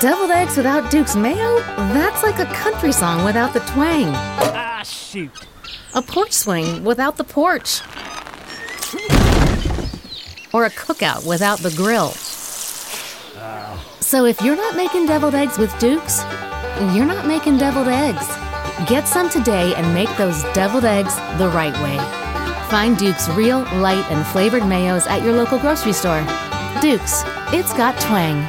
Deviled eggs without Duke's mayo? That's like a country song without the twang. Ah, shoot. A porch swing without the porch. Or a cookout without the grill. So if you're not making deviled eggs with Duke's, you're not making deviled eggs. Get some today and make those deviled eggs the right way. Find Duke's real, light, and flavored mayos at your local grocery store. Duke's, it's got twang.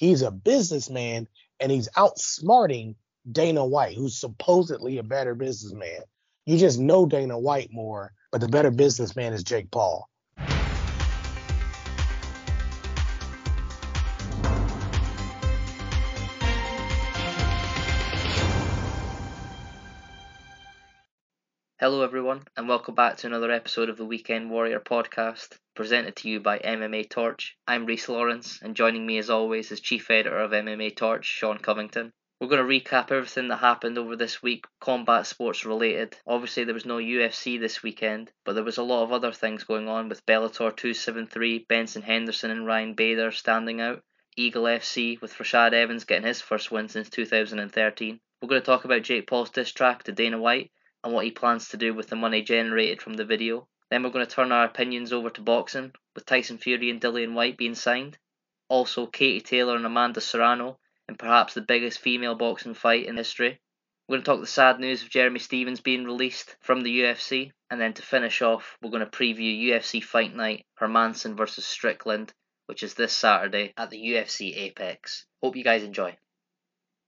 He's a businessman and he's outsmarting Dana White, who's supposedly a better businessman. You just know Dana White more, but the better businessman is Jake Paul. Hello, everyone, and welcome back to another episode of the Weekend Warrior podcast, presented to you by MMA Torch. I'm Reese Lawrence, and joining me as always is Chief Editor of MMA Torch, Sean Covington. We're going to recap everything that happened over this week, combat sports related. Obviously, there was no UFC this weekend, but there was a lot of other things going on with Bellator 273, Benson Henderson and Ryan Bader standing out, Eagle FC with Rashad Evans getting his first win since 2013. We're going to talk about Jake Paul's diss track to Dana White and what he plans to do with the money generated from the video. Then we're going to turn our opinions over to boxing, with Tyson Fury and Dillian Whyte being signed. Also, Katie Taylor and Amanda Serrano, in perhaps the biggest female boxing fight in history. We're going to talk the sad news of Jeremy Stephens being released from the UFC. And then to finish off, we're going to preview UFC Fight Night Hermansson versus Strickland, which is this Saturday at the UFC Apex. Hope you guys enjoy.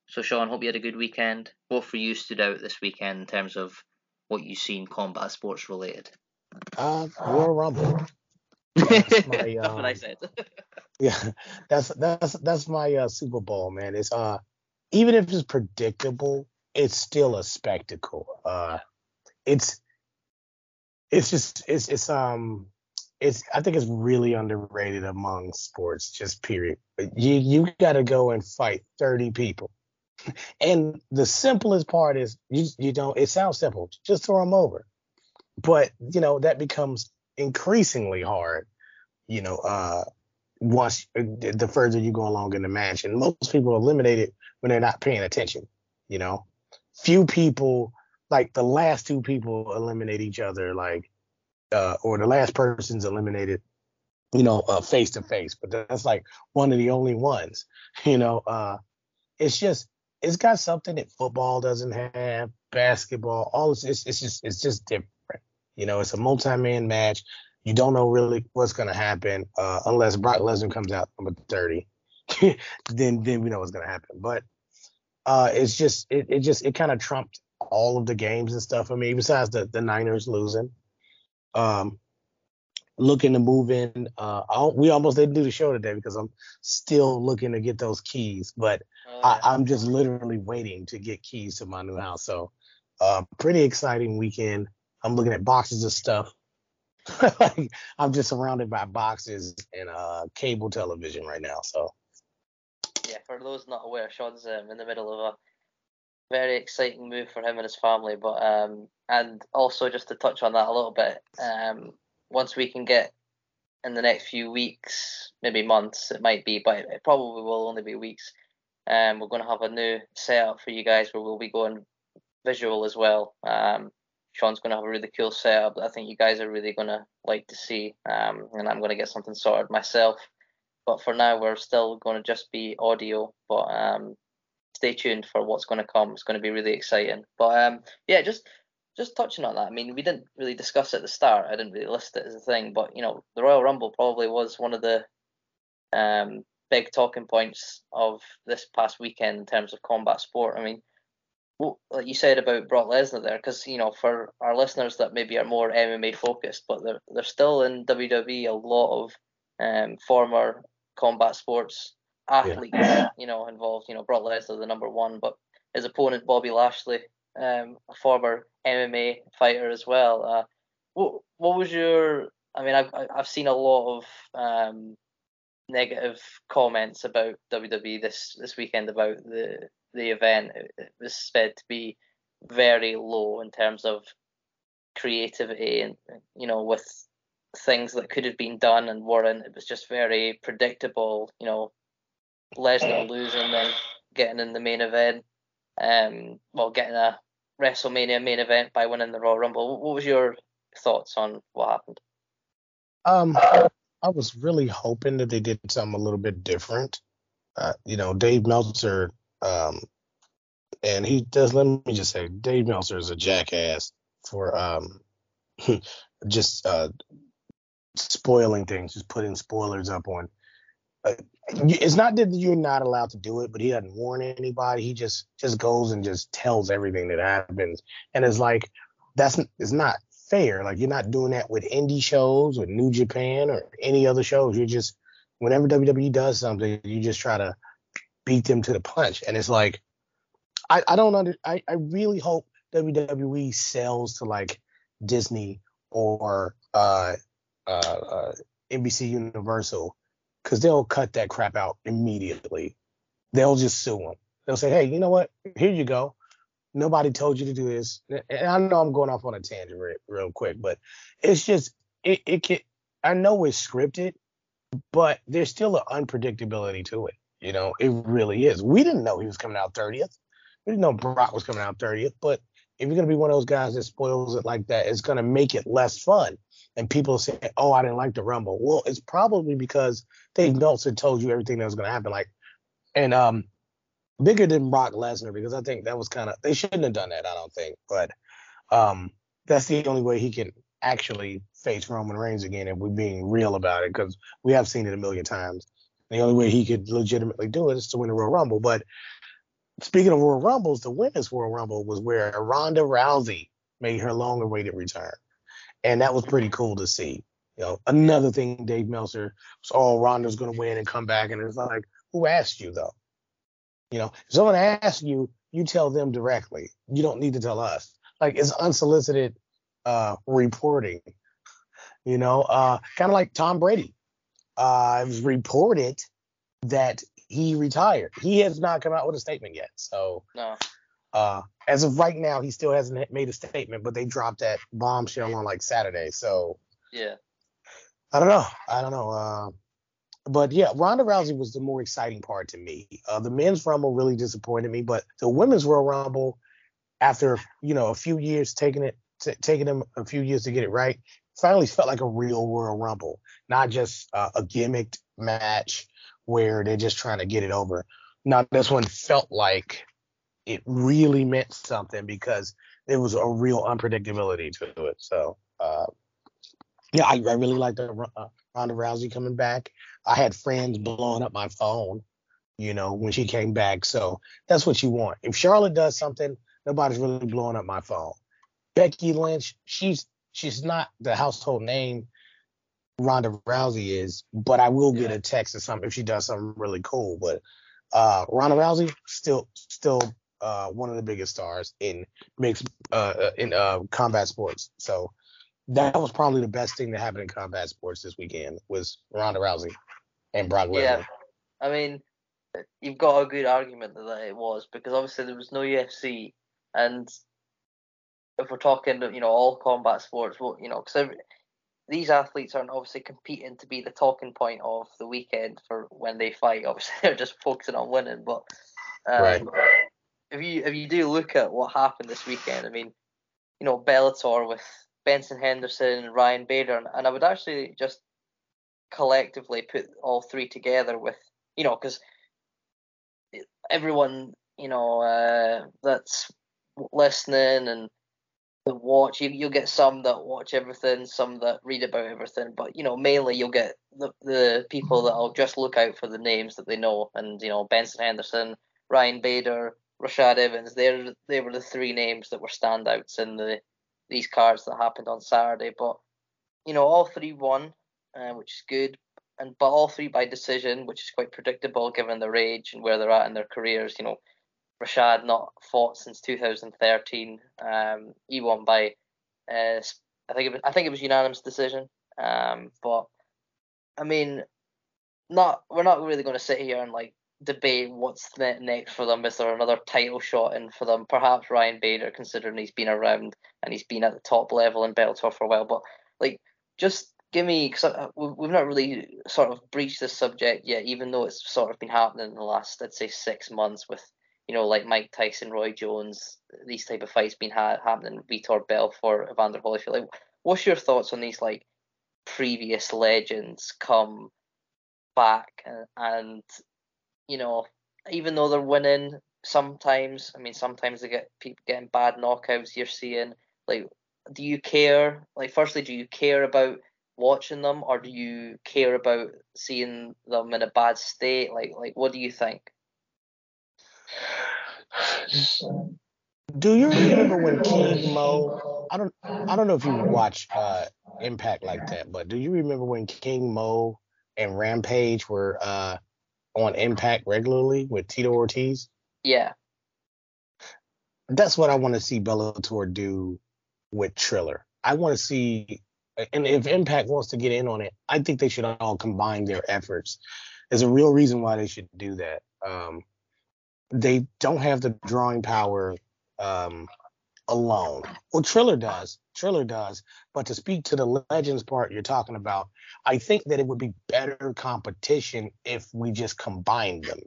So, Sean, hope you had a good weekend. What for you stood out this weekend in terms of what you've seen combat sports related? Uh, Royal Rumble. That's, my, That's what I um, said. Yeah, that's that's that's my uh, Super Bowl, man. It's uh, even if it's predictable, it's still a spectacle. Uh, it's it's just it's it's um it's I think it's really underrated among sports, just period. You you got to go and fight thirty people, and the simplest part is you you don't. It sounds simple, just throw them over, but you know that becomes increasingly hard. You know, uh, once uh, the further you go along in the match, and most people eliminate it when they're not paying attention. You know, few people like the last two people eliminate each other, like uh, or the last person's eliminated, you know, uh, face to face. But that's like one of the only ones. You know, uh, it's just it's got something that football doesn't have, basketball, all. It's, it's just it's just different. You know, it's a multi-man match. You don't know really what's gonna happen uh, unless Brock Lesnar comes out number 30. then then we know what's gonna happen. But uh, it's just it, it just it kind of trumped all of the games and stuff. I mean, besides the the Niners losing. Um, looking to move in. Uh, I, don't- we almost didn't do the show today because I'm still looking to get those keys, but I, I'm just literally waiting to get keys to my new house. So, uh, pretty exciting weekend. I'm looking at boxes of stuff. like, I'm just surrounded by boxes and uh, cable television right now. So, Yeah, for those not aware, Sean's um, in the middle of a very exciting move for him and his family. But um, and also just to touch on that a little bit, um, once we can get in the next few weeks, maybe months, it might be, but it probably will only be weeks. Um, we're going to have a new setup for you guys where we'll be going visual as well. Um, Sean's going to have a really cool setup that I think you guys are really going to like to see. Um, and I'm going to get something sorted myself. But for now, we're still going to just be audio. But um, stay tuned for what's going to come. It's going to be really exciting. But um, yeah, just just touching on that. I mean, we didn't really discuss it at the start. I didn't really list it as a thing. But you know, the Royal Rumble probably was one of the um, big talking points of this past weekend in terms of combat sport. I mean, like you said about Brock Lesnar there, because you know, for our listeners that maybe are more MMA focused, but they're they're still in WWE. A lot of um, former combat sports athletes, yeah. you know, involved. You know, Brock Lesnar, the number one, but his opponent Bobby Lashley, um, a former MMA fighter as well. Uh, what what was your? I mean, I've I've seen a lot of um, negative comments about WWE this this weekend about the the event. It was said to be very low in terms of creativity and you know with things that could have been done and weren't. It was just very predictable. You know, Lesnar losing then getting in the main event. Um, well, getting a WrestleMania main event by winning the Royal Rumble. What was your thoughts on what happened? Um, I was really hoping that they did something a little bit different. Uh, you know, Dave Meltzer, um, and he does. Let me just say, Dave Meltzer is a jackass for um, just uh, spoiling things, just putting spoilers up on. Uh, it's not that you're not allowed to do it, but he doesn't warn anybody. He just just goes and just tells everything that happens, and it's like that's it's not fair. Like you're not doing that with indie shows or New Japan or any other shows. You're just whenever WWE does something, you just try to beat them to the punch. And it's like I, I don't under I, I really hope WWE sells to like Disney or uh, uh, uh, NBC Universal because they'll cut that crap out immediately. They'll just sue them. They'll say, hey, you know what? Here you go. Nobody told you to do this. And I know I'm going off on a tangent real, quick, but it's just it, it can. I know it's scripted, but there's still an unpredictability to it. You know, it really is. We didn't know he was coming out 30th. We didn't know Brock was coming out 30th, but if you're gonna be one of those guys that spoils it like that, it's gonna make it less fun. And people say, "Oh, I didn't like the Rumble." Well, it's probably because Dave Meltzer told you everything that was gonna happen. Like, and um, bigger than Brock Lesnar because I think that was kind of they shouldn't have done that. I don't think, but um, that's the only way he can actually face Roman Reigns again if we're being real about it because we have seen it a million times. The only way he could legitimately do it is to win the Royal Rumble. But speaking of Royal Rumbles, the women's Royal Rumble was where Ronda Rousey made her long-awaited return, and that was pretty cool to see. You know, another thing Dave Meltzer was, oh, Ronda's going to win and come back, and it's like, who asked you though? You know, if someone asks you, you tell them directly. You don't need to tell us. Like it's unsolicited uh, reporting. You know, uh, kind of like Tom Brady. Uh, it was reported that he retired. He has not come out with a statement yet. So, no. uh, as of right now, he still hasn't made a statement, but they dropped that bombshell on like Saturday. So, yeah. I don't know. I don't know. But yeah, Ronda Rousey was the more exciting part to me. Uh, the men's Rumble really disappointed me, but the women's Royal Rumble, after you know a few years taking it, t- taking them a few years to get it right, finally felt like a real Royal Rumble, not just uh, a gimmicked match where they're just trying to get it over. Now this one felt like it really meant something because there was a real unpredictability to it. So uh, yeah, I, I really like the uh, Ronda Rousey coming back. I had friends blowing up my phone, you know, when she came back. So that's what you want. If Charlotte does something, nobody's really blowing up my phone. Becky Lynch, she's she's not the household name Ronda Rousey is, but I will get a text or something if she does something really cool. But uh, Ronda Rousey still still uh, one of the biggest stars in mixed uh, uh, in uh, combat sports. So that was probably the best thing that happened in combat sports this weekend was Ronda Rousey and Brock Lesnar. Yeah, I mean, you've got a good argument that it was because obviously there was no UFC, and if we're talking, you know, all combat sports, well, you know, because these athletes aren't obviously competing to be the talking point of the weekend for when they fight. Obviously, they're just focusing on winning. But um, right. if you if you do look at what happened this weekend, I mean, you know, Bellator with Benson Henderson, Ryan Bader, and, I would actually just collectively put all three together with, you know, because everyone, you know, uh, that's listening and the watch, you, you'll get some that watch everything, some that read about everything, but, you know, mainly you'll get the, the people that'll just look out for the names that they know. And, you know, Benson Henderson, Ryan Bader, Rashad Evans, they're, they were the three names that were standouts in the these cards that happened on Saturday. But you know, all three won, uh, which is good. and but all three by decision, which is quite predictable given their age and where they're at in their careers. You know, Rashad not fought since 2013. Um, he won by, uh, I think it was, I think it was unanimous decision. Um, but I mean, not we're not really going to sit here and like debate what's next for them. Is there another title shot in for them? Perhaps Ryan Bader, considering he's been around and he's been at the top level in Bellator for a while. But like, just give me because uh, we've not really sort of breached this subject yet, even though it's sort of been happening in the last, I'd say, six months with you know like Mike Tyson, Roy Jones, these type of fights being ha- happening. Vitor Belfort, Evander Holyfield. Like, what's your thoughts on these like previous legends come back and you know even though they're winning sometimes, I mean sometimes they get people getting bad knockouts. You're seeing like, do you care? Like, firstly, do you care about watching them, or do you care about seeing them in a bad state? Like, like what do you think? Do you remember when King Mo? I don't. I don't know if you watch uh, Impact like that, but do you remember when King Mo and Rampage were uh, on Impact regularly with Tito Ortiz? Yeah. That's what I want to see Bellator do with Triller. I want to see and if Impact wants to get in on it, I think they should all combine their efforts. There's a real reason why they should do that. Um, they don't have the drawing power um, alone. Well, Triller does. Triller does. But to speak to the legends part you're talking about, I think that it would be better competition if we just combined them.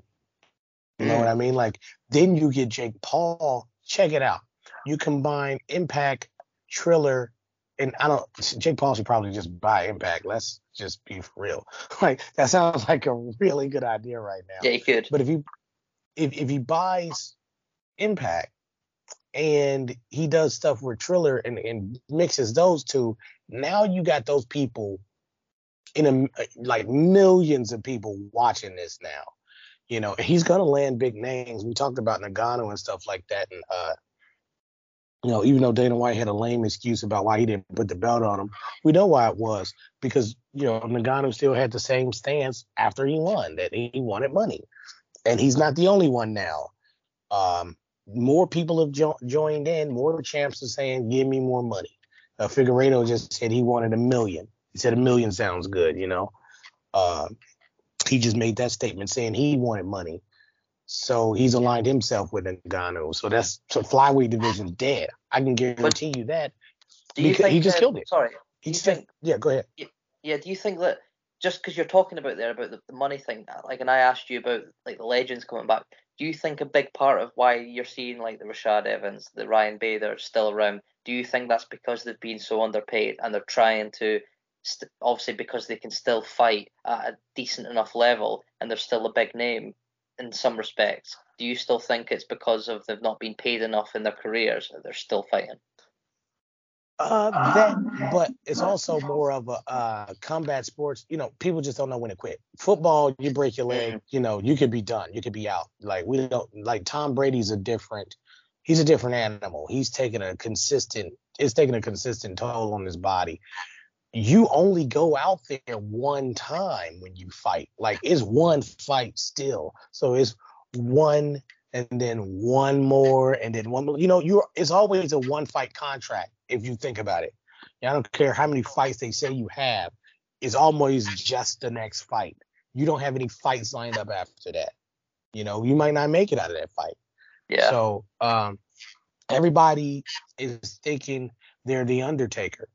You know mm. what I mean? Like then you get Jake Paul. Check it out. You combine Impact, Triller, and I don't. Jake Paul should probably just buy Impact. Let's just be for real. Like that sounds like a really good idea right now. Yeah, he could. But if he if if he buys Impact and he does stuff with Triller and, and mixes those two, now you got those people in a like millions of people watching this now. You know, he's gonna land big names. We talked about Ngannou and stuff like that, and uh, you know, even though Dana White had a lame excuse about why he didn't put the belt on him, we know why it was because you know Ngannou still had the same stance after he won that he wanted money, and he's not the only one now. Um, more people have jo- joined in. More champs are saying, "Give me more money." Uh, Figueiredo just said he wanted a million. He said a million sounds good, you know. Uh, he just made that statement saying he wanted money. So he's aligned himself with Ngannou. So that's so flyweight division dead. I can guarantee you that. Do you think he just that, killed it. Sorry. He said, think, yeah, go ahead. Yeah, do you think that just because you're talking about there about the, the, money thing, like, and I asked you about like the legends coming back, do you think a big part of why you're seeing like the Rashad Evans, the Ryan Bader still around, do you think that's because they've been so underpaid and they're trying to, st- obviously because they can still fight at a decent enough level and they're still a big name, in some respects. Do you still think it's because of they've not been paid enough in their careers that they're still fighting? Uh, that, but it's also more of a uh, combat sports. You know, people just don't know when to quit. Football, you break your leg, you know, you could be done, you could be out. Like we don't like Tom Brady's a different. He's a different animal. He's taking a consistent. It's taking a consistent toll on his body you only go out there one time when you fight. Like it's one fight still. So it's one and then one more and then one more. You know, you're it's always a one fight contract if you think about it. I don't care how many fights they say you have. It's always just the next fight. You don't have any fights lined up after that. You know, you might not make it out of that fight. Yeah. So um everybody is thinking they're the Undertaker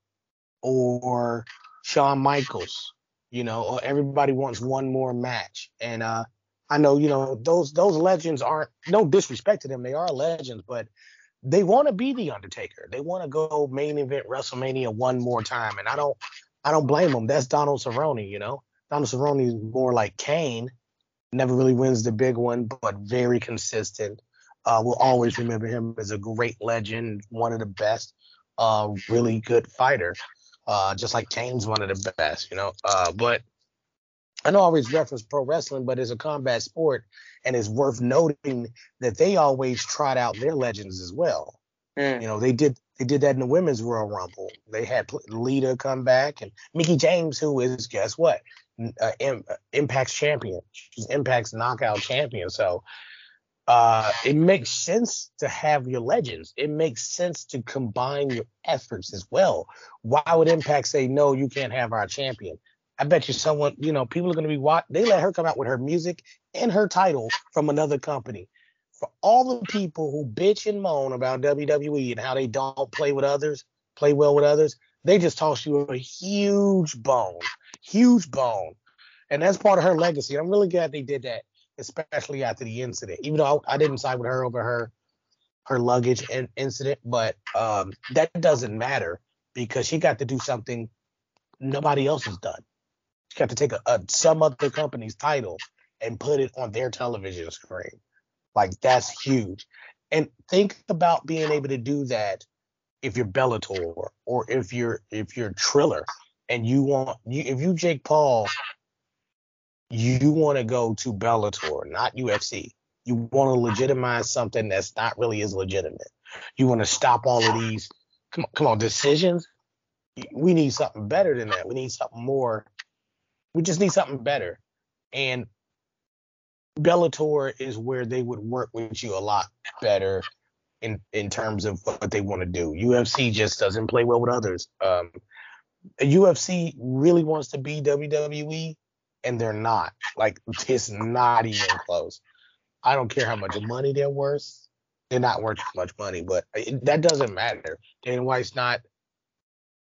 or Shawn Michaels, you know, or everybody wants one more match. And uh, I know, you know, those those legends aren't no disrespect to them, they are legends, but they want to be the Undertaker. They want to go main event WrestleMania one more time, and I don't I don't blame them. That's Donald Cerrone, you know. Donald Cerrone is more like Kane, never really wins the big one, but very consistent. Uh, we'll always remember him as a great legend, one of the best, uh, really good fighter uh, just like Kane's one of the best, you know. Uh, but I know I always reference pro wrestling, but it's a combat sport, and it's worth noting that they always trot out their legends as well. Mm. You know, they did they did that in the women's Royal Rumble. They had Lita come back and Mickie James, who is guess what, uh, Impact's champion. She's Impact's knockout champion. So uh, it makes sense to have your legends. It makes sense to combine your efforts as well. Why would Impact say no? You can't have our champion. I bet you someone, you know, people are going to be watch. They let her come out with her music and her title from another company. For all the people who bitch and moan about WWE and how they don't play with others, play well with others, they just toss you a huge bone, huge bone, and that's part of her legacy. I'm really glad they did that, especially after the incident. Even though I, I didn't side with her over her her luggage in, incident, but um, that doesn't matter because she got to do something nobody else has done. She got to take a, a some other company's title and put it on their television screen. Like that's huge. And think about being able to do that if you're Bellator or if you're if you're Triller and you want you if you Jake Paul, you want to go to Bellator, not UFC. You want to legitimize something that's not really as legitimate. You want to stop all of these come on, come on decisions. We need something better than that. We need something more. We just need something better. And Bellator is where they would work with you a lot better in in terms of what they want to do. UFC just doesn't play well with others. Um, UFC really wants to be WWE, and they're not. Like it's not even close. I don't care how much money they're worth. They're not worth much money, but it, that doesn't matter. Dana White's not.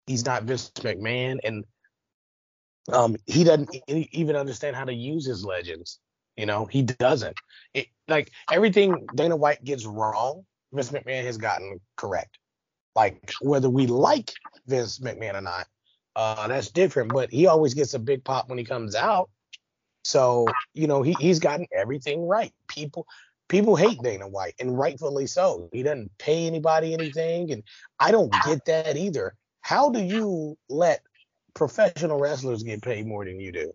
He's not Vince McMahon, and um, he doesn't even understand how to use his legends. You know, he doesn't. It, like everything Dana White gets wrong, Vince McMahon has gotten correct. Like whether we like Vince McMahon or not, uh, that's different. But he always gets a big pop when he comes out. So you know he he's gotten everything right. People people hate Dana White, and rightfully so. He doesn't pay anybody anything, and I don't get that either. How do you let professional wrestlers get paid more than you do?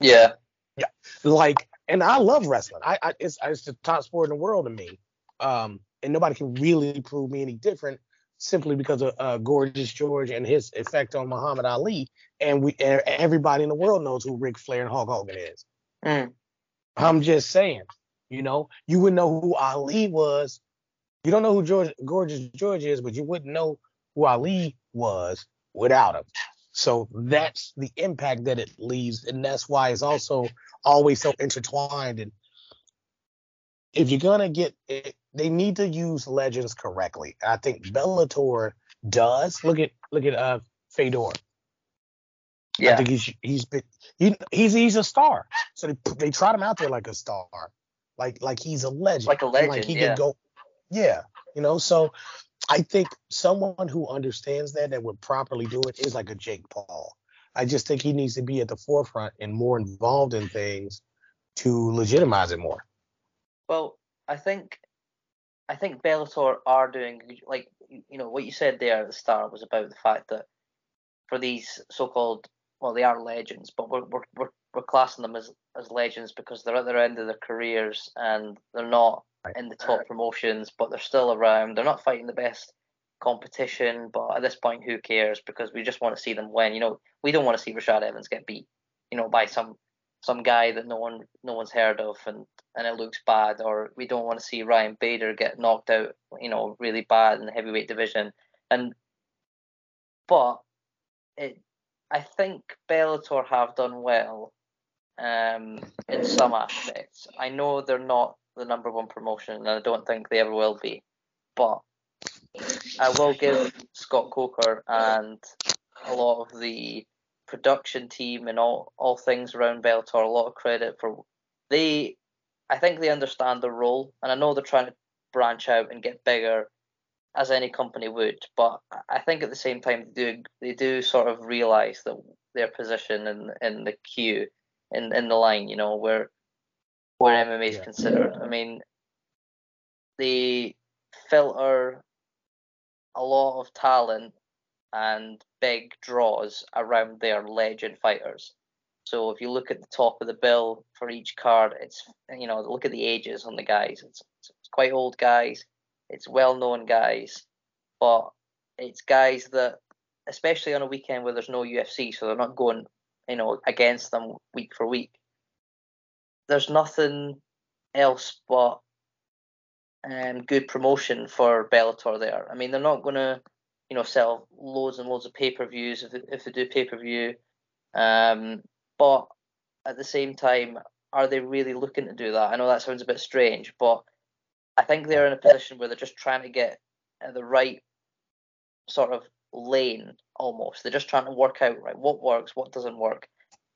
Yeah. Yeah. Like, and I love wrestling. I, I it's it's the top sport in the world to me. Um, and nobody can really prove me any different simply because of uh, Gorgeous George and his effect on Muhammad Ali. And we and everybody in the world knows who Ric Flair and Hulk Hogan is. Mm. I'm just saying, you know, you wouldn't know who Ali was. You don't know who George, Gorgeous George is, but you wouldn't know who Ali was without him. So that's the impact that it leaves, and that's why it's also always so intertwined. And if you're gonna get it, they need to use legends correctly. I think Bellator does. Look at look at uh Fedor. Yeah. I think he's he's been he, he's he's a star. So they they trot him out there like a star, like like he's a legend, like a legend. Like he yeah. can go, yeah, you know. So I think someone who understands that that would properly do it is like a Jake Paul. I just think he needs to be at the forefront and more involved in things to legitimize it more. Well, I think I think Bellator are doing like you know what you said there at the start was about the fact that for these so-called well they are legends, but we're we're we're, we're classing them as as legends because they're at their end of their careers and they're not in the top promotions, but they're still around. They're not fighting the best competition, but at this point, who cares? Because we just want to see them win. You know, we don't want to see Rashad Evans get beat, you know, by some some guy that no one no one's heard of and and it looks bad or we don't want to see Ryan Bader get knocked out you know really bad in the heavyweight division and but it I think Bellator have done well um in some aspects I know they're not the number one promotion and I don't think they ever will be. But I will give Scott Coker and a lot of the production team and all all things around Bellator a lot of credit for they I think they understand their role and I know they're trying to branch out and get bigger as any company would but I think at the same time they do they do sort of realize that their position in in the queue in in the line you know where where MMA is yeah. considered I mean they filter a lot of talent and big draws around their legend fighters. So if you look at the top of the bill for each card, it's you know look at the ages on the guys. It's, it's quite old guys. It's well-known guys, but it's guys that, especially on a weekend where there's no UFC, so they're not going you know, against them week for week. There's nothing else but um, good promotion for Bellator there. I mean, they're not going to, you know, sell loads and loads of pay per views if, if they do pay per view. Um, but at the same time, are they really looking to do that? I know that sounds a bit strange, but I think they're in a position where they're just trying to get the right sort of lane almost. They're just trying to work out right what works, what doesn't work.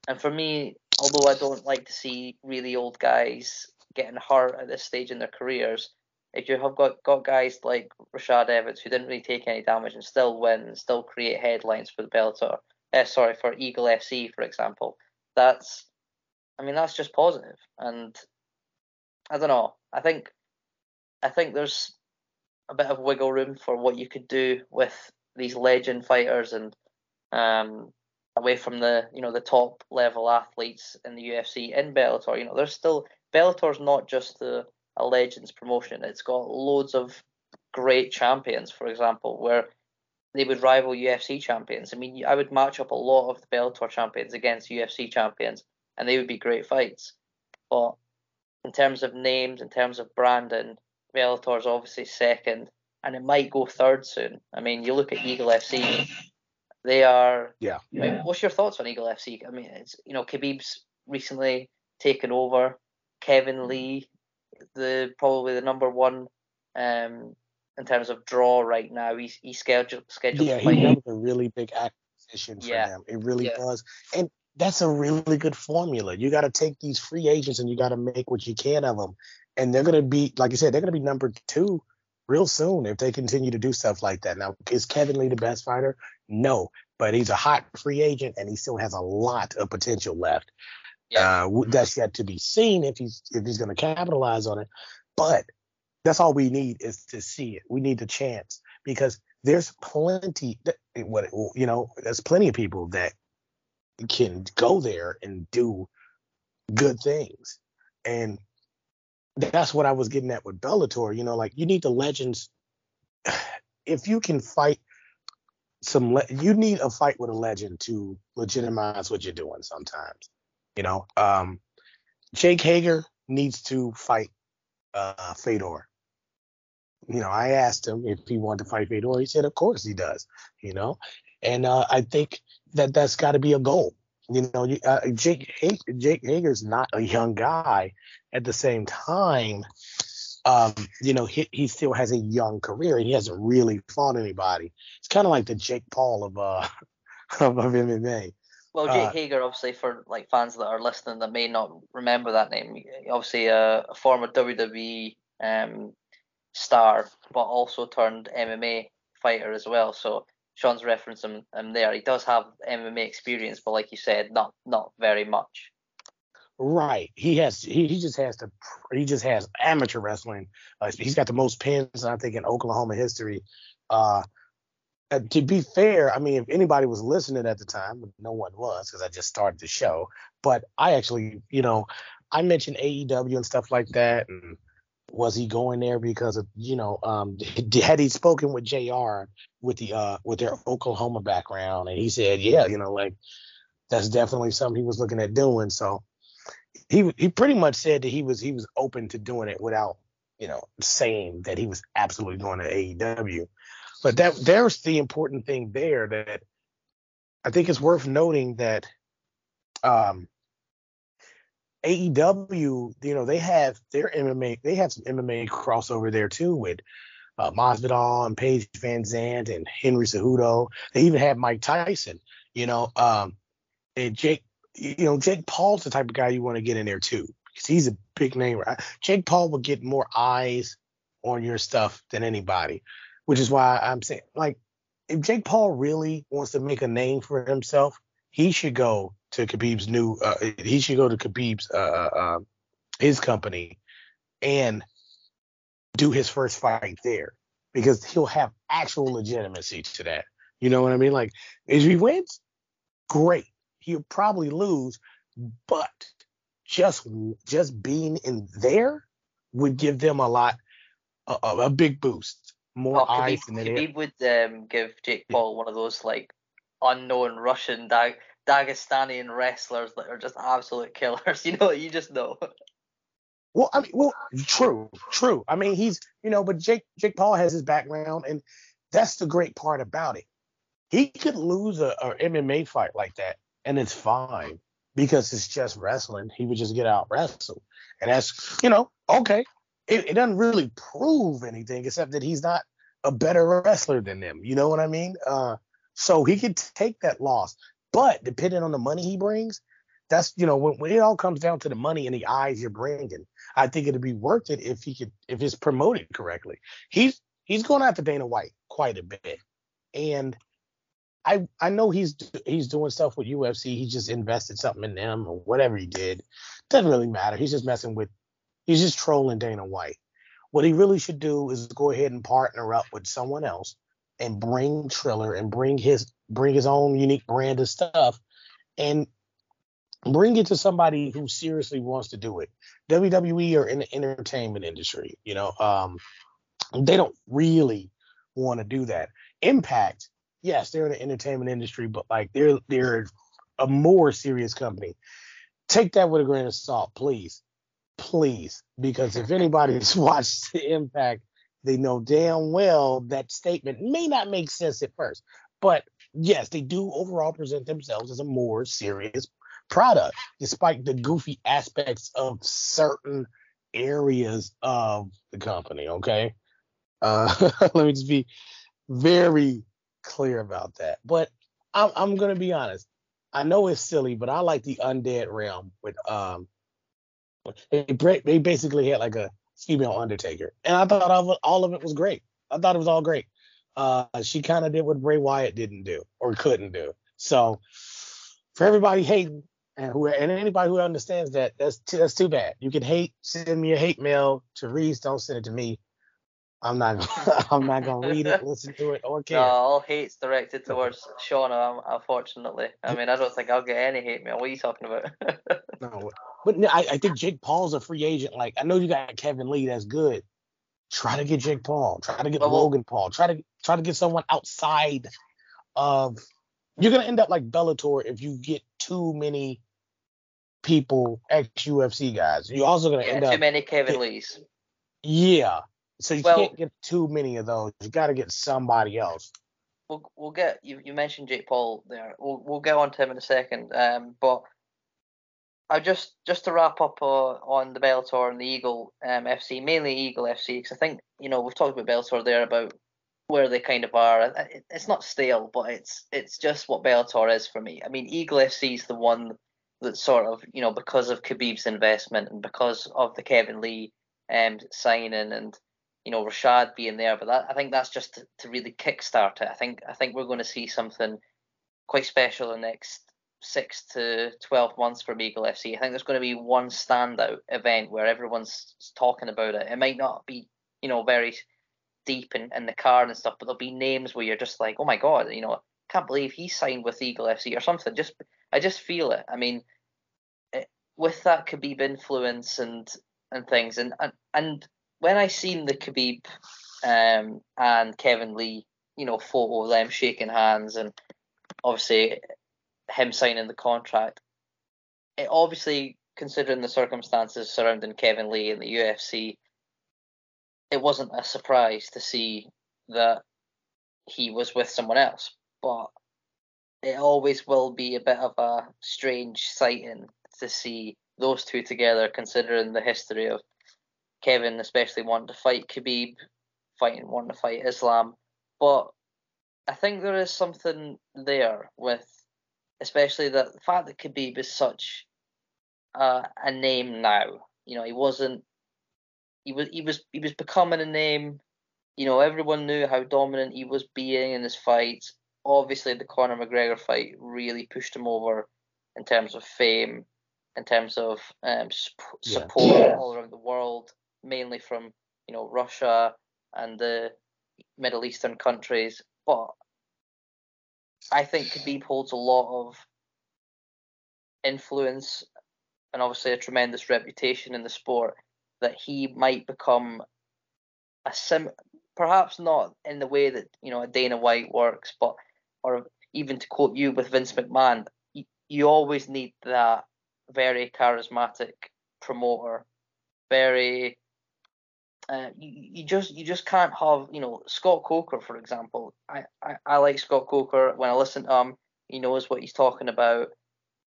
And for me, although I don't like to see really old guys getting hurt at this stage in their careers, if you have got, got guys like Rashad Evans who didn't really take any damage and still win and still create headlines for the Bellator, uh, sorry, for Eagle FC, for example, that's, I mean, that's just positive. And I don't know. I think, I think there's a bit of wiggle room for what you could do with these legend fighters and um, away from the you know the top level athletes in the UFC in Bellator. You know, there's still Bellator's not just the a legends promotion. It's got loads of great champions, for example, where they would rival UFC champions. I mean, I would match up a lot of the Bellator champions against UFC champions, and they would be great fights. But in terms of names, in terms of branding, Bellator's obviously second, and it might go third soon. I mean, you look at Eagle FC, they are. Yeah. I mean, what's your thoughts on Eagle FC? I mean, it's you know Khabib's recently taken over. Kevin Lee, the probably the number one um, in terms of draw right now. He's he's scheduled scheduled. Yeah, he was a really big acquisition for Yeah. them. It really Yeah. was, and that's a really good formula. You got to take these free agents and you got to make what you can of them, and they're gonna be, like you said, they're gonna be number two real soon if they continue to do stuff like that. Now, is Kevin Lee the best fighter? No, but he's a hot free agent and he still has a lot of potential left. Yeah. Uh, that's yet to be seen if he's if he's going to capitalize on it. But that's all we need is to see it. We need the chance because there's plenty. that- What you know, there's plenty of people that can go there and do good things, and that's what I was getting at with Bellator. You know, like you need the legends. If you can fight some, le- you need a fight with a legend to legitimize what you're doing. Sometimes, you know, um, Jake Hager needs to fight uh, Fedor. You know, I asked him if he wanted to fight Fedor. He said, of course he does. You know, and uh, I think that that's got to be a goal. You know, you- uh, Jake Jake Hager's not a young guy. At the same time, um, you know, he, he still has a young career and he hasn't really fought anybody. It's kind of like the Jake Paul of uh of, of MMA. Well, Jake Uh, Hager, obviously, for like fans that are listening that may not remember that name, obviously a, a former WWE um, star, but also turned MMA fighter as well. So Sean's referencing him, him there. He does have MMA experience, but like you said, not not very much. Right. He has. He, he just has to. He just has amateur wrestling. Uh, he's got the most pins, I think, in Oklahoma history. Uh, to be fair, I mean, if anybody was listening at the time, no one was because I just started the show. But I actually, you know, I mentioned AEW and stuff like that, and was he going there because of, you know, um, had he spoken with J.R. with the uh with their Oklahoma background, and he said, yeah, you know, like that's definitely something he was looking at doing. So he he pretty much said that he was he was open to doing it without you know saying that he was absolutely going to AEW. But that there's the important thing there that I think it's worth noting that um AEW, you know, they have their MMA, they have some MMA crossover there too with uh, Masvidal and Paige VanZant and Henry Cejudo. They even have Mike Tyson, you know, um, and Jake, you know, Jake Paul's the type of guy you want to get in there too because he's a big name. Jake Paul will get more eyes on your stuff than anybody, which is why I'm saying, like, if Jake Paul really wants to make a name for himself, he should go to Khabib's new. Uh, he should go to Khabib's uh, uh, his company and do his first fight there because he'll have actual legitimacy to that. You know what I mean? Like, if he wins, great. He'll probably lose, but just just being in there would give them a lot, a, a big boost, more Oh, eyes Khabib, than they. Khabib would um, give Jake Paul one of those like unknown Russian di- Dagestani wrestlers that are just absolute killers. You know, you just know. Well, I mean, well, true, true. I mean, he's, you know, but Jake Jake Paul has his background, and that's the great part about it. He could lose a, a MMA fight like that, and it's fine because it's just wrestling. He would just get out wrestled, and that's, you know, okay. It, it doesn't really prove anything except that he's not a better wrestler than them. You know what I mean? Uh, so he could take that loss, but depending on the money he brings, that's you know when, when it all comes down to the money and the eyes you're bringing, I think it'd be worth it if he could if it's promoted correctly. He's he's going after Dana White quite a bit, and I I know he's he's doing stuff with UFC. He just invested something in them or whatever he did. Doesn't really matter. He's just messing with. He's just trolling Dana White. What he really should do is go ahead and partner up with someone else and bring Triller and bring his bring his own unique brand of stuff and bring it to somebody who seriously wants to do it. WWE are in the entertainment industry, you know, um, they don't really want to do that. Impact, yes, they're in the entertainment industry, but like they're they're a more serious company. Take that with a grain of salt, please, please, because if anybody's watched the Impact, they know damn well that statement may not make sense at first, but yes, they do overall present themselves as a more serious product, despite the goofy aspects of certain areas of the company. Okay. Uh, let me just be very clear about that. But I'm, I'm to be honest. I know it's silly, but I like the undead realm with um. They, they basically had like a female Undertaker, and I thought all of, all of it was great. I thought it was all great. Uh, she kind of did what Bray Wyatt didn't do or couldn't do. So for everybody hating, and who and anybody who understands that, that's too, that's too bad. You can hate, send me a hate mail to Reese. Don't send it to me. I'm not I'm not gonna read it, listen to it, or care. No, all hate's directed towards Shauna, unfortunately. I mean, I don't think I'll get any hate mail. What are you talking about? no, but I, I think Jake Paul's a free agent. Like I know you got Kevin Lee, that's good. Try to get Jake Paul. Try to get well, Logan Paul. Try to try to get someone outside of. You're gonna end up like Bellator if you get too many people ex UFC guys. You're also gonna yeah, end too up too many Kevin Lees. Yeah. So you well, can't get too many of those. You got to get somebody else. We'll we'll get you. You mentioned Jake Paul there. We'll we'll get on to him in a second. Um, but I just just to wrap up uh, on the Bellator and the Eagle um, FC, mainly Eagle FC, because I think you know we've talked about Bellator there about where they kind of are. It's not stale, but it's it's just what Bellator is for me. I mean, Eagle FC is the one that sort of you know because of Khabib's investment and because of the Kevin Lee um, signing and you know Rashad being there, but that I think that's just to, to really kickstart it. I think I think we're going to see something quite special in the next six to twelve months from Eagle FC. I think there's going to be one standout event where everyone's talking about it. It might not be you know very deep in, in the card and stuff, but there'll be names where you're just like, oh my god, you know, can't believe he signed with Eagle FC or something. Just I just feel it. I mean, it, with that Khabib influence and and things, and and, and when I seen the Khabib um, and Kevin Lee, you know, photo of them shaking hands, and obviously him signing the contract, it obviously considering the circumstances surrounding Kevin Lee and the UFC, it wasn't a surprise to see that he was with someone else. But it always will be a bit of a strange sighting to see those two together, considering the history of Kevin, especially wanting to fight Khabib, fighting wanting to fight Islam. But I think there is something there with, especially the, the fact that Khabib is such uh, a name now. You know, he wasn't. He was. He was. He was becoming a name. You know, everyone knew how dominant he was being in his fights obviously the Conor McGregor fight really pushed him over in terms of fame, in terms of um, support yeah. all around the world, mainly from you know Russia and the Middle Eastern countries. But I think Khabib holds a lot of influence and obviously a tremendous reputation in the sport that he might become a sim perhaps not in the way that you know a Dana White works, but or even to quote you with Vince McMahon, you always need that very charismatic promoter, very. Uh, you, you just you just can't have you know Scott Coker for example. I, I, I like Scott Coker when I listen to him. He knows what he's talking about,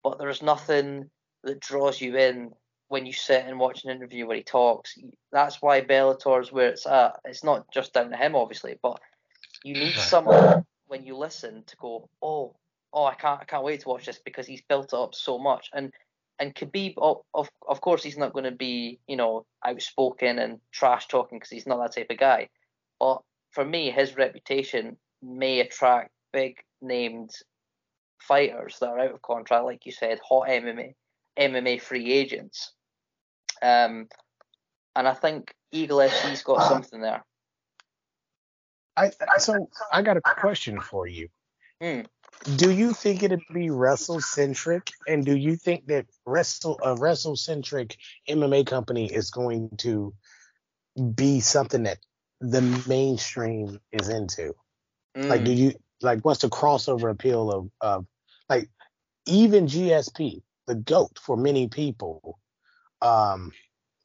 but there's nothing that draws you in when you sit and watch an interview where he talks. That's why Bellator's where it's at. It's not just down to him, obviously, but you need someone when you listen to go, oh, oh, I can't, I can't wait to watch this because he's built it up so much. And and Khabib, of of course, he's not going to be, you know, outspoken and trash talking because he's not that type of guy. But for me, his reputation may attract big named fighters that are out of contract, like you said, hot MMA, MMA free agents. Um, and I think Eagle FC's got something there. I so I got a question for you. Hmm. Do you think it'd be wrestle centric, and do you think that wrestle a wrestle centric MMA company is going to be something that the mainstream is into? Like, do you like what's the crossover appeal of of like even GSP, the goat for many people, um,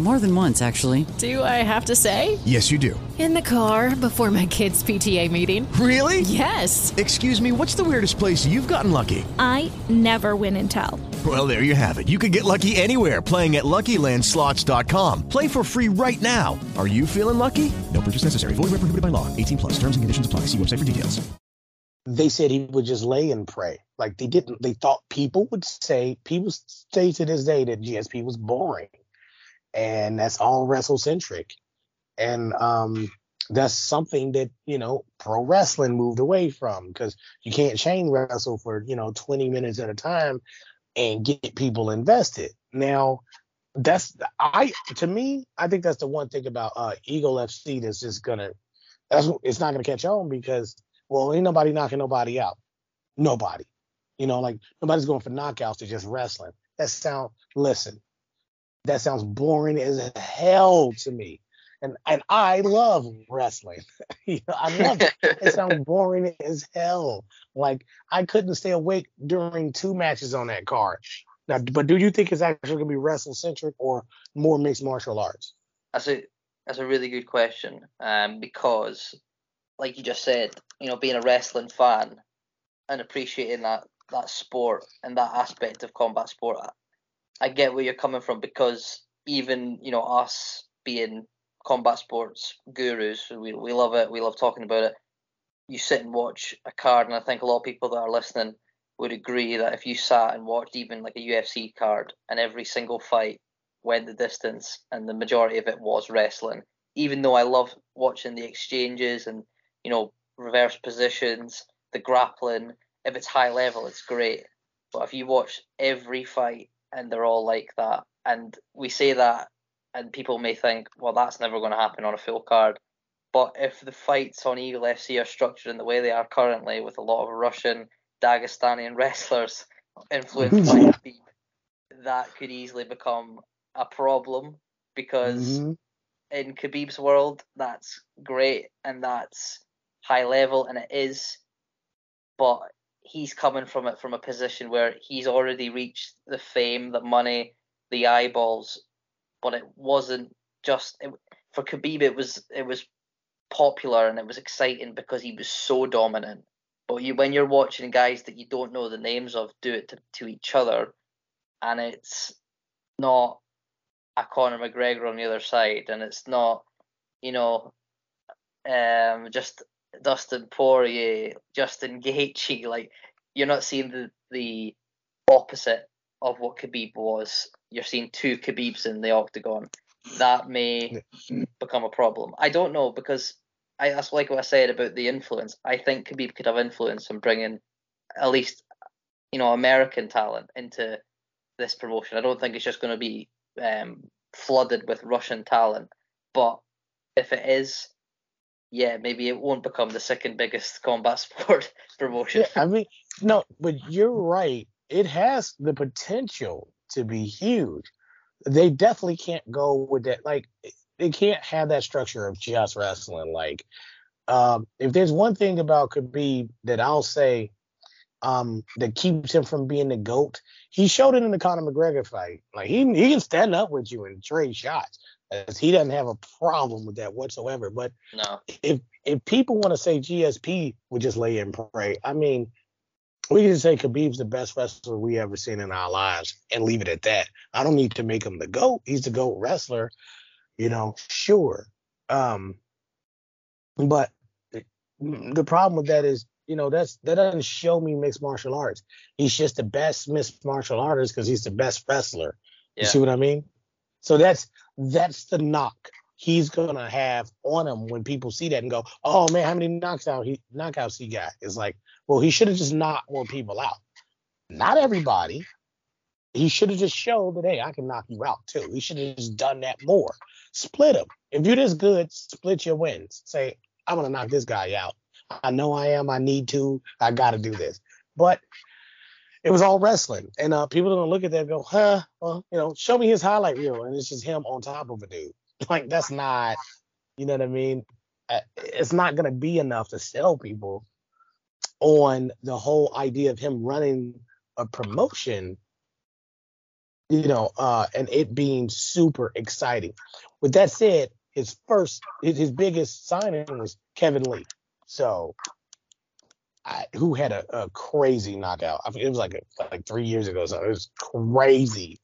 More than once, actually. Do I have to say? Yes, you do. In the car before my kids' PTA meeting. Really? Yes. Excuse me, what's the weirdest place you've gotten lucky? I never win and tell. Well, there you have it. You can get lucky anywhere playing at LuckyLandSlots.com. Play for free right now. Are you feeling lucky? No purchase necessary. Void where prohibited by law. 18 plus. Terms and conditions apply. See website for details. they said he would just lay and pray. Like they didn't. They thought people would say people say to this day that GSP was boring, and that's all wrestle centric, and um, that's something that you know pro wrestling moved away from because you can't chain wrestle for you know 20 minutes at a time and get people invested. Now that's I to me I think that's the one thing about uh, Eagle FC that's just gonna that's it's not gonna catch on because well ain't nobody knocking nobody out. Nobody. You know like nobody's going for knockouts to just wrestling. That sound listen that sounds boring as hell to me. And and I love wrestling. You know I love it. It sounds boring as hell. Like I couldn't stay awake during two matches on that card. Now, but do you think it's actually gonna be wrestle centric or more mixed martial arts? That's a that's a really good question. Um, because like you just said, you know, being a wrestling fan and appreciating that that sport and that aspect of combat sport, I get where you're coming from because even you know us being combat sports gurus, we we love it. We love talking about it. You sit and watch a card, and I think a lot of people that are listening would agree that if you sat and watched even like a UFC card and every single fight went the distance and the majority of it was wrestling, even though I love watching the exchanges and you know reverse positions, the grappling, if it's high level, it's great. But if you watch every fight and they're all like that, and we say that, and people may think, well, that's never going to happen on a full card. But if the fights on Eagle FC are structured in the way they are currently, with a lot of Russian Dagestani wrestlers influenced by Khabib, that could easily become a problem because Mhm. in Khabib's world, that's great and that's high level and it is, but he's coming from it from a position where he's already reached the fame, the money, the eyeballs, but it wasn't just it, for Khabib. It was it was popular and it was exciting because he was so dominant. But you, when you're watching guys that you don't know the names of do it to, to each other, and it's not a Conor McGregor on the other side, and it's not, you know, um, just Dustin Poirier, Justin Gaethje. Like you're not seeing the the opposite of what Khabib was. You're seeing two Khabibs in the octagon, that may become a problem. I don't know because I that's like what I said about the influence. I think Khabib could have influence in bringing at least you know American talent into this promotion. I don't think it's just going to be um, flooded with Russian talent, but if it is, yeah, maybe it won't become the second biggest combat sport promotion. Yeah, I mean, no, but you're right. It has the potential to be huge. They definitely can't go with that. Like, they can't have that structure of just wrestling. Like, um, if there's one thing about Khabib that I'll say um, that keeps him from being the goat, he showed it in the Conor McGregor fight. Like, he he can stand up with you and trade shots. As he doesn't have a problem with that whatsoever. But no. if if people want to say GSP would just lay and pray, I mean, we can say Khabib's the best wrestler we ever seen in our lives and leave it at that. I don't need to make him the GOAT. He's the GOAT wrestler, you know, sure. Um, but the problem with that is, you know, that's that doesn't show me mixed martial arts. He's just the best mixed martial artist because he's the best wrestler. You Yeah. see what I mean? So that's that's the knock he's gonna have on him when people see that and go, "Oh man, how many knockouts he knockouts he got?" It's like, well, he should have just knocked more people out. Not everybody. He should have just showed that, hey, I can knock you out too. He should have just done that more. Split them. If you're this good, split your wins. Say, I'm gonna knock this guy out. I know I am. I need to. I got to do this. But it was all wrestling, and uh, people don't look at that and go, huh? Well, you know, show me his highlight reel, and it's just him on top of a dude. Like that's not, you know what I mean? Uh, It's not gonna be enough to sell people on the whole idea of him running a promotion. You know, uh, and it being super exciting. With that said, his first, his biggest signing was Kevin Lee. So, I, who had a, a crazy knockout? I mean, it was like a, like three years ago. So it was crazy.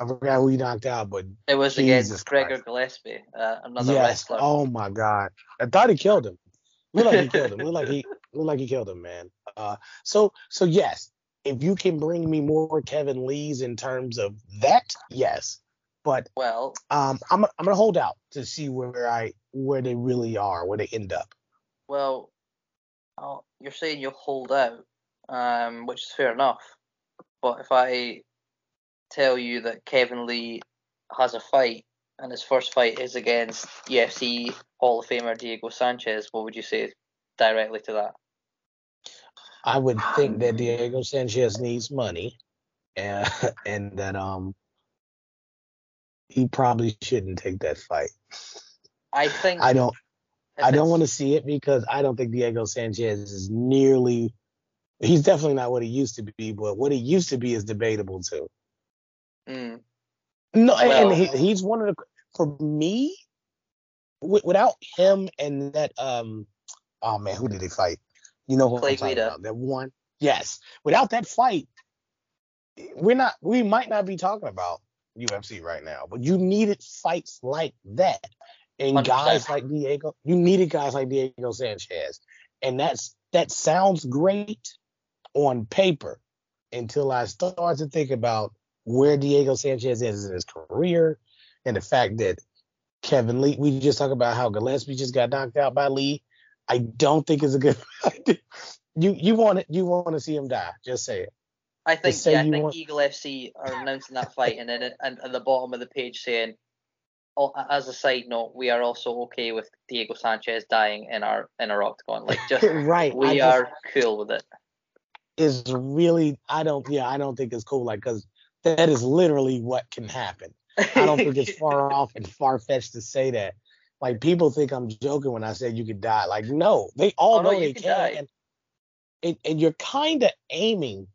I forgot who he knocked out, but It was Jesus against Gregor Gillespie, uh, another yes. wrestler. Oh my God. I thought he killed him. Looked like he killed him. Looked like he looked like he killed him, man. Uh, so so yes, if you can bring me more Kevin Lee's in terms of that, yes. But Well, um, I'm I'm gonna hold out to see where I where they really are, where they end up. well, oh, you're saying you'll hold out, um, which is fair enough. But if I tell you that Kevin Lee has a fight and his first fight is against UFC Hall of Famer Diego Sanchez, what would you say directly to that? I would think that Diego Sanchez needs money, and and that um he probably shouldn't take that fight. I think I don't I don't want to see it because I don't think Diego Sanchez is nearly. He's definitely not what he used to be, but what he used to be is debatable too. Mm, No, and- Well- and he, he's one of the. For me, wi- without him and that um, oh man, who did he fight? You know who Clay I'm talking Guida. about? That one. Yes, without that fight, we're not. We might not be talking about UFC right now, but you needed fights like that, and 100%. guys like Diego. You needed guys like Diego Sanchez, and that's that sounds great on paper until I start to think about where Diego Sanchez is in his career and the fact that Kevin Lee, we just talked about how Gillespie just got knocked out by Lee. I don't think it's a good idea. You you want it you want to see him die. Just say it. I think say yeah, I you think want- Eagle FC are announcing that fight, and then it- and at the bottom of the page saying, Oh, as a side note, we are also okay with Diego Sanchez dying in our in our octagon. Like just right. I we just- are cool with it. is really I don't yeah, I don't think it's cool like cuz that is literally what can happen. I don't think it's far off and far fetched to say that. Like people think I'm joking when I said you could die. Like no, they all Oh, no, know you they can can, and, and and you're kind of aiming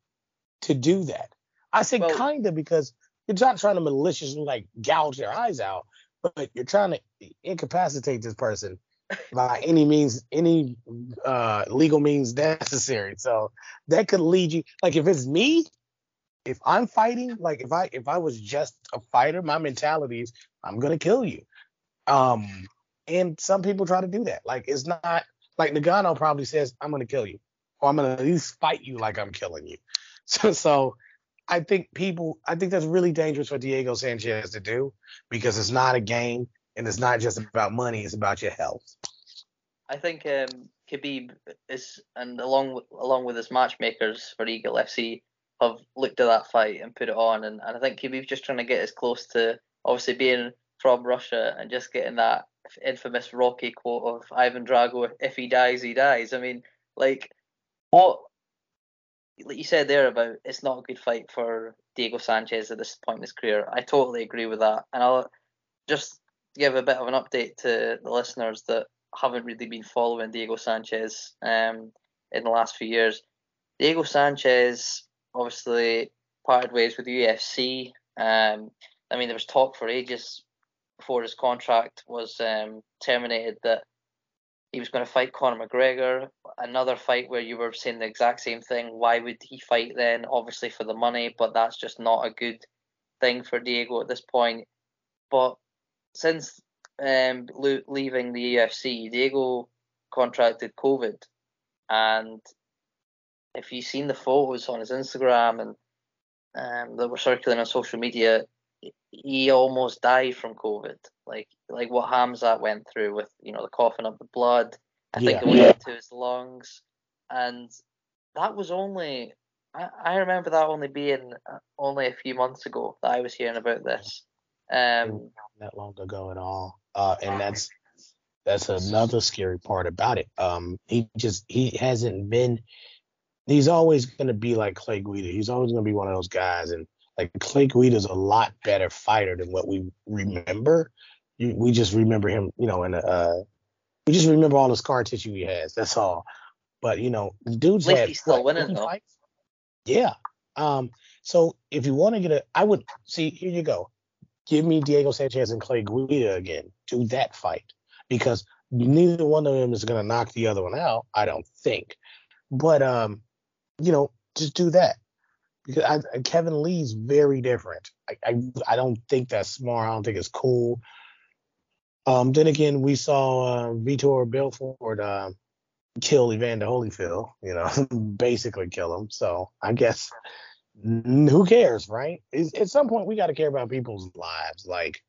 to do that. I say Well- kind of because you're not trying to maliciously like gouge their eyes out, but you're trying to incapacitate this person by any means, any uh, legal means necessary. So that could lead you. Like if it's me, if I'm fighting, like if I if I was just a fighter, my mentality is I'm gonna kill you. Um, and some people try to do that. Like it's not like Ngannou probably says I'm gonna kill you, or I'm gonna at least fight you like I'm killing you. So so I think people, I think that's really dangerous for Diego Sanchez to do because it's not a game and it's not just about money; it's about your health. I think um, Khabib is, and along along with his matchmakers for Eagle FC, have looked at that fight and put it on, and, and I think Khabib's just trying to get as close to obviously being from Russia and just getting that infamous Rocky quote of Ivan Drago: "If he dies, he dies." I mean, like what like you said there about it's not a good fight for Diego Sanchez at this point in his career. I totally agree with that, and I'll just give a bit of an update to the listeners that haven't really been following Diego Sanchez um, in the last few years. Diego Sanchez obviously parted ways with UFC. Um, I mean, there was talk for ages before his contract was um, terminated that he was going to fight Conor McGregor. Another fight where you were saying the exact same thing. Why would he fight then? Obviously for the money, but that's just not a good thing for Diego at this point. But since um, leaving the UFC, Diego contracted COVID, and if you've seen the photos on his Instagram and um, that were circulating on social media, he almost died from COVID. Like like what Khamzat went through with you know the coughing up the blood. I yeah. think it went yeah. into his lungs, and that was only. I, I remember that only being uh, only a few months ago that I was hearing about this. Um, that long ago at all, uh, and that's that's another scary part about it. Um, he just he hasn't been. He's always going to be like Clay Guida. He's always going to be one of those guys, and like Clay Guida's a lot better fighter than what we remember. We just remember him, you know, and uh, we just remember all the scar tissue he has. That's all. But you know, dude's had he's still what, winning though. Fights? Yeah. Um. So if you want to get a, I would see. Here you go. Give me Diego Sanchez and Clay Guida again. Do that fight because neither one of them is going to knock the other one out. I don't think. But um, you know, just do that because I, Kevin Lee's very different. I, I, I don't think that's smart. I don't think it's cool. Um, then again, we saw uh, Vitor Belfort uh, kill Evander Holyfield. You know, basically kill him. So I guess who cares, right? It's, at some point, we got to care about people's lives. Like,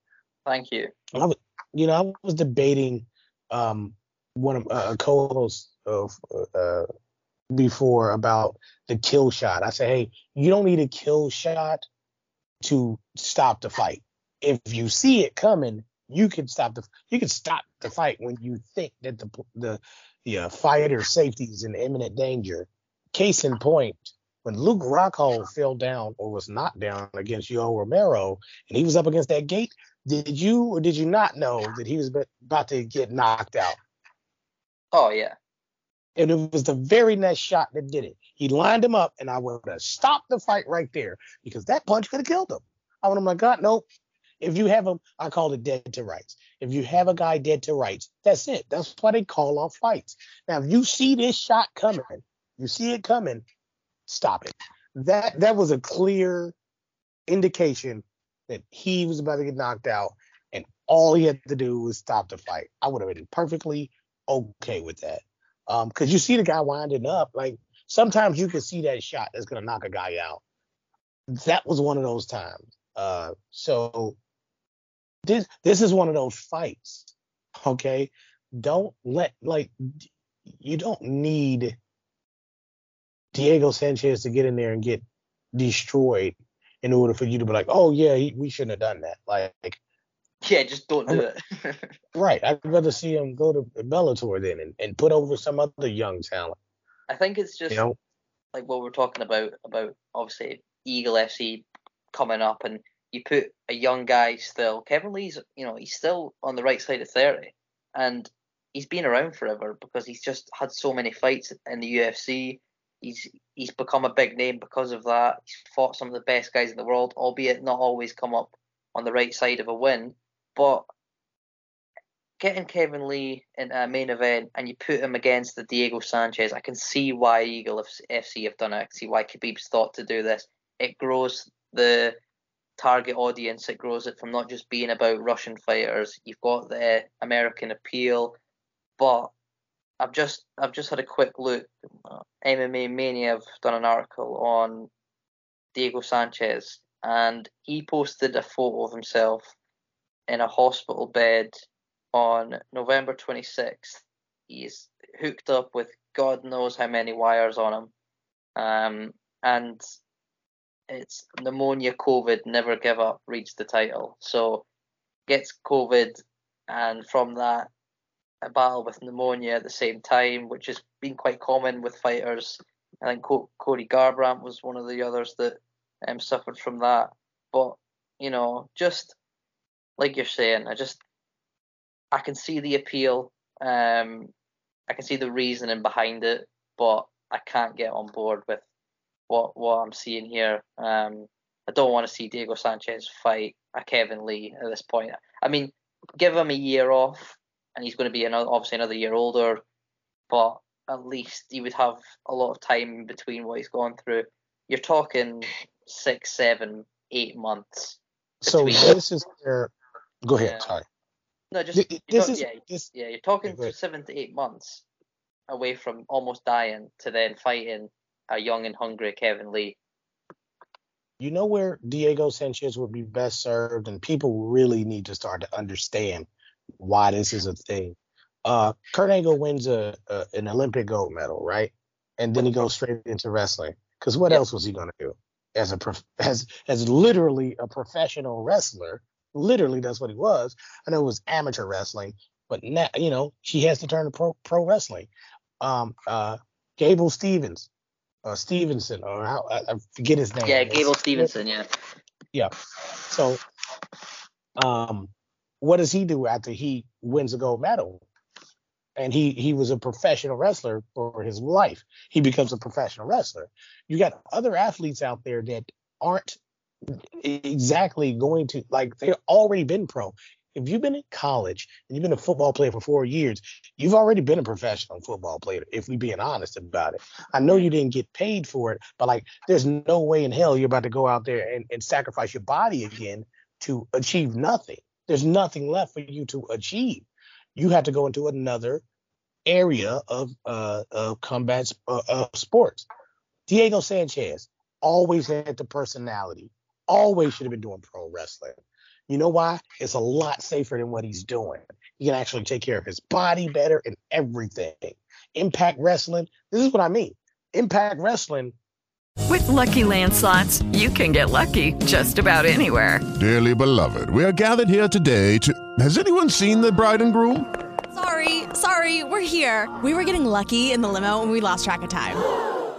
thank you. I was, you know, I was debating um, one of uh, a co-host of uh, before about the kill shot. I say, hey, you don't need a kill shot to stop the fight. If you see it coming, you can stop the you can stop the fight when you think that the the the uh, fighter safety is in imminent danger. Case in point, when Luke Rockhold fell down or was knocked down against Yoel Romero, and he was up against that gate, did you or did you not know that he was about to get knocked out? Oh yeah. And it was the very next shot that did it. He lined him up, and I would have stopped the fight right there because that punch could have killed him. I would have like, God, nope. If you have him, I call it dead to rights. If you have a guy dead to rights, that's it. That's why they call off fights. Now, if you see this shot coming, you see it coming, stop it. That that was a clear indication that he was about to get knocked out, and all he had to do was stop the fight. I would have been perfectly okay with that. Um, because you see the guy winding up, like sometimes you can see that shot that's gonna knock a guy out. That was one of those times. Uh, so this this is one of those fights. Okay, don't let like you don't need Diego Sanchez to get in there and get destroyed in order for you to be like, oh yeah, he, we shouldn't have done that. Like yeah, just don't do it. right. I'd rather see him go to Bellator then and, and put over some other young talent. I think it's just you know? like what we're talking about about obviously Eagle FC coming up and you put a young guy still. Kevin Lee's you know, he's still on the right side of thirty and he's been around forever because he's just had so many fights in the UFC. He's he's become a big name because of that. He's fought some of the best guys in the world, albeit not always come up on the right side of a win. But getting Kevin Lee in a main event and you put him against the Diego Sanchez, I can see why Eagle FC have done it. I can see why Khabib's thought to do this. It grows the target audience. It grows it from not just being about Russian fighters. You've got the American appeal, but I've just I've just had a quick look. MMA Mania have done an article on Diego Sanchez, and he posted a photo of himself in a hospital bed on November 26th. He's hooked up with God knows how many wires on him. Um, and it's pneumonia, COVID, never give up, reads the title. So gets COVID, and from that, a battle with pneumonia at the same time, which has been quite common with fighters. I think Co- Cody Garbrandt was one of the others that um, suffered from that. But you know, just like you're saying, I just I can see the appeal. Um, I can see the reasoning behind it, but I can't get on board with what what I'm seeing here. Um, I don't want to see Diego Sanchez fight a Kevin Lee at this point. I mean, give him a year off, and he's going to be another, obviously another year older, but at least he would have a lot of time between what he's gone through. You're talking six, seven, eight months. So this is where. Go ahead. Yeah. Sorry. No, just Th- you're this is- yeah, this- yeah. You're talking ahead. seven to eight months away from almost dying to then fighting a young and hungry Kevin Lee. You know where Diego Sanchez would be best served, and people really need to start to understand why this is a thing. Uh, Kurt Angle wins a, a an Olympic gold medal, right? And then he goes straight into wrestling. Because what Yeah. else was he gonna do? As a prof- as as literally a professional wrestler, literally that's what he was. I know it was amateur wrestling, but now you know he has to turn to pro pro wrestling. Um, uh, Gable Stevens, uh, Stevenson, or how I, I forget his name. Yeah, Gable Stevenson. Yeah, yeah. So, um, what does he do after he wins a gold medal? And he he was a professional wrestler for his life. He becomes a professional wrestler. You got other athletes out there that aren't exactly going to like they've already been pro. If you've been in college and you've been a football player for four years, you've already been a professional football player. If we're being honest about it, I know you didn't get paid for it, but like, there's no way in hell you're about to go out there and, and sacrifice your body again to achieve nothing. There's nothing left for you to achieve. You have to go into another area of uh of combat uh, uh, sports. Diego Sanchez always had the personality. Always should have been doing pro wrestling. You know why? It's a lot safer than what he's doing. He can actually take care of his body better and everything. Impact Wrestling, this is what I mean. Impact Wrestling, With Lucky Land slots, you can get lucky just about anywhere. Dearly beloved, we are gathered here today to. Has anyone seen the bride and groom? Sorry, sorry, we're here. We were getting lucky in the limo and we lost track of time.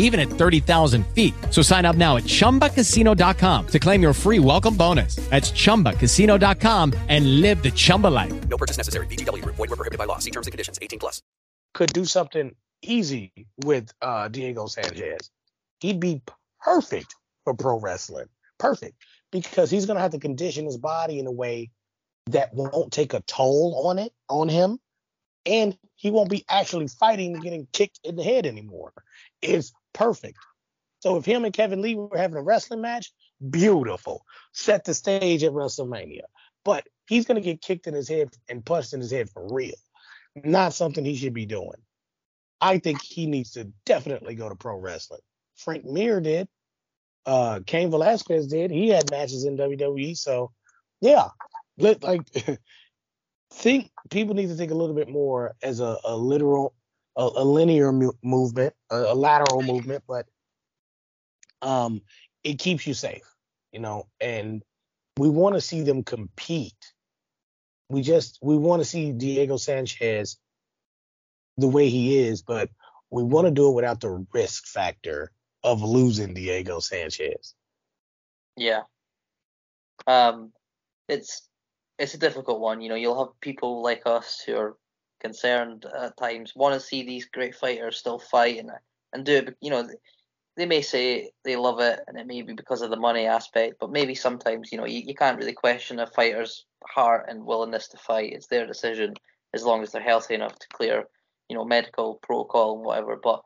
even at 30,000 feet. So sign up now at chumbacasino.com to claim your free welcome bonus. That's chumbacasino.com and live the Chumba life. No purchase necessary. VGW Group. Void were prohibited by law. See terms and conditions. 18 plus. could do something easy with uh, Diego Sanchez. He'd be perfect for pro wrestling. Perfect. Because he's going to have to condition his body in a way that won't take a toll on it, on him. And he won't be actually fighting and getting kicked in the head anymore. It's perfect. So if him and Kevin Lee were having a wrestling match, beautiful. Set the stage at WrestleMania. But he's to get kicked in his head and punched in his head for real not something he should be doing. I think he needs to definitely go to pro wrestling. Frank Mir did. Uh Cain Velasquez did. He had matches in WWE. So yeah. Like think people need to think a little bit more as a, a literal a, a linear mu- movement, a, a lateral movement, but um it keeps you safe, you know, and we want to see them compete we just we want to see Diego Sanchez the way he is, but we want to do it without the risk factor of losing Diego Sanchez. Yeah. Um, it's it's a difficult one. You know, you'll have people like us who are concerned at times. Want to see these great fighters still fight and and do it. You know, they may say they love it, and it may be because of the money aspect, but maybe sometimes you know you, you can't really question a fighter's heart and willingness to fight. It's their decision as long as they're healthy enough to clear, you know, medical protocol and whatever. But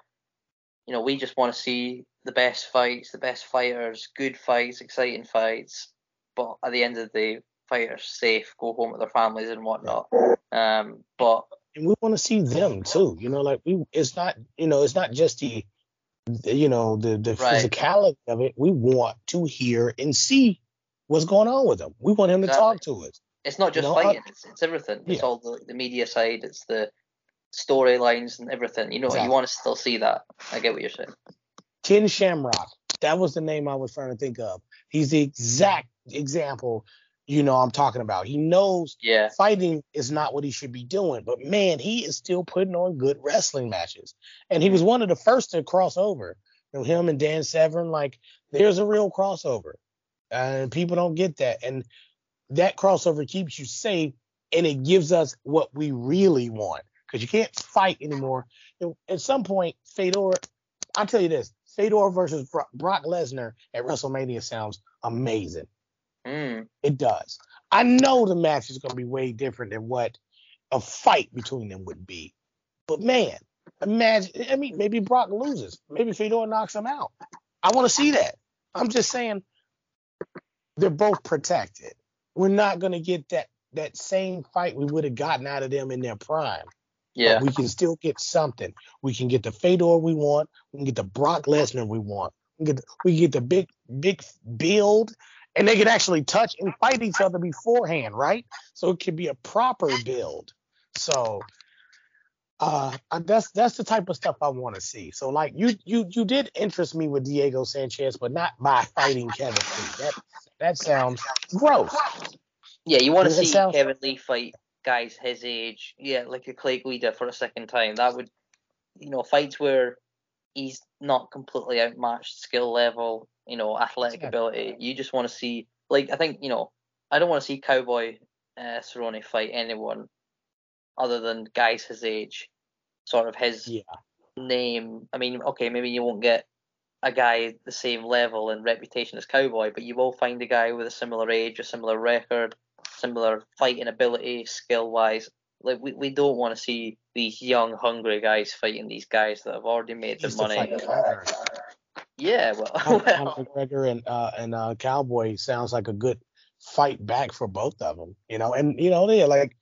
you know, we just want to see the best fights, the best fighters, good fights, exciting fights. But at the end of the day, fighters safe, go home with their families and whatnot. Um, but and we want to see them too. You know, like we, it's not, you know, it's not just the, the you know, the the Right. physicality of it. We want to hear and see what's going on with them. We want him to talk to us. it's not You just know, I- fighting; it's, it's everything. It's Yeah. all the, the media side. It's the storylines and everything. You know, Exactly. you want to still see that. I get what you're saying. Ken Shamrock. That was the name I was trying to think of. He's the exact example, you know, I'm talking about. He knows Yeah. fighting is not what he should be doing, but man, he is still putting on good wrestling matches. And he was mm-hmm. one of the first to cross over. You know, him and Dan Severn, like, there's a real crossover. And people don't get that. And that crossover keeps you safe and it gives us what we really want. Because you can't fight anymore. You know, at some point, Fedor, I'll tell you this Fedor versus Brock Lesnar at WrestleMania sounds amazing. Mm. It does. I know the match is going to be way different than what a fight between them would be. But man, imagine, I mean, maybe Brock loses. Maybe Fedor knocks him out. I want to see that. I'm just saying they're both protected. We're not going to get that that same fight we would have gotten out of them in their prime. Yeah. But we can still get something. We can get the Fedor we want. We can get the Brock Lesnar we want. We can get the, we can get the big big build, and they could actually touch and fight each other beforehand, right? So it could be a proper build. So uh that's that's the type of stuff I want to see. So like you you you did interest me with Diego Sanchez, but not by fighting Kevin Lee. That that sounds gross. Yeah, you want to see sound- Kevin Lee fight guys his age. Yeah, like a Clay Guida for a second time. That would, you know, fights where he's not completely outmatched skill level, you know, athletic ability. You just want to see, like, I think, you know, I don't want to see Cowboy uh, Cerrone fight anyone other than guys his age, sort of his Yeah. name. I mean, okay, maybe you won't get a guy the same level and reputation as Cowboy, but you will find a guy with a similar age, a similar record, similar fighting ability, skill wise. Like we, we don't want to see these young, hungry guys fighting these guys that have already made the money. Yeah, well, Conor well, McGregor and uh, and uh, Cowboy sounds like a good fight back for both of them. You know, and you know they like.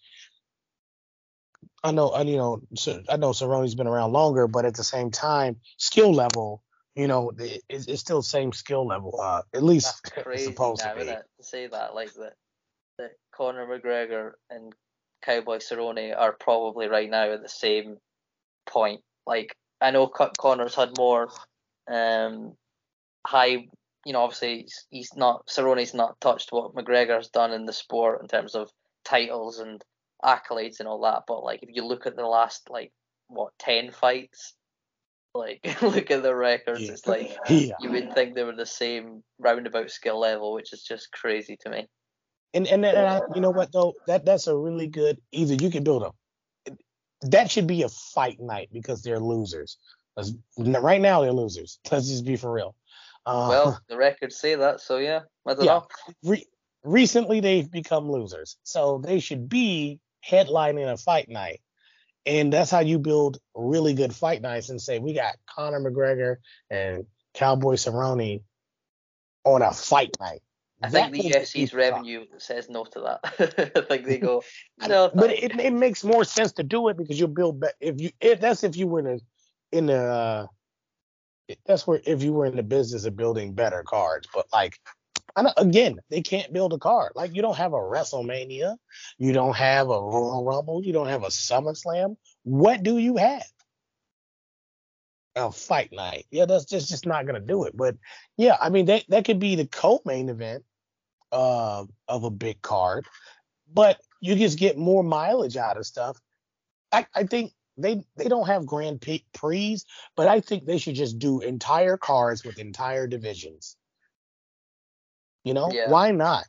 I know, I you know, I know Cerrone's been around longer, but at the same time, skill level, you know, it, it's, it's still the same skill level. Uh, at least that's it's crazy supposed now, to be. isn't it? To say that, like that, that Conor McGregor and Cowboy Cerrone are probably right now at the same point. Like I know Conor's had more um high, you know, obviously he's, he's not Cerrone's not touched what McGregor's done in the sport in terms of titles and accolades and all that. But like if you look at the last like what ten fights, like look at the records, it's like Yeah. you would think they were the same roundabout skill level, which is just crazy to me. And and, and I, you know what though, that that's a really good. Either you can build a. That should be a fight night because they're losers. Right now they're losers. Let's just be for real. Uh, Well, the records say that, so yeah, I don't Yeah. know. re- recently they've become losers, so they should be headlining a fight night, and that's how you build really good fight nights. And say we got Conor McGregor and Cowboy Cerrone on a fight night. I think the UFC's revenue says no to that. I think they go, no, but it, it makes more sense to do it because you'll build be- if you if that's if you were in the in the uh, that's where if you were in the business of building better cards but like I know, again they can't build a card. Like you don't have a WrestleMania you don't have a Royal Rumble you don't have a SummerSlam. What do you have? A fight night. Yeah that's just just not gonna do it. But yeah I mean that that could be the co-main event uh, of a big card but you just get more mileage out of stuff. I, I think they they don't have Grand Prix, but I think they should just do entire cards with entire divisions. You know, Yeah. why not?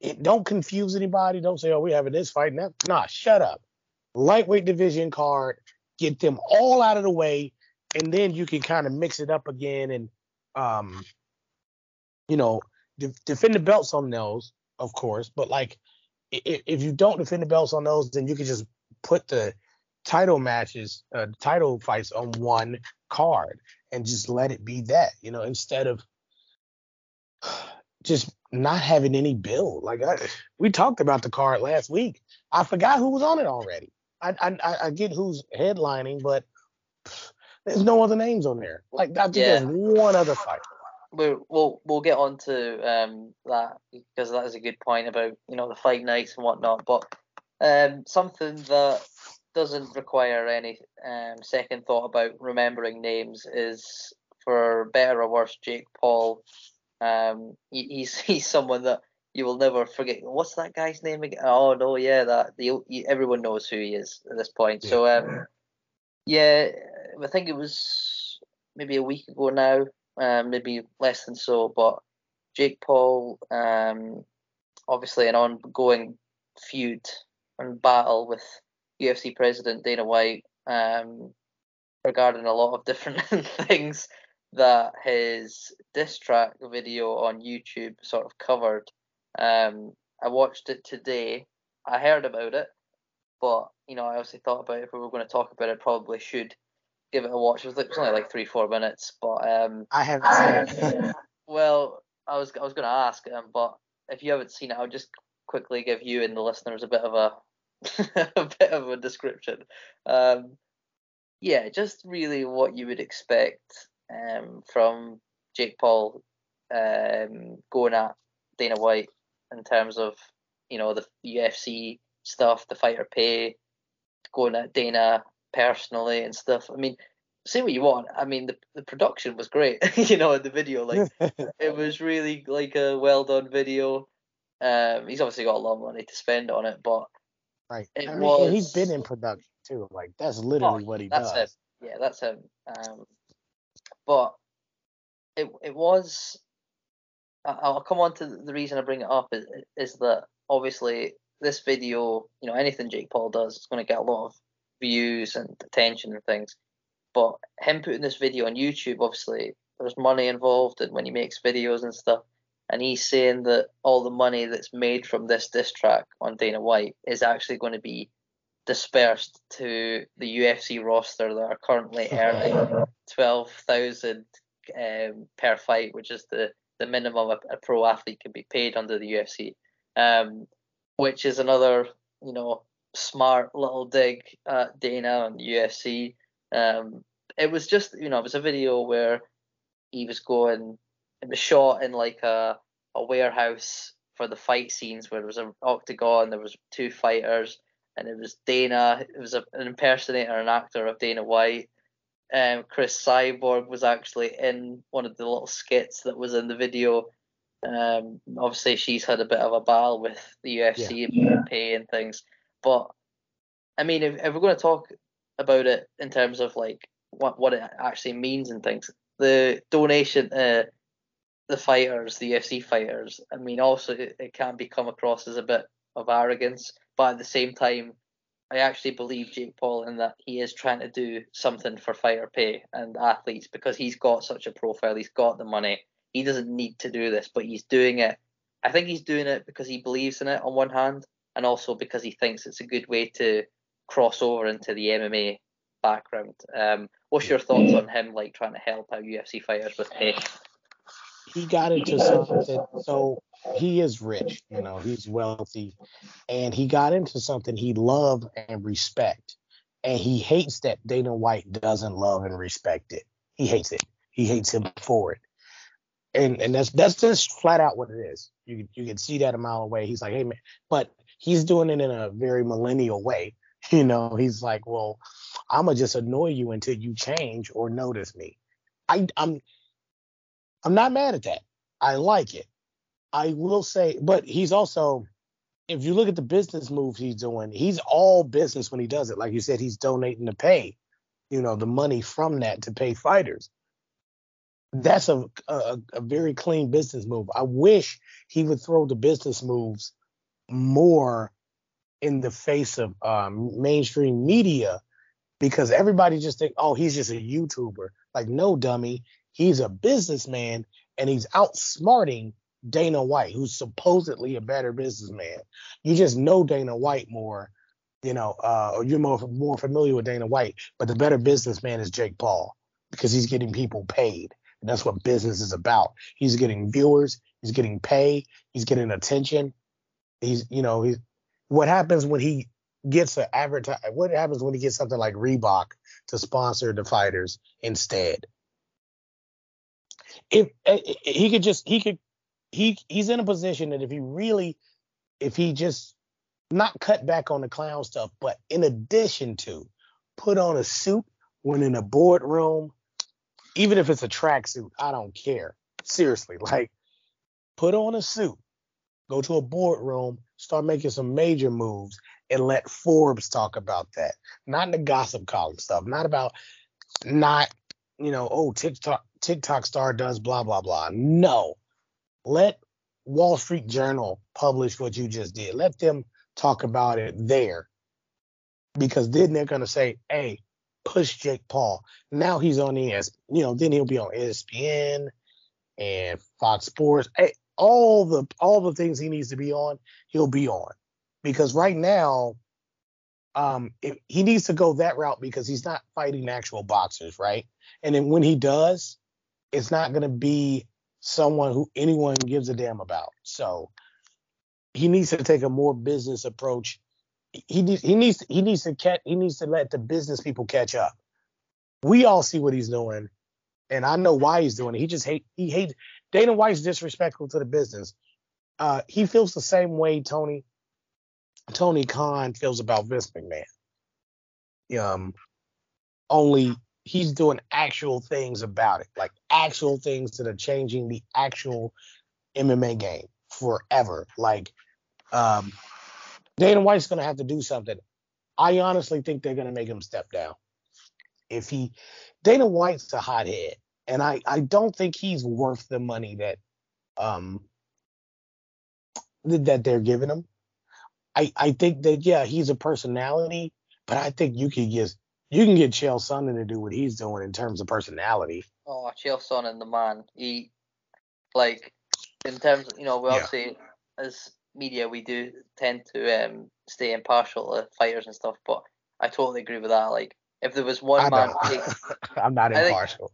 It don't confuse anybody. Don't say, "Oh, we having this fight now." Nah, shut up. lightweight division card, get them all out of the way, and then you can kind of mix it up again and um you know defend the belts on those, of course. But like if, if you don't defend the belts on those, then you can just put the title matches, uh, title fights on one card and just let it be that, you know, instead of just not having any build. Like I, we talked about the card last week. I forgot who was on it already. I I, I get who's headlining, but there's no other names on there. Like I think Yeah. there's one other fight. We'll we'll we'll get on to um, that because that is a good point about you know the fight nights and whatnot. But um, something that doesn't require any um, second thought about remembering names is, for better or worse, Jake Paul. Um, he, he's he's someone that you will never forget. What's that guy's name again? Oh no, yeah, that the everyone knows who he is at this point. So um, yeah, I think it was maybe a week ago now, um, maybe less than so. But Jake Paul, um, obviously an ongoing feud and battle with UFC president Dana White um, regarding a lot of different things that his diss track video on YouTube sort of covered. Um, I watched it today. I heard about it, but you know, I also thought about it. if we were going to talk about it, probably should give it a watch. It was, like, it was only like three, four minutes, but um, I haven't seen it. well, I was I was going to ask, um, but if you haven't seen it, I'll just quickly give you and the listeners a bit of a a bit of a description. Um, yeah, just really what you would expect um, from Jake Paul um, going at Dana White in terms of you know the UFC stuff, the fighter pay, going at Dana personally and stuff. I mean, say what you want. I mean, the the production was great. you know, in the video, like it was really like a well done video. Um, he's obviously got a lot of money to spend on it, but Right. It I mean, was- he's been in production too. Like that's literally what he Oh, that's does. him. Yeah, that's him. Um, but it it was. I'll come on to the reason I bring it up is, is that obviously this video, you know, anything Jake Paul does, it's going to get a lot of views and attention and things. But him putting this video on YouTube, obviously, there's money involved, and when he makes videos and stuff, and he's saying that all the money that's made from this diss track on Dana White is actually going to be dispersed to the UFC roster that are currently earning twelve thousand um, per fight, which is the the minimum a, a pro athlete can be paid under the UFC. Um, which is another you know smart little dig at Dana and UFC. Um, it was just you know it was a video where he was going. It was shot in like a a warehouse for the fight scenes where there was an octagon, there was two fighters, and it was Dana. It was a, an impersonator, an actor of Dana White. Um, Cris Cyborg was actually in one of the little skits that was in the video. Um, obviously she's had a bit of a battle with the UFC and pay and things, but I mean, if, if we're going to talk about it in terms of like what what it actually means and things, the donation to the fighters, the UFC fighters, I mean, also it, it can be come across as a bit of arrogance, but at the same time, I actually believe Jake Paul in that he is trying to do something for fighter pay and athletes because he's got such a profile, he's got the money, he doesn't need to do this, but he's doing it. I think he's doing it because he believes in it on one hand, and also because he thinks it's a good way to cross over into the MMA background. Um, what's your thoughts on him like trying to help out UFC fighters with pay? he got into something. So he is rich you know he's wealthy and he got into something he loved and respect and he hates that dana white doesn't love and respect it. He hates it. He hates him for it. And and that's that's just flat out what it is. You you can see that a mile away. He's like hey man but he's doing it in a very millennial way you know he's like well i'ma just annoy you until you change or notice me i i'm I'm not mad at that. I like it. I will say, but he's also, if you look at the business moves he's doing, he's all business when he does it. Like you said, he's donating to pay, you know, the money from that to pay fighters. That's a, a a very clean business move. I wish he would throw the business moves more in the face of um, mainstream media because everybody just think, oh, he's just a YouTuber. Like, no, dummy, he's a businessman and he's outsmarting Dana White, who's supposedly a better businessman. You just know Dana White more, you know, uh, or you're more more familiar with Dana White, but the better businessman is Jake Paul because he's getting people paid. And that's what business is about. He's getting viewers, he's getting pay, he's getting attention. He's, you know, he's what happens when he gets an advertise what happens when he gets something like Reebok to sponsor the fighters instead. If, if eh, eh, he could just he could he he's in a position that if he really if he just not cut back on the clown stuff, but in addition to put on a suit when in a boardroom, even if it's a tracksuit, I don't care. Seriously, like put on a suit, go to a boardroom, start making some major moves, and let Forbes talk about that. Not in the gossip column stuff, not about not, you know, oh, TikTok TikTok star does blah blah blah. No. Let Wall Street Journal publish what you just did. Let them talk about it there. Because then they're gonna say, hey, push Jake Paul. Now he's on ES, you know, then he'll be on ESPN and Fox Sports. Hey, all the all the things he needs to be on, he'll be on. Because right now, um, it, he needs to go that route because he's not fighting actual boxers, right? And then when he does, it's not going to be someone who anyone gives a damn about. So he needs to take a more business approach. He needs he needs he needs to catch he needs to let the business people catch up. We all see what he's doing, and I know why he's doing it. He just hate he hates Dana White's disrespectful to the business. Uh, he feels the same way Tony Tony Khan feels about Vince McMahon. Um, only he's doing actual things about it, like actual things that are changing the actual MMA game forever. Like, um, Dana White's gonna have to do something. I honestly think they're gonna make him step down. If he, Dana White's a hothead, and I I don't think he's worth the money that um that they're giving him. I I think that yeah he's a personality, but I think you can get you can get Chael Sonnen to do what he's doing in terms of personality. Oh, Chael Sonnen, the man. He, like, in terms, of, you know, we yeah. obviously as media we do tend to um, stay impartial to fighters and stuff, but I totally agree with that. Like, if there was one man, take, I'm not impartial.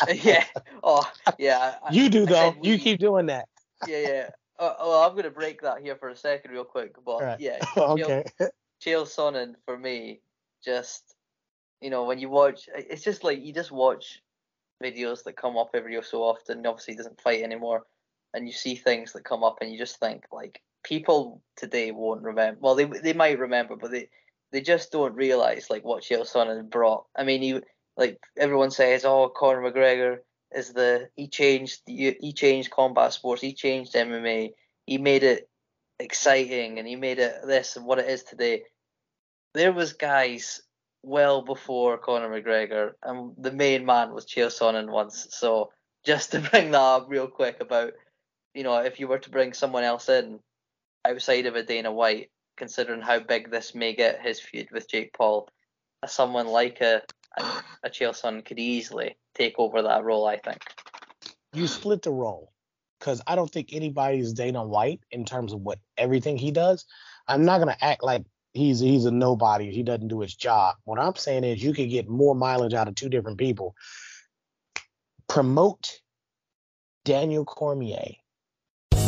Yeah. Oh, yeah. you do though. We, you keep doing that. Yeah, yeah. Uh, well, I'm gonna break that here for a second, real quick. But right. yeah, okay. Chael, Chael Sonnen for me just you know, when you watch, it's just like you just watch videos that come up every so often. Obviously, he doesn't fight anymore, and you see things that come up, and you just think like people today won't remember. Well, they they might remember, but they they just don't realize like what Chael Sonnen brought. I mean, he like everyone says, oh, Conor McGregor is the he changed he changed combat sports, he changed MMA, he made it exciting, and he made it this and what it is today. There was guys well before Conor McGregor, and the main man was Chael Sonnen once. So just to bring that up real quick about, you know, if you were to bring someone else in outside of a Dana White, considering how big this may get his feud with Jake Paul, someone like a a, a Chael Sonnen could easily take over that role. I think. You split the role because I don't think anybody's Dana White in terms of what everything he does. I'm not gonna act like he's he's a nobody. He doesn't do his job. What I'm saying is you could get more mileage out of two different people. Promote Daniel Cormier.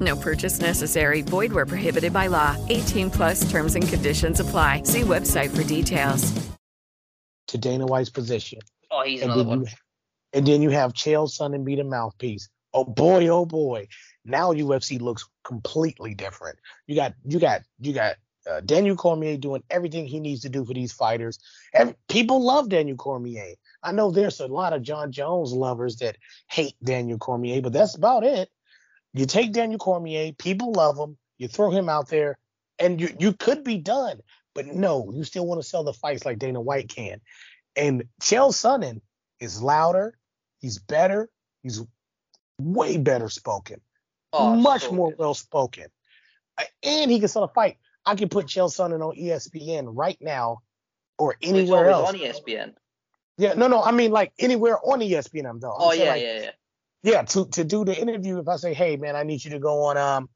No purchase necessary. Void where prohibited by law. 18 plus terms and conditions apply. See website for details. To Dana White's position. Oh, he's and another then one. You, and then you have Chael Sonnen be the mouthpiece. Oh boy, oh boy. Now UFC looks completely different. You got you got you got uh, Daniel Cormier doing everything he needs to do for these fighters. And people love Daniel Cormier. I know there's a lot of Jon Jones lovers that hate Daniel Cormier, but that's about it. You take Daniel Cormier, people love him. You throw him out there, and you you could be done. But no, you still want to sell the fights like Dana White can. And Chael Sonnen is louder. He's better. He's way better spoken. Oh, much so more well spoken. Uh, and he can sell a fight. I can put Chael Sonnen on ESPN right now or anywhere else. on ESPN. Yeah, no, no. I mean like anywhere on ESPN. I'm though. I'm Oh yeah, like, yeah, yeah. Yeah, to to do the interview, if I say, hey man, I need you to go on um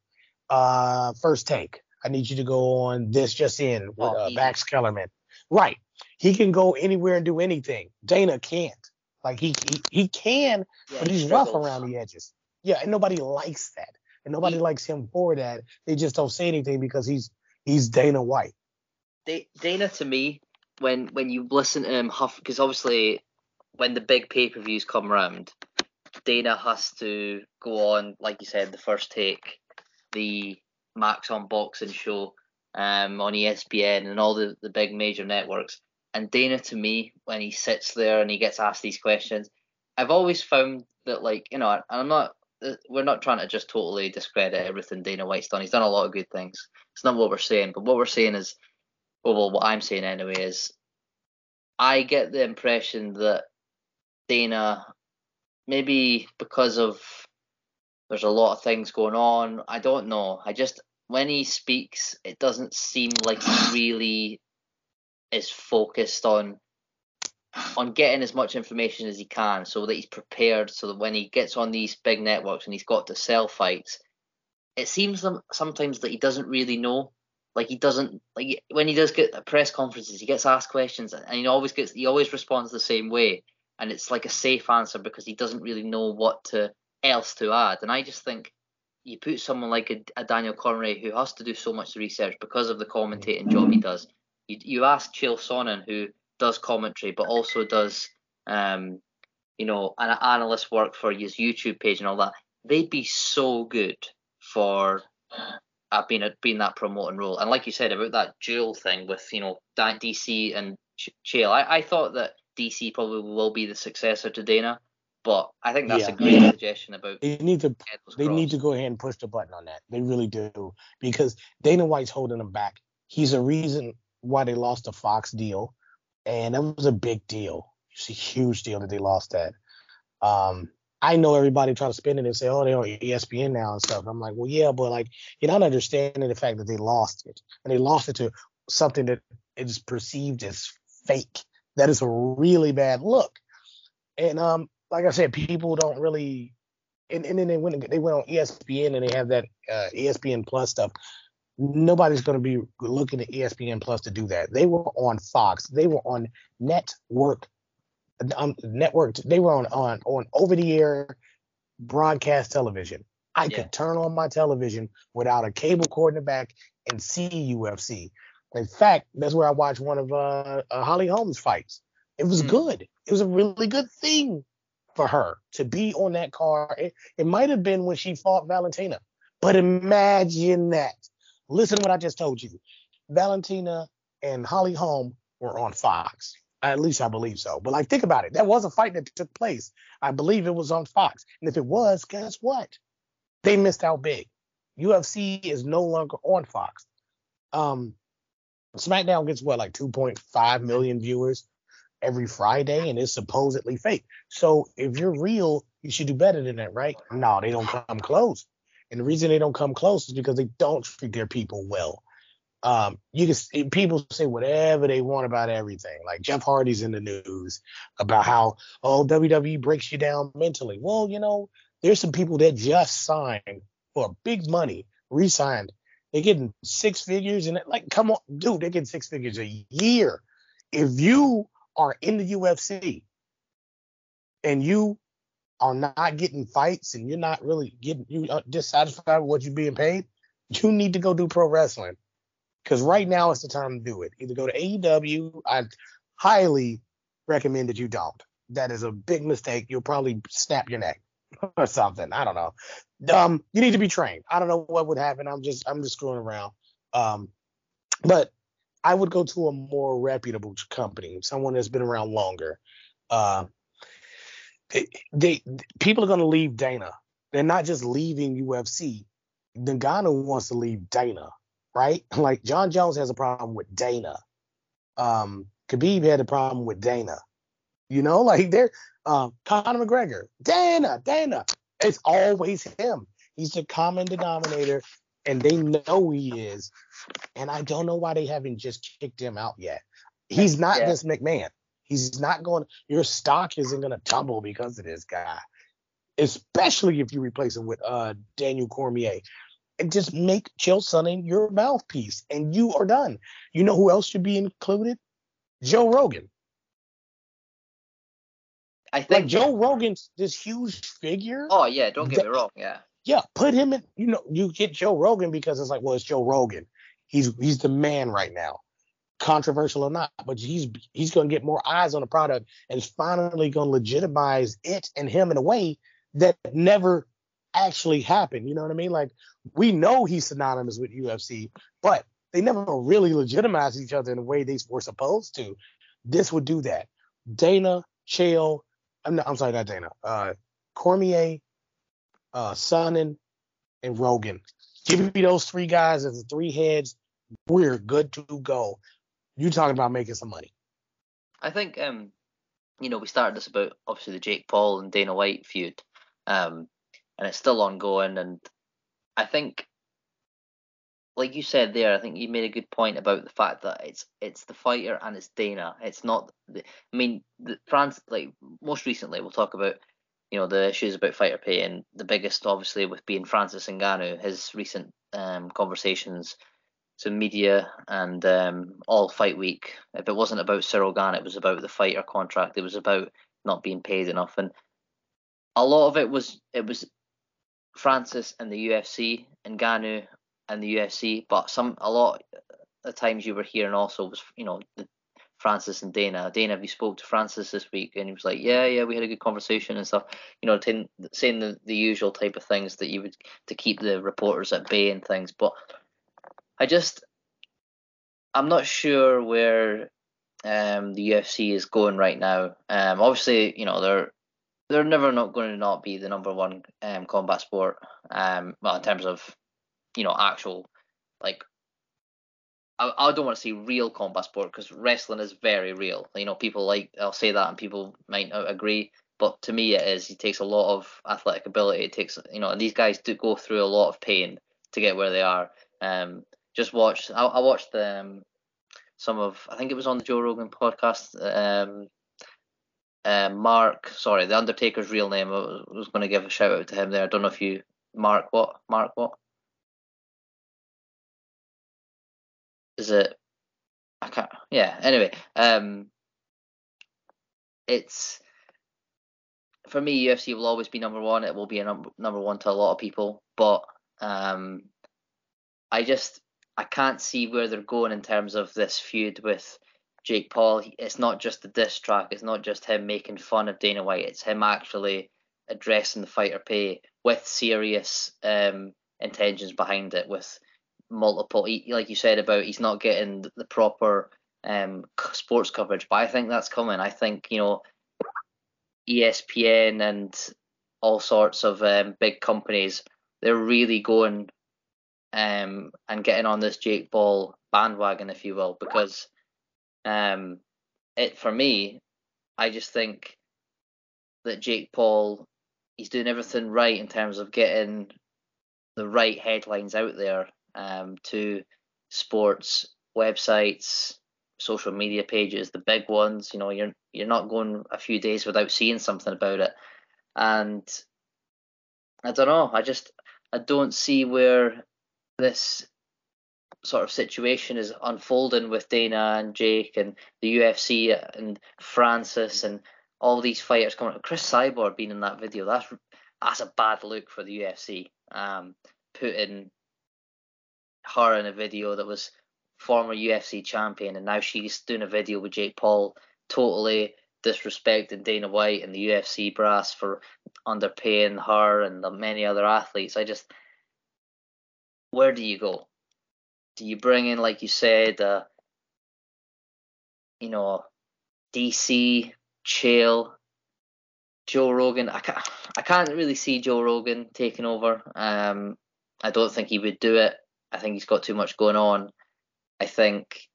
uh first take. I need you to go on this just in with Oh, uh. Max Kellerman. Right. He can go anywhere and do anything. Dana can't. Like he he, he can, Yeah, but he he's rough around the edges. Yeah, and nobody likes that. And nobody likes him for that. They just don't say anything because he's he's Dana White. Da- Dana to me, when when you listen to him huff, because obviously when the big pay per views come round, Dana has to go on, like you said, the first take, the Max on Boxing show, um, on ESPN and all the the big major networks. And Dana to me, when he sits there and he gets asked these questions, I've always found that like you know, I'm not. uh, We're not trying to just totally discredit everything Dana White's done. He's done a lot of good things. It's not what we're saying, but what we're saying is well, well, what I'm saying anyway is, I get the impression that Dana, maybe because of there's a lot of things going on. I don't know. I just when he speaks, it doesn't seem like he really is focused on on getting as much information as he can, so that he's prepared. So that when he gets on these big networks and he's got to sell fights, it seems sometimes that he doesn't really know like he doesn't like when he does get press conferences he gets asked questions and he always gets he always responds the same way and it's like a safe answer because he doesn't really know what to else to add and i just think you put someone like a, a daniel Cormier who has to do so much research because of the commentating job he does you, you ask Chael Sonnen who does commentary but also does um you know an analyst work for his youtube page and all that they'd be so good for uh, being a, being that promoting role. And like you said about that duel thing with you know DC and Ch- Chael, I, I thought that DC probably will be the successor to Dana, but I think that's Yeah. a great suggestion about They need to they need to go ahead and push the button on that. They really do because Dana White's holding them back. He's a reason why they lost the Fox deal, and that was a big deal. It's a huge deal that they lost that. Um, I know everybody try to spin it and say, "Oh, they're on ESPN now and stuff." I'm like, "Well, yeah, but like you're not understanding the fact that they lost it, and they lost it to something that is perceived as fake. That is a really bad look." And um, like I said, people don't really and, and then they went they went on ESPN and they have that uh, ESPN Plus stuff. Nobody's going to be looking at ESPN Plus to do that. They were on Fox. They were on network, um, network. They were on on on over the air broadcast television. I Yeah. could turn on my television without a cable cord in the back and see UFC. In fact, that's where I watched one of uh, uh, Holly Holmes' fights. It was Hmm. good. It was a really good thing for her to be on that card. It, it might have been when she fought Valentina, but imagine that. Listen to what I just told you. Valentina and Holly Holm were on Fox. At least I believe so. But like, think about it. That was a fight that took place. I believe it was on Fox. And if it was, guess what? They missed out big. UFC is no longer on Fox. Um, SmackDown gets what, like 2.5 million viewers every Friday, and it's supposedly fake. So if you're real, you should do better than that, right? No, they don't come close. And the reason they don't come close is because they don't treat their people well. Um, you can see, people say whatever they want about everything. Like Jeff Hardy's in the news about how oh WWE breaks you down mentally. Well, you know, there's some people that just signed for big money, re-signed. They're getting six figures and like, come on, dude, they're getting six figures a year. If you are in the UFC and you are not getting fights and you're not really getting you are dissatisfied with what you're being paid, you need to go do pro wrestling. Because right now is the time to do it. Either go to AEW. I highly recommend that you don't. That is a big mistake. You'll probably snap your neck or something. I don't know. Um, you need to be trained. I don't know what would happen. I'm just I'm just screwing around. Um, but I would go to a more reputable company, someone that's been around longer. Uh, they, they people are to leave Dana. They're not just leaving UFC. Ngannou wants to leave Dana, right? Like Jon Jones has a problem with Dana. Um, Khabib had a problem with Dana. You know, like they're um, Conor McGregor, Dana, Dana. It's always him. He's the common denominator, and they know he is. And I don't know why they haven't just kicked him out yet. He's not Yeah. Vince McMahon. He's not going. Your stock isn't going to tumble because of this guy, especially if you replace him with uh Daniel Cormier. And just make Chael Sonnen your mouthpiece, and you are done. You know who else should be included? Joe Rogan. I Like think. Joe Rogan's this huge figure. oh yeah, don't get That- me wrong. Yeah. Yeah, put him in. You know, you get Joe Rogan because it's like, well, it's Joe Rogan. He's he's the man right now, controversial or not. But he's he's going to get more eyes on the product and is finally going to legitimize it and him in a way that never actually happened. You know what I mean? Like we know he's synonymous with UFC, but they never really legitimized each other in the way they were supposed to. This would do that. Dana, Chael, I'm, not, I'm sorry, not Dana. Uh, Cormier, uh, Sonnen, and Rogan. Give me those three guys as the three heads. We're good to go. You talking about making some money? I think um, you know, we started this about obviously the Jake Paul and Dana White feud, um, and it's still ongoing. And I think, like you said there, I think you made a good point about the fact that it's it's the fighter and it's Dana. It's not. The, I mean, the France like most recently we'll talk about. You know the issues about fighter pay, and the biggest, obviously, with being Francis Ngannou, his recent um, conversations to media and um, all fight week. If it wasn't about Cyril Gane, it was about the fighter contract. It was about not being paid enough, and a lot of it was it was Francis and the UFC and Ngannou and the UFC. But some a lot of times you were hearing also was you know the Francis and Dana. Dana, we spoke to Francis this week, and he was like, "Yeah, yeah, we had a good conversation and stuff." You know, tin- saying the, the usual type of things that you would to keep the reporters at bay and things. But I just, I'm not sure where um, the UFC is going right now. Um, obviously, you know they're they're never not going to not be the number one um, combat sport. Um, well, in terms of you know actual like I, I don't want to say real combat sport because wrestling is very real. You know, people like I'll say that and people might not agree, but to me it is. It takes a lot of athletic ability. It takes you know, and these guys do go through a lot of pain to get where they are. Um, just watched. I, I watched um, some of. I think it was on the Joe Rogan podcast. Um, uh, Mark, sorry, the Undertaker's real name. I was, was going to give a shout out to him there. I don't know if you, Mark, what? Mark, what? Is it? I can't. Yeah. Anyway, um, it's for me. UFC will always be number one. It will be a number number one to a lot of people, but um, I just I can't see where they're going in terms of this feud with Jake Paul. It's not just the diss track. It's not just him making fun of Dana White. It's him actually addressing the fighter pay with serious um, intentions behind it, with multiple, he- like you said about he's not getting the proper um, sports coverage. But I think that's coming. I think you know ESPN and all sorts of um, big companies they're really going um, and getting on this Jake Paul bandwagon, if you will, because um, it for me, I just think that Jake Paul he's doing everything right in terms of getting the right headlines out there um, to sports websites, social media pages, the big ones. You know, you're you're not going a few days without seeing something about it, and I don't know. I just I don't see where this sort of situation is unfolding with Dana and Jake and the UFC and Francis and all these fighters coming. Cris Cyborg being in that video, that's that's a bad look for the UFC. Um, putting her in a video that was former UFC champion and now she's doing a video with Jake Paul, totally disrespecting Dana White and the UFC brass for underpaying her and the many other athletes. I just, where do you go? Do you bring in, like you said, uh, you know, DC, Chael, Joe Rogan? I can't, I can't really see Joe Rogan taking over. Um, I don't think he would do it. I think he's got too much going on. I think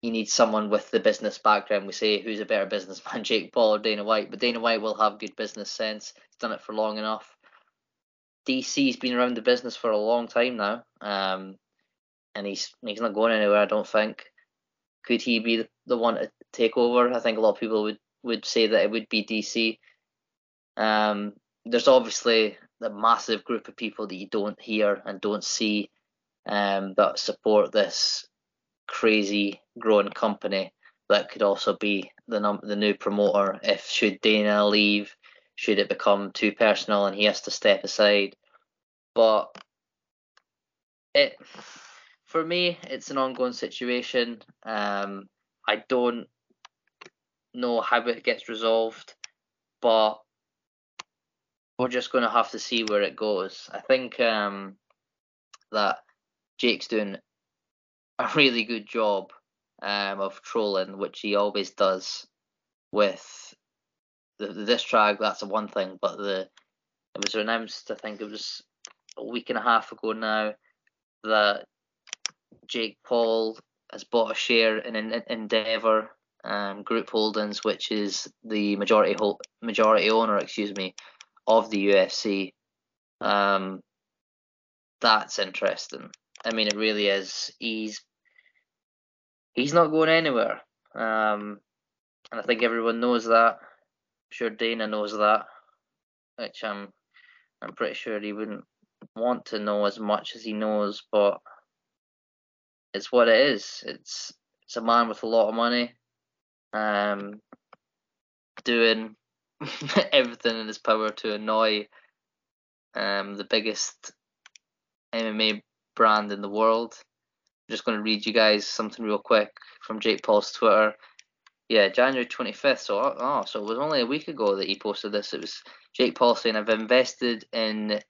you need someone with the business background. We say who's a better businessman, Jake Paul or Dana White, but Dana White will have good business sense. He's done it for long enough. DC's been around the business for a long time now, um, and he's he's not going anywhere. I don't think. Could he be the one to take over? I think a lot of people would would say that it would be DC. Um, there's obviously the massive group of people that you don't hear and don't see um, that support this crazy growing company that could also be the num- the new promoter if should Dana leave, should it become too personal and he has to step aside. But it for me it's an ongoing situation. Um, I don't know how it gets resolved, but we're just going to have to see where it goes. I think um, that Jake's doing a really good job um, of trolling, which he always does with the, diss track. That's one thing, but the it was announced. I think it was a week and a half ago now that Jake Paul has bought a share in an Endeavor um, Group Holdings, which is the majority ho- majority owner, excuse me, of the UFC. Um, that's interesting. I mean, it really is. He's he's not going anywhere, um, and I think everyone knows that. I'm sure Dana knows that, which I'm I'm pretty sure he wouldn't want to know as much as he knows, but it's what it is. It's it's a man with a lot of money, um, doing everything in his power to annoy um the biggest MMA brand in the world. I'm just going to read you guys something real quick from Jake Paul's Twitter. Yeah, January 25th. So, oh, so it was only a week ago that he posted this. It was Jake Paul saying, "I've invested in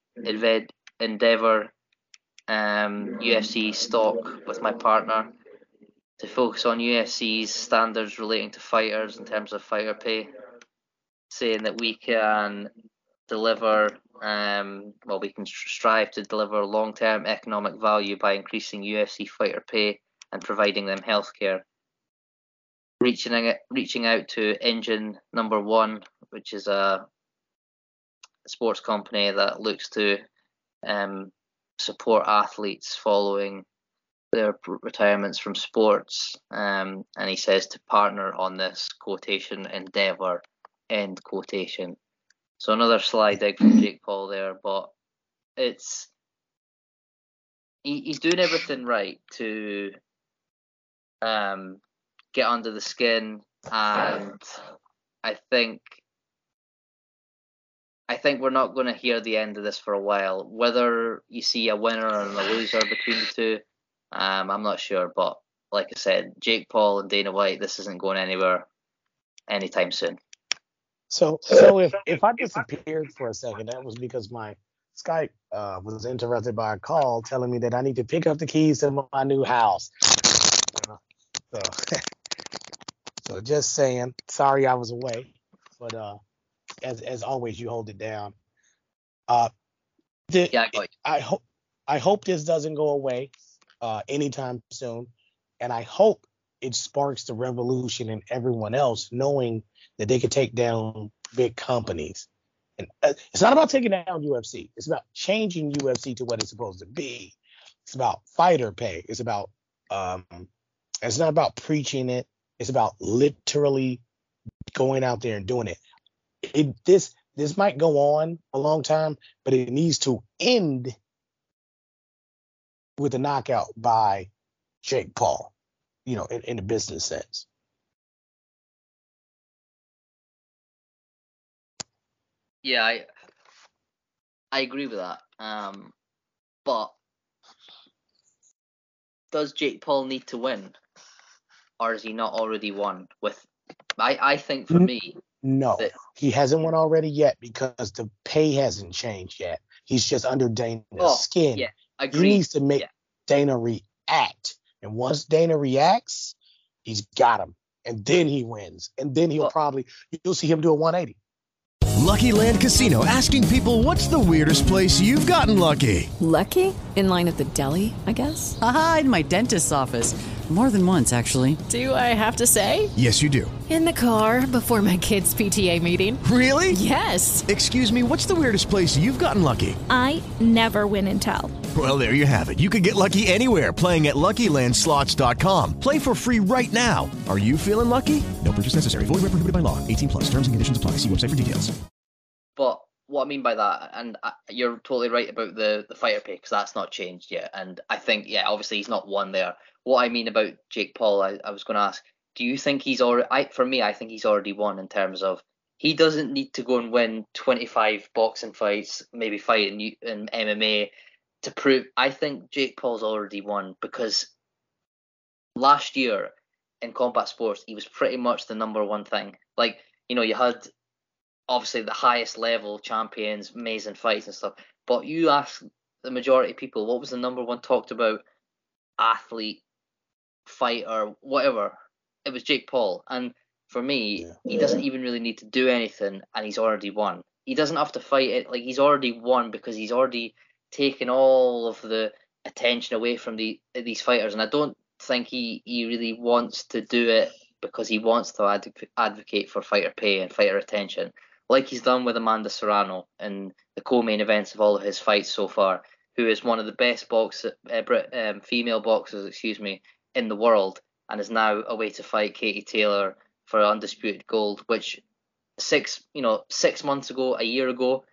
Endeavor um, UFC stock with my partner to focus on UFC's standards relating to fighters in terms of fighter pay, saying that we can deliver um, well, we can strive to deliver long-term economic value by increasing UFC fighter pay and providing them healthcare. Reaching out, reaching out to Engine Number One, which is a sports company that looks to um, support athletes following their retirements from sports, um, and he says to partner on this quotation endeavor, end quotation. So another sly dig from Jake Paul there, but it's he, he's doing everything right to um, get under the skin, and I think I think we're not going to hear the end of this for a while. Whether you see a winner and a loser between the two, um, I'm not sure. But like I said, Jake Paul and Dana White, this isn't going anywhere anytime soon. So, so if if I disappeared for a second, that was because my Skype uh, was interrupted by a call telling me that I need to pick up the keys to my new house. Uh, so, so just saying, sorry I was away, but uh, as as always, you hold it down. Uh, the, yeah, I, I hope I hope this doesn't go away uh, anytime soon, and I hope it sparks the revolution in everyone else, knowing that they could take down big companies. And uh, it's not about taking down UFC. It's about changing UFC to what it's supposed to be. It's about fighter pay. It's about um, it's not about preaching it. It's about literally going out there and doing it. it this this might go on a long time, but it needs to end with a knockout by Jake Paul, you know, in, in the business sense. Yeah, I I agree with that. Um, but does Jake Paul need to win, or is he not already won? With I, I think for me, no, that, he hasn't won already yet because the pay hasn't changed yet. He's just under Dana's oh, skin. Yeah, agree. He needs to make yeah. Dana react, and once Dana reacts, he's got him, and then he wins, and then he'll probably you'll see him do a 180. Lucky Land Casino asking people what's the weirdest place you've gotten lucky? Lucky? In line at the deli, I guess? Aha, in my dentist's office. More than once, actually. Do I have to say? Yes, you do. In the car before my kids' PTA meeting. Really? Yes. Excuse me, what's the weirdest place you've gotten lucky? I never win and tell. Well, there you have it. You can get lucky anywhere playing at LuckyLandSlots.com. Play for free right now. Are you feeling lucky? No purchase necessary. Void where prohibited by law. 18 plus. Terms and conditions apply. See website for details. But what I mean by that, and I, you're totally right about the the fighter pay because that's not changed yet. And I think, yeah, obviously he's not won there. What I mean about Jake Paul, I, I was going to ask, do you think he's already? I, for me, I think he's already won in terms of he doesn't need to go and win 25 boxing fights, maybe fight in, in MMA to prove. I think Jake Paul's already won because last year in combat sports, he was pretty much the number one thing. Like, you know, you had obviously the highest level champions, amazing fights and stuff. But you ask the majority of people, what was the number one talked about athlete, fighter, or whatever? It was Jake Paul. And for me, yeah. he doesn't even really need to do anything, and he's already won. He doesn't have to fight it. Like he's already won because he's already taken all of the attention away from the these fighters. And I don't think he he really wants to do it because he wants to adv- advocate for fighter pay and fighter attention like he's done with Amanda Serrano in the co-main events of all of his fights so far, who is one of the best box uh, um, female boxers, excuse me, in the world, and is now away to fight Katie Taylor for undisputed gold, which six you know six months ago, a year ago,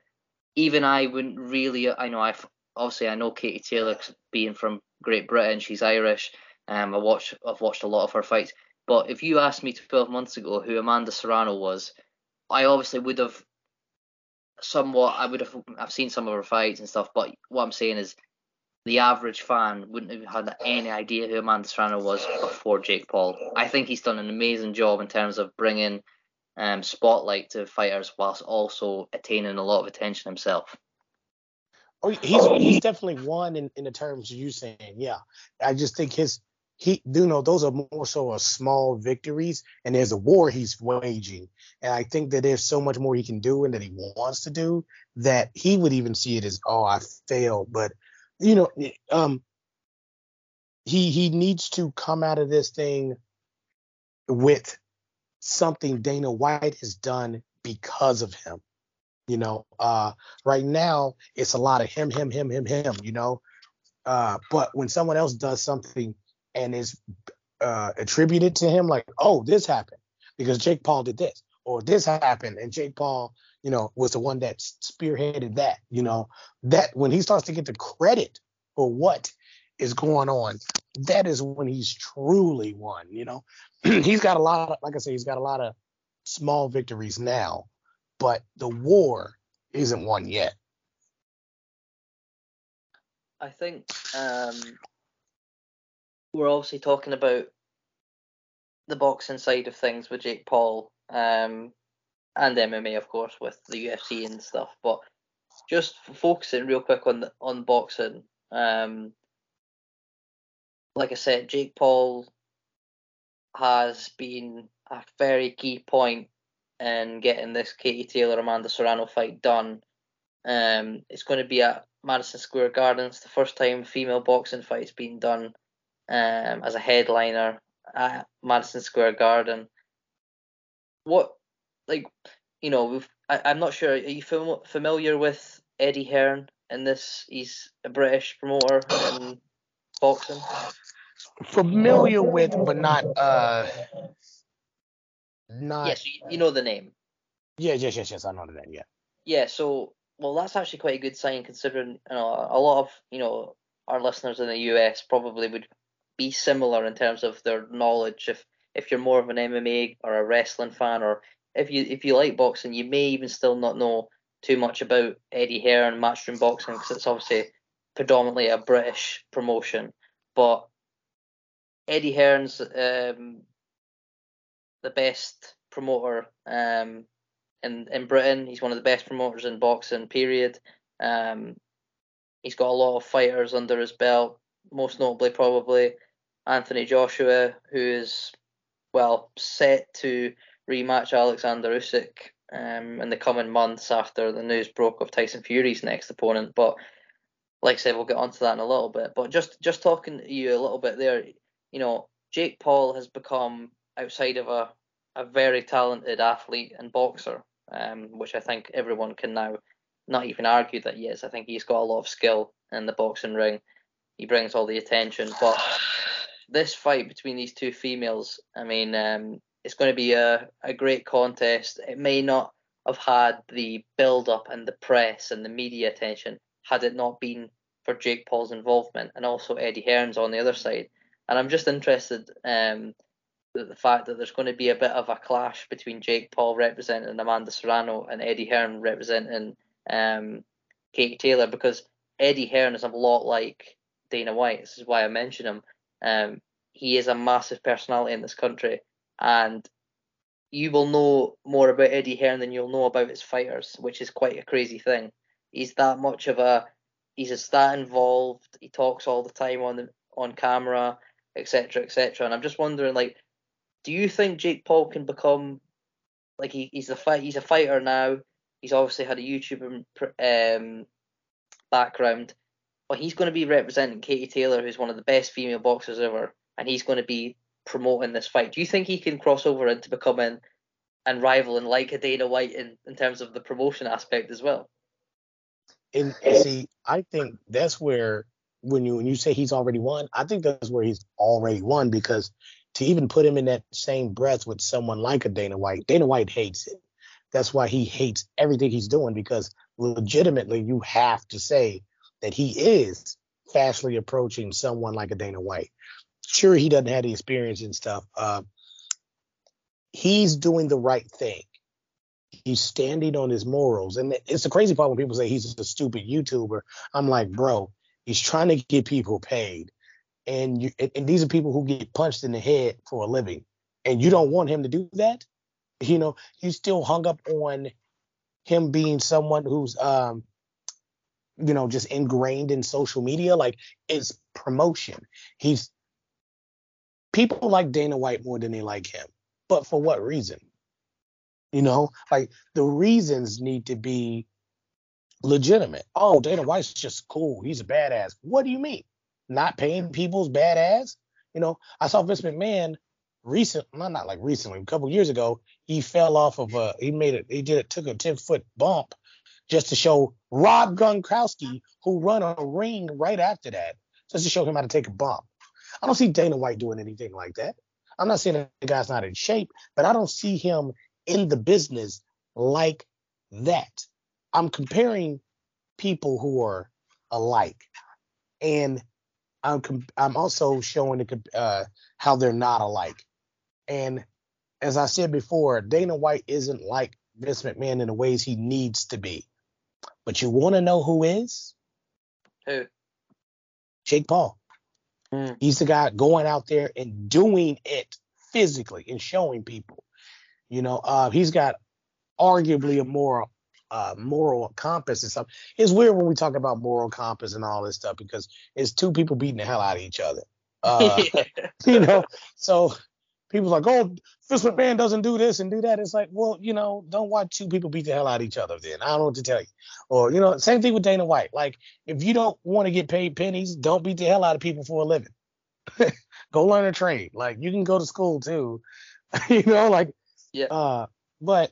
even I wouldn't really. I know I've obviously I know Katie Taylor being from Great Britain, she's Irish. Um, I watch I've watched a lot of her fights, but if you asked me 12 months ago who Amanda Serrano was, I obviously would have somewhat. I would have. I've seen some of her fights and stuff, but what I'm saying is, the average fan wouldn't have had any idea who Amanda Serrano was before Jake Paul. I think he's done an amazing job in terms of bringing um, spotlight to fighters whilst also attaining a lot of attention himself. Oh, he's he's definitely one in, in the terms you're saying. Yeah, I just think his he you know those are more so small victories and there's a war he's waging and i think that there's so much more he can do and that he wants to do that he would even see it as oh i failed but you know um he he needs to come out of this thing with something dana white has done because of him you know? Uh right now it's a lot of him him him him him you know? Uh but when someone else does something and is uh, attributed to him like, oh, this happened because Jake Paul did this, or this happened and Jake Paul, you know, was the one that spearheaded that. You know, that when he starts to get the credit for what is going on, that is when he's truly won. You know, he's got a lot of, like I say, he's got a lot of small victories now, but the war isn't won yet. I think um, we're obviously talking about the boxing side of things with Jake Paul um, and MMA, of course, with the UFC and stuff. But just focusing real quick on the, on boxing. Um, like I said, Jake Paul has been a very key point in getting this Katie Taylor Amanda Serrano fight done. Um, it's going to be at Madison Square Gardens, the first time female boxing fight's been done um, as a headliner at Madison Square Garden. What, like, you know, we've, I, am not sure. Are you fam- familiar with Eddie Hearn in this? He's a British promoter in boxing? Familiar with, but not uh, not. Yes, you, you know the name. Yeah, yes, yes, yes. I know the name. Yeah. Yeah, so well, that's actually quite a good sign considering you know a lot of you know our listeners in the US probably would be similar in terms of their knowledge. If if you're more of an MMA or a wrestling fan, or if you if you like boxing, you may even still not know too much about Eddie Hearn Matchroom Boxing because it's obviously predominantly a British promotion. But Eddie Hearn's um, the best promoter um, in in Britain. He's one of the best promoters in boxing. Period. Um, he's got a lot of fighters under his belt. Most notably, probably Anthony Joshua, who is well set to rematch Alexander Usyk um, in the coming months after the news broke of Tyson Fury's next opponent. But like I said, we'll get onto that in a little bit. But just just talking to you a little bit there, you know, Jake Paul has become outside of a a very talented athlete and boxer, um, which I think everyone can now not even argue that yes, I think he's got a lot of skill in the boxing ring. He brings all the attention, but this fight between these two females, I mean, um, it's going to be a, a great contest. It may not have had the build up and the press and the media attention had it not been for Jake Paul's involvement and also Eddie Hearn's on the other side. And I'm just interested um, the fact that there's going to be a bit of a clash between Jake Paul representing Amanda Serrano and Eddie Hearn representing um, Katie Taylor because Eddie Hearn is a lot like Dana White. This is why I mention him. Um, he is a massive personality in this country, and you will know more about Eddie Hearn than you'll know about his fighters, which is quite a crazy thing. He's that much of a he's just that involved. He talks all the time on the on camera, etc., etc. And I'm just wondering, like, do you think Jake Paul can become like he, he's a fight he's a fighter now? He's obviously had a YouTube um, background, but he's going to be representing Katie Taylor, who's one of the best female boxers ever, and he's going to be promoting this fight. Do you think he can cross over into becoming and rivaling like a Dana White in, in terms of the promotion aspect as well? And see, I think that's where when you when you say he's already won, I think that's where he's already won because to even put him in that same breath with someone like a Dana White, Dana White hates it. That's why he hates everything he's doing because legitimately you have to say that he is fastly approaching someone like a Dana White. Sure, he doesn't have the experience and stuff. Uh, he's doing the right thing. He's standing on his morals. And it's the crazy part when people say he's a stupid YouTuber. I'm like, bro, he's trying to get people paid. And you and these are people who get punched in the head for a living. And you don't want him to do that? You know, you still hung up on him being someone who's um you know just ingrained in social media like it's promotion he's people like dana white more than they like him. But for what reason? You know like the reasons need to be legitimate. Oh dana white's just cool. He's a badass. What do you mean? Not paying people's badass? You know i saw vince mcmahon recent not not like recently a couple years ago he fell off of a he made it he did it took a 10 foot bump just to show Rob Gronkowski, who run a ring right after that, just to show him how to take a bump. I don't see Dana White doing anything like that. I'm not saying the guy's not in shape, but I don't see him in the business like that. I'm comparing people who are alike, and I'm I'm also showing the, uh, how they're not alike. And as I said before, Dana White isn't like Vince McMahon in the ways he needs to be. But you want to know who is? Who? Jake Paul. Mm. He's the guy going out there and doing it physically and showing people. You know, uh, he's got arguably a moral uh, moral compass and stuff. It's weird when we talk about moral compass and all this stuff because it's two people beating the hell out of each other. Uh, you know, so people like, oh, Vince McMahon doesn't do this and do that. It's like, well, you know, don't watch two people beat the hell out of each other then. I don't know what to tell you. Or, you know, same thing with Dana White. Like, if you don't want to get paid pennies, don't beat the hell out of people for a living. go learn a trade. Like, you can go to school too. you know, like, yeah. Uh, but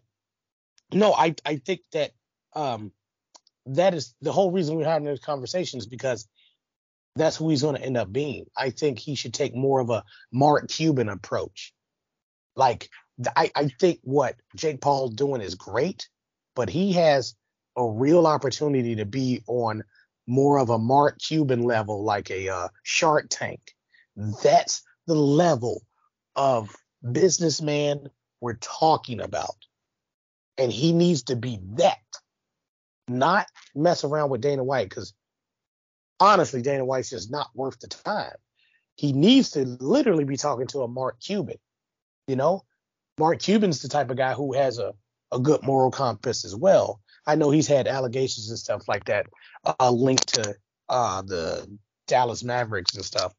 no, I, I think that um, that is the whole reason we're having this conversation is because that's who he's going to end up being. I think he should take more of a Mark Cuban approach. Like I, I think what Jake Paul doing is great, but he has a real opportunity to be on more of a Mark Cuban level, like a uh, Shark Tank. That's the level of businessman we're talking about. And he needs to be that, not mess around with Dana White, because honestly, Dana White's just not worth the time. He needs to literally be talking to a Mark Cuban. You know, Mark Cuban's the type of guy who has a, a good moral compass as well. I know he's had allegations and stuff like that uh, linked to uh, the Dallas Mavericks and stuff.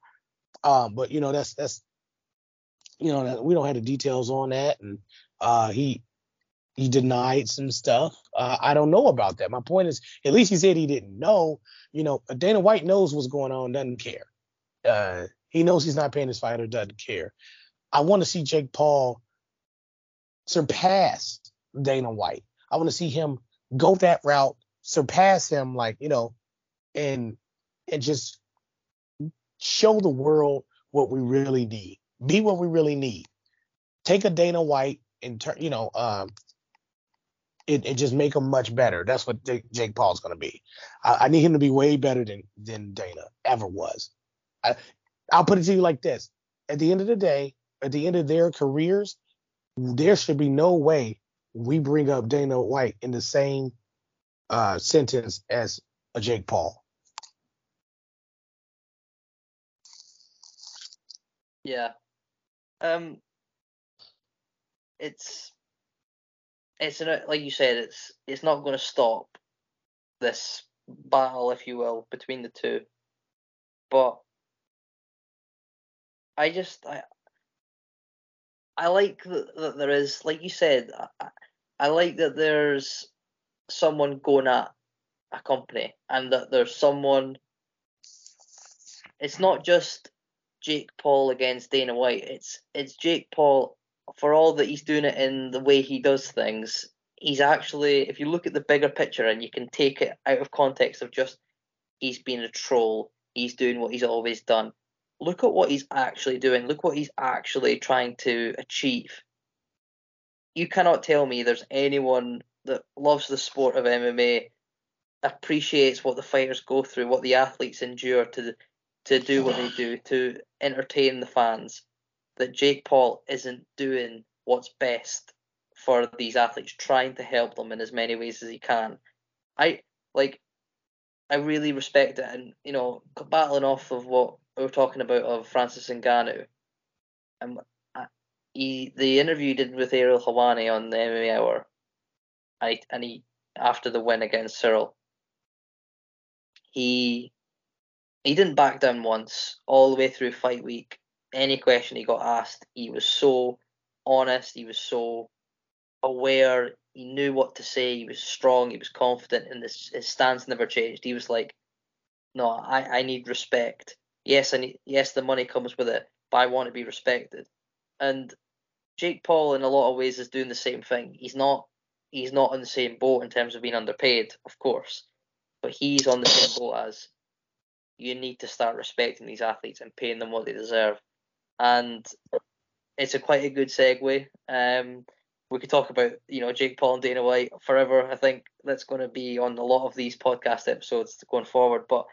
Um, but you know, that's that's you know, we don't have the details on that, and uh, he he denied some stuff. Uh, I don't know about that. My point is, at least he said he didn't know. You know, Dana White knows what's going on, doesn't care. Uh, he knows he's not paying his fighter, doesn't care. I want to see Jake Paul surpass Dana White. I want to see him go that route, surpass him, like you know, and and just show the world what we really need. Be what we really need. Take a Dana White and turn, you know, um, it, it just make him much better. That's what Jake, Jake Paul's going to be. I, I, need him to be way better than than Dana ever was. I, I'll put it to you like this: at the end of the day, at the end of their careers, there should be no way we bring up Dana White in the same uh, sentence as a Jake Paul. Yeah. Um. It's it's like you said, it's it's not going to stop this battle, if you will, between the two. But I just I I like that, there is, like you said, I, I like that there's someone going at a company and that there's someone. It's not just Jake Paul against Dana White. It's it's Jake Paul for all that he's doing it in the way he does things, he's actually, if you look at the bigger picture and you can take it out of context of just he's being a troll, he's doing what he's always done. Look at what he's actually doing. Look what he's actually trying to achieve. You cannot tell me there's anyone that loves the sport of MMA, appreciates what the fighters go through, what the athletes endure to to do what they do, to entertain the fans, that Jake Paul isn't doing what's best for these athletes, trying to help them in as many ways as he can. I like I really respect it and you know, battling off of what we were talking about of Francis Ngannou. Um, he the interview he did with Ariel Helwani on the MMA Hour, I and he after the win against Ciryl, he he didn't back down once all the way through fight week any question he got asked, he was so honest, he was so aware, he knew what to say, he was strong, he was confident, and this, his stance never changed. He was like, No, I, I need respect. Yes, I need, yes, the money comes with it, but I want to be respected. And Jake Paul, in a lot of ways, is doing the same thing. He's not he's not in the same boat in terms of being underpaid, of course, but he's on the same boat as you need to start respecting these athletes and paying them what they deserve and it's a quite a good segue. Um, we could talk about you know Jake Paul and Dana White forever. I think that's going to be on a lot of these podcast episodes going forward. But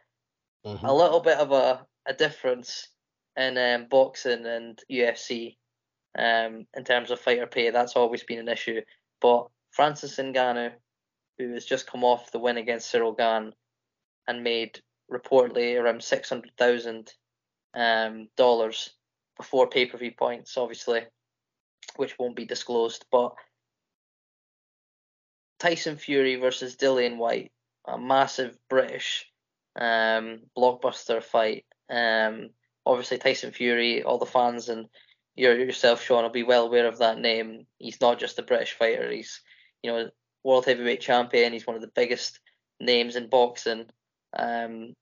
mm-hmm. a little bit of a, a difference in um, boxing and UFC um, in terms of fighter pay. That's always been an issue. But Francis Ngannou, who has just come off the win against Ciryl Gane and made reportedly around six hundred thousand um, dollars before pay per view points, obviously, which won't be disclosed. But Tyson Fury versus Dillian Whyte, a massive British um, blockbuster fight. Um, obviously, Tyson Fury, all the fans and yourself, Sean, will be well aware of that name. He's not just a British fighter; he's you know world heavyweight champion. He's one of the biggest names in boxing. Um,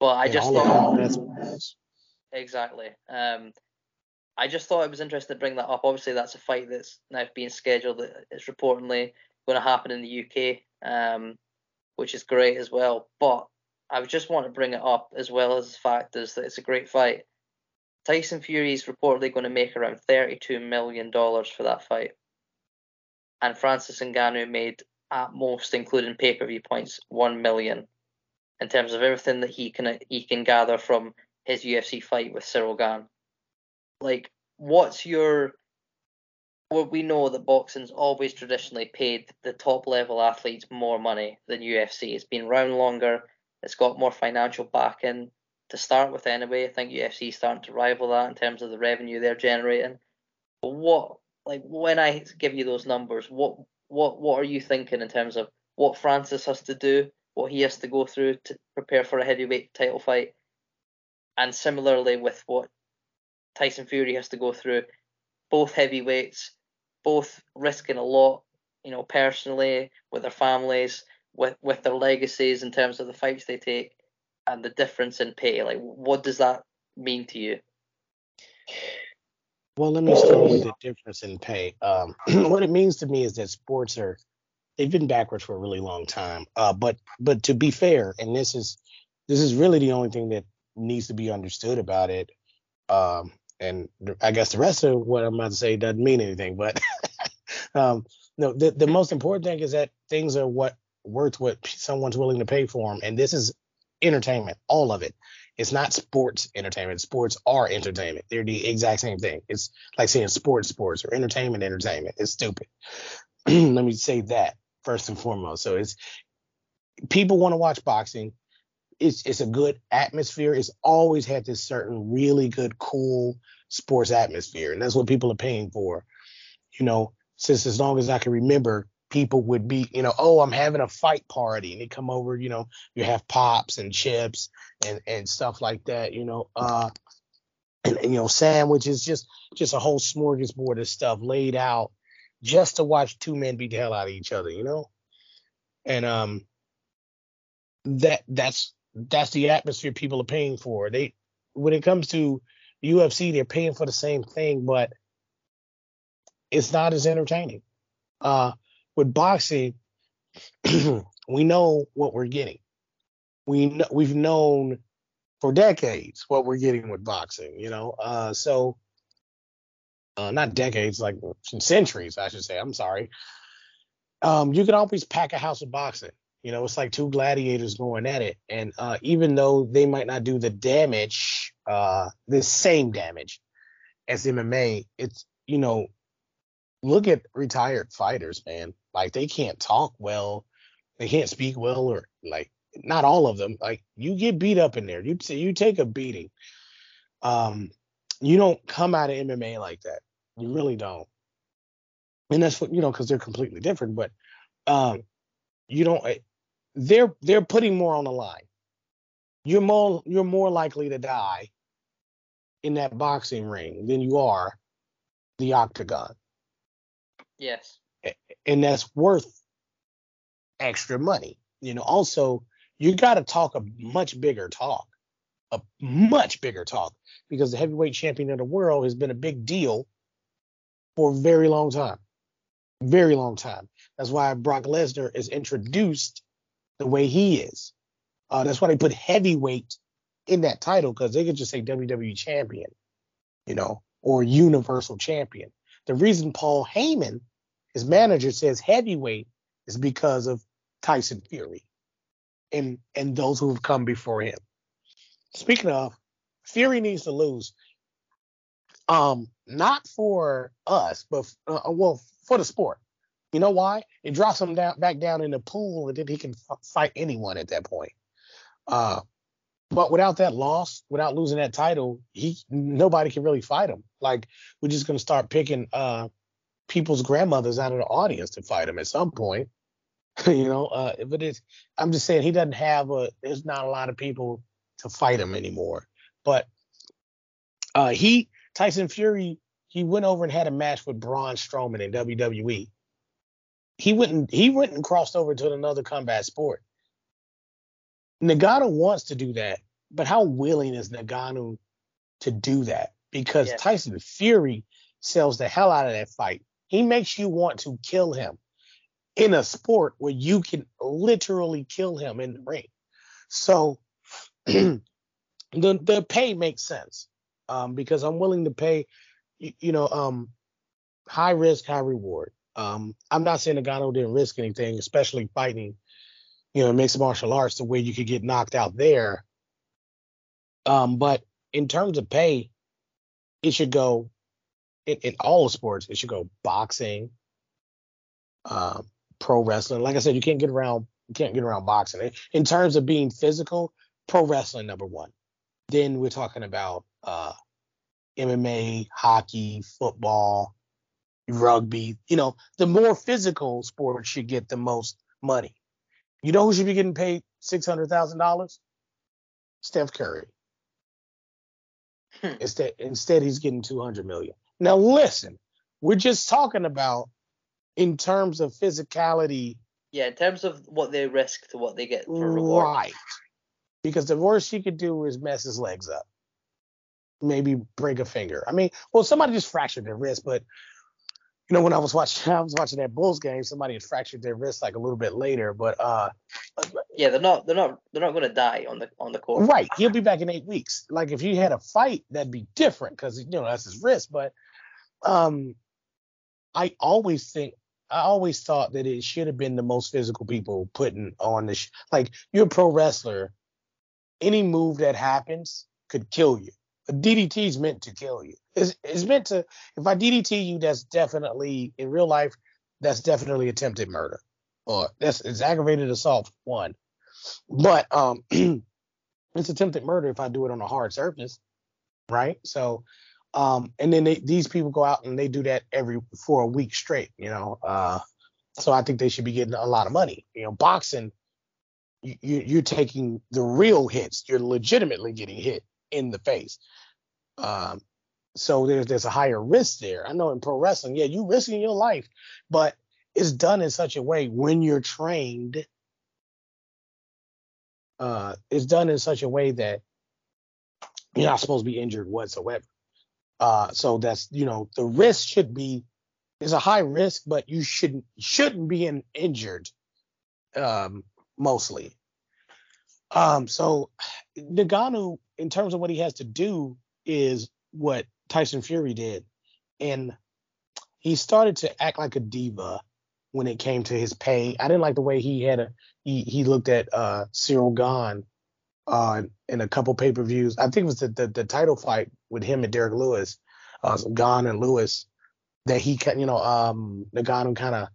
but I yeah, just thought Exactly. Um, I just thought it was interesting to bring that up. Obviously, that's a fight that's now being scheduled. It's reportedly going to happen in the UK, um, which is great as well. But I just want to bring it up as well as the fact is that it's a great fight. Tyson Fury is reportedly going to make around $32 million for that fight. And Francis Ngannou made at most, including pay-per-view points, one million in terms of everything that he can he can gather from his UFC fight with Ciryl Gane. Like, what's your well, we know that boxing's always traditionally paid the top level athletes more money than UFC. It's been around longer. It's got more financial backing to start with anyway. I think UFC is starting to rival that in terms of the revenue they're generating. But what like when I give you those numbers, what what what are you thinking in terms of what Francis has to do, what he has to go through to prepare for a heavyweight title fight, and similarly with what Tyson Fury has to go through, both heavyweights, both risking a lot, you know, personally with their families, with with their legacies in terms of the fights they take, and the difference in pay. Like, what does that mean to you? Well, let me start with the difference in pay. Um, what it means to me is that sports are they've been backwards for a really long time. Uh, but but to be fair, and this is this is really the only thing that needs to be understood about it. Um, and I guess the rest of what I'm about to say doesn't mean anything. But um, no, the the most important thing is that things are what worth what someone's willing to pay for them, and this is entertainment, all of it. It's not sports entertainment. Sports are entertainment. They're the exact same thing. It's like saying sports, sports, or entertainment, entertainment. It's stupid. Let me say that first and foremost. So it's people want to watch boxing. It's it's a good atmosphere. It's always had this certain really good, cool sports atmosphere, and that's what people are paying for. You know, since as long as I can remember, people would be, you know, oh, I'm having a fight party, and they come over, you know, you have pops and chips and and stuff like that, you know, uh, and, and you know, sandwiches, just just a whole smorgasbord of stuff laid out just to watch two men beat the hell out of each other, you know, and um, that that's that's the atmosphere people are paying for. They when it comes to UFC, they're paying for the same thing, but it's not as entertaining. Uh, with boxing, we know what we're getting. We know, we've known for decades what we're getting with boxing, you know. Uh, so uh, not decades, like centuries, I should say. I'm sorry. Um, you can always pack a house of boxing. You know, it's like two gladiators going at it, and uh, even though they might not do the damage, uh, the same damage as MMA, it's you know, look at retired fighters, man. Like they can't talk well, they can't speak well, or like not all of them. Like you get beat up in there, you you take a beating. Um, you don't come out of MMA like that. You really don't. And that's what you know because they're completely different. But um, you don't. They're they're putting more on the line. You're more you're more likely to die in that boxing ring than you are the octagon. Yes. And that's worth extra money. You know, also you got to talk a much bigger talk, a much bigger talk, because the heavyweight champion of the world has been a big deal for a very long time. Very long time. That's why Brock Lesnar is introduced the way he is. Uh, that's why they put heavyweight in that title because they could just say WWE champion, you know, or universal champion. The reason Paul Heyman, his manager, says heavyweight is because of Tyson Fury and and those who have come before him. Speaking of, Fury needs to lose. Um, not for us, but uh, well, for the sport. You know why? It drops him down back down in the pool, and then he can f- fight anyone at that point. Uh, but without that loss, without losing that title, he nobody can really fight him. Like we're just gonna start picking uh people's grandmothers out of the audience to fight him at some point. you know, uh, but it's I'm just saying he doesn't have a there's not a lot of people to fight him anymore. But uh he Tyson Fury he went over and had a match with Braun Strowman in WWE. He went and he went and crossed over to another combat sport. Ngannou wants to do that, but how willing is Ngannou to do that? Because yeah. Tyson Fury sells the hell out of that fight. He makes you want to kill him in a sport where you can literally kill him in the ring. So the the pay makes sense um, because I'm willing to pay, you, you know, um, high risk, high reward. Um, I'm not saying Ngannou didn't risk anything, especially fighting, you know, mixed martial arts, the way you could get knocked out there. Um, but in terms of pay, it should go in, in all sports. It should go boxing, uh, pro wrestling. Like I said, you can't get around you can't get around boxing. In terms of being physical, pro wrestling number one. Then we're talking about uh, MMA, hockey, football, rugby. You know, the more physical sports should get the most money. You know who should be getting paid six hundred thousand dollars? Steph Curry. Hmm. Instead, instead he's getting two hundred million. Now listen, we're just talking about in terms of physicality. Yeah, in terms of what they risk to what they get for reward. Right. Because the worst he could do is mess his legs up. Maybe break a finger. I mean, well, somebody just fractured their wrist, but you know, when I was watching I was watching that Bulls game, somebody had fractured their wrist like a little bit later. But uh Yeah, they're not they're not they're not gonna die on the on the court. Right. He'll be back in eight weeks. Like if you had a fight, that'd be different because you know that's his wrist. But um I always think I always thought that it should have been the most physical people putting on the sh- like you're a pro wrestler. Any move that happens could kill you. A DDT is meant to kill you. It's, it's meant to. If I DDT you, that's definitely in real life. That's definitely attempted murder, or that's it's aggravated assault one. But um, it's attempted murder if I do it on a hard surface, right? So, um, and then they, these people go out and they do that every for a week straight, you know. Uh, so I think they should be getting a lot of money. You know, boxing, you, you're taking the real hits. You're legitimately getting hit in the face. Um, so there's there's a higher risk there. I know in pro wrestling, yeah, you're risking your life, but it's done in such a way when you're trained. Uh, it's done in such a way that you're not supposed to be injured whatsoever. Uh, so that's you know the risk should be there's a high risk, but you shouldn't shouldn't be in, injured um, mostly. Um, so Ngannou, in terms of what he has to do, is what Tyson Fury did, and he started to act like a diva when it came to his pay. I didn't like the way he had a he he looked at uh Ciryl Gane uh in a couple pay per views. I think it was the, the, the title fight with him and Derrick Lewis, uh Gahn and Lewis, that he you know um Ngannou kind of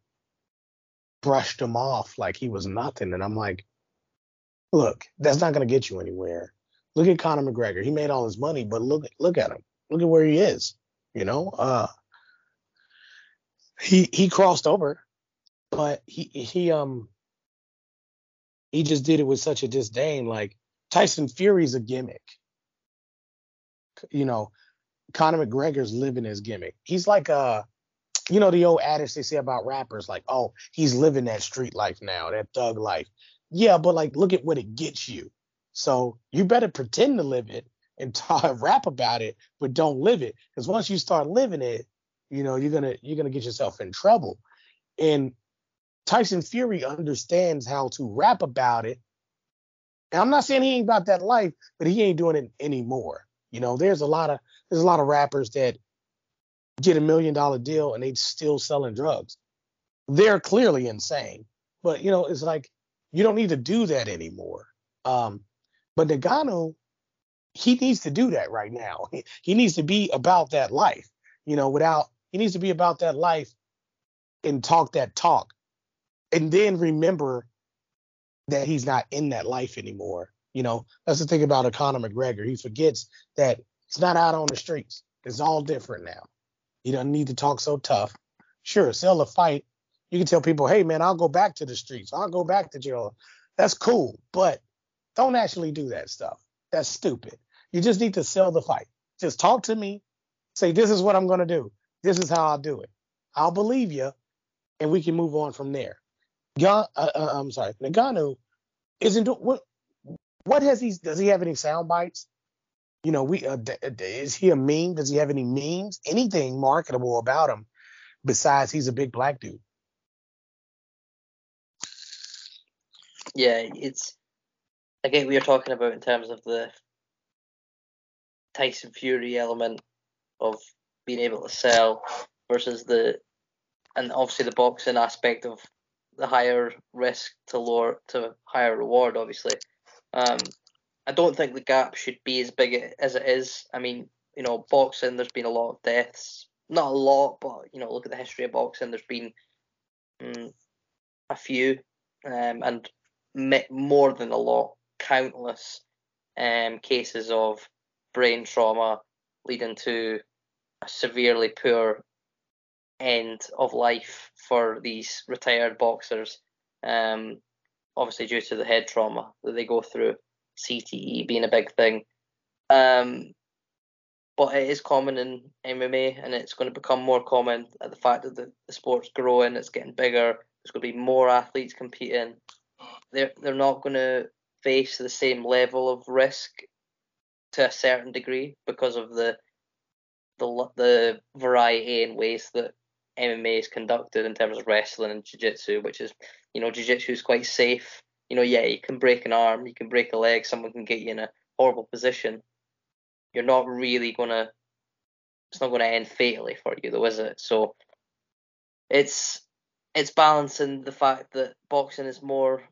brushed him off like he was nothing, and I'm like, look, that's not gonna get you anywhere. Look at Conor McGregor. He made all his money, but look look at him. Look at where he is. You know, uh, he he crossed over, but he he um he just did it with such a disdain. Like Tyson Fury's a gimmick. You know, Conor McGregor's living his gimmick. He's like uh you know the old adage they say about rappers, like, oh, he's living that street life now, that thug life. Yeah, but like look at what it gets you. So you better pretend to live it and talk, rap about it, but don't live it. Because once you start living it, you know, you're gonna you're gonna get yourself in trouble. And Tyson Fury understands how to rap about it. And I'm not saying he ain't about that life, but he ain't doing it anymore. You know, there's a lot of there's a lot of rappers that get a million dollar deal and they still selling drugs. They're clearly insane. But you know, it's like you don't need to do that anymore. Um, but Ngannou, he needs to do that right now. He, he needs to be about that life, you know, without he needs to be about that life and talk that talk. And then remember that he's not in that life anymore. You know, that's the thing about Conor McGregor. He forgets that he's not out on the streets. It's all different now. He doesn't need to talk so tough. Sure, sell a fight. You can tell people, hey man, I'll go back to the streets. I'll go back to jail. That's cool. But don't actually do that stuff. That's stupid. You just need to sell the fight. Just talk to me. Say, this is what I'm to do. This is how I'll do it. I'll believe you, and we can move on from there. Ga- uh, uh, I'm sorry, Ngannou isn't do- what. What has he? Does he have any sound bites? You know, we uh, d- d- is he a meme? Does he have any memes? Anything marketable about him besides he's a big black dude? Yeah, it's get what you're talking about in terms of the Tyson Fury element of being able to sell versus the and obviously the boxing aspect of the higher risk to lower to higher reward obviously. Um i don't think the gap should be as big as it is. I mean you know boxing there's been a lot of deaths. Not a lot but you know look at the history of boxing. There's been um, a few. Um, and more than a lot countless um, cases of brain trauma leading to a severely poor end of life for these retired boxers. Um, obviously due to the head trauma that they go through, CTE being a big thing. Um, but it is common in MMA, and it's going to become more common at the fact that the, the sport's growing, it's getting bigger. There's going to be more athletes competing. They're they're not going to face the same level of risk to a certain degree because of the the the variety in ways that MMA is conducted in terms of wrestling and jiu-jitsu, which is, you know, jiu-jitsu is quite safe. You know, yeah, you can break an arm, you can break a leg, someone can get you in a horrible position. You're not really gonna, it's not gonna end fatally for you, though, is it? So, it's it's balancing the fact that boxing is more,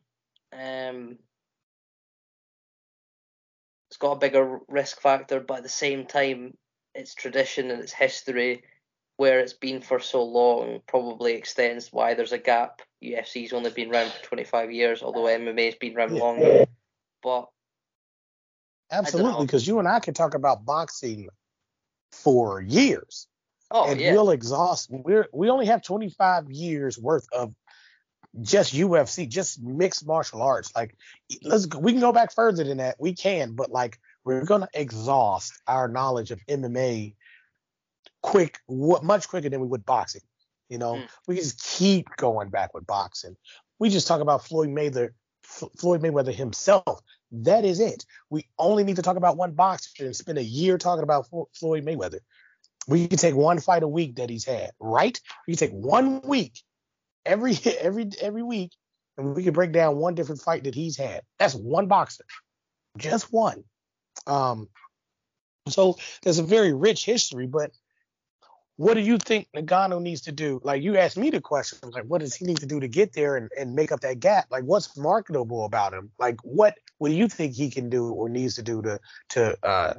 um, it's got a bigger risk factor, but at the same time, its tradition and its history where it's been for so long probably extends why there's a gap. UFC's only been around for 25 years, although MMA's been around longer. But absolutely, because you and I can talk about boxing for years. Oh and yeah. we'll exhaust. We're we only have 25 years worth of just UFC, just mixed martial arts. Like let's we can go back further than that. We can, but like we're gonna exhaust our knowledge of MMA quick, much quicker than we would boxing. You know, mm. we just keep going back with boxing. We just talk about Floyd Mayweather, F- Floyd Mayweather himself. That is it. We only need to talk about one boxer and spend a year talking about F- Floyd Mayweather. We can take one fight a week that he's had, right? We can take one week every every every week, and we can break down one different fight that he's had. That's one boxer, just one. Um, so there's a very rich history, but what do you think Ngannou needs to do? Like you asked me the question, like what does he need to do to get there and, and make up that gap? Like what's marketable about him? Like what what do you think he can do or needs to do to to uh,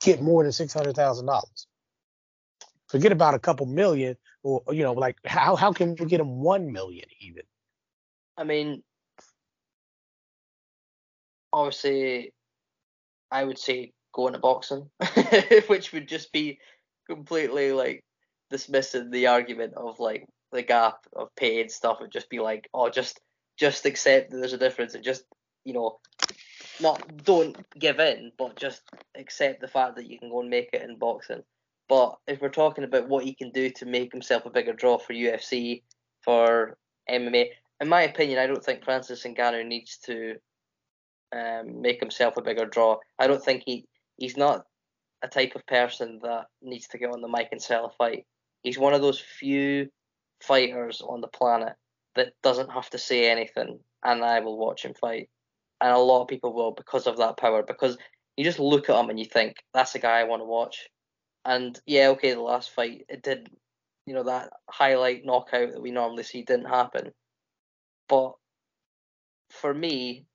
get more than six hundred thousand dollars? Forget about a couple million, or you know, like how how can we get him one million even? I mean, obviously, I would say go into boxing, which would just be completely like dismissing the argument of like the gap of pay and stuff and just be like, oh, just just accept that there's a difference and just you know not don't give in, but just accept the fact that you can go and make it in boxing. But if we're talking about what he can do to make himself a bigger draw for UFC, for MMA, in my opinion, I don't think Francis Ngannou needs to um, make himself a bigger draw. I don't think he he's not a type of person that needs to get on the mic and sell a fight. He's one of those few fighters on the planet that doesn't have to say anything, and I will watch him fight. And a lot of people will because of that power. Because you just look at him and you think that's a guy I want to watch. And yeah, okay, the last fight it did, you know, that highlight knockout that we normally see didn't happen. But for me,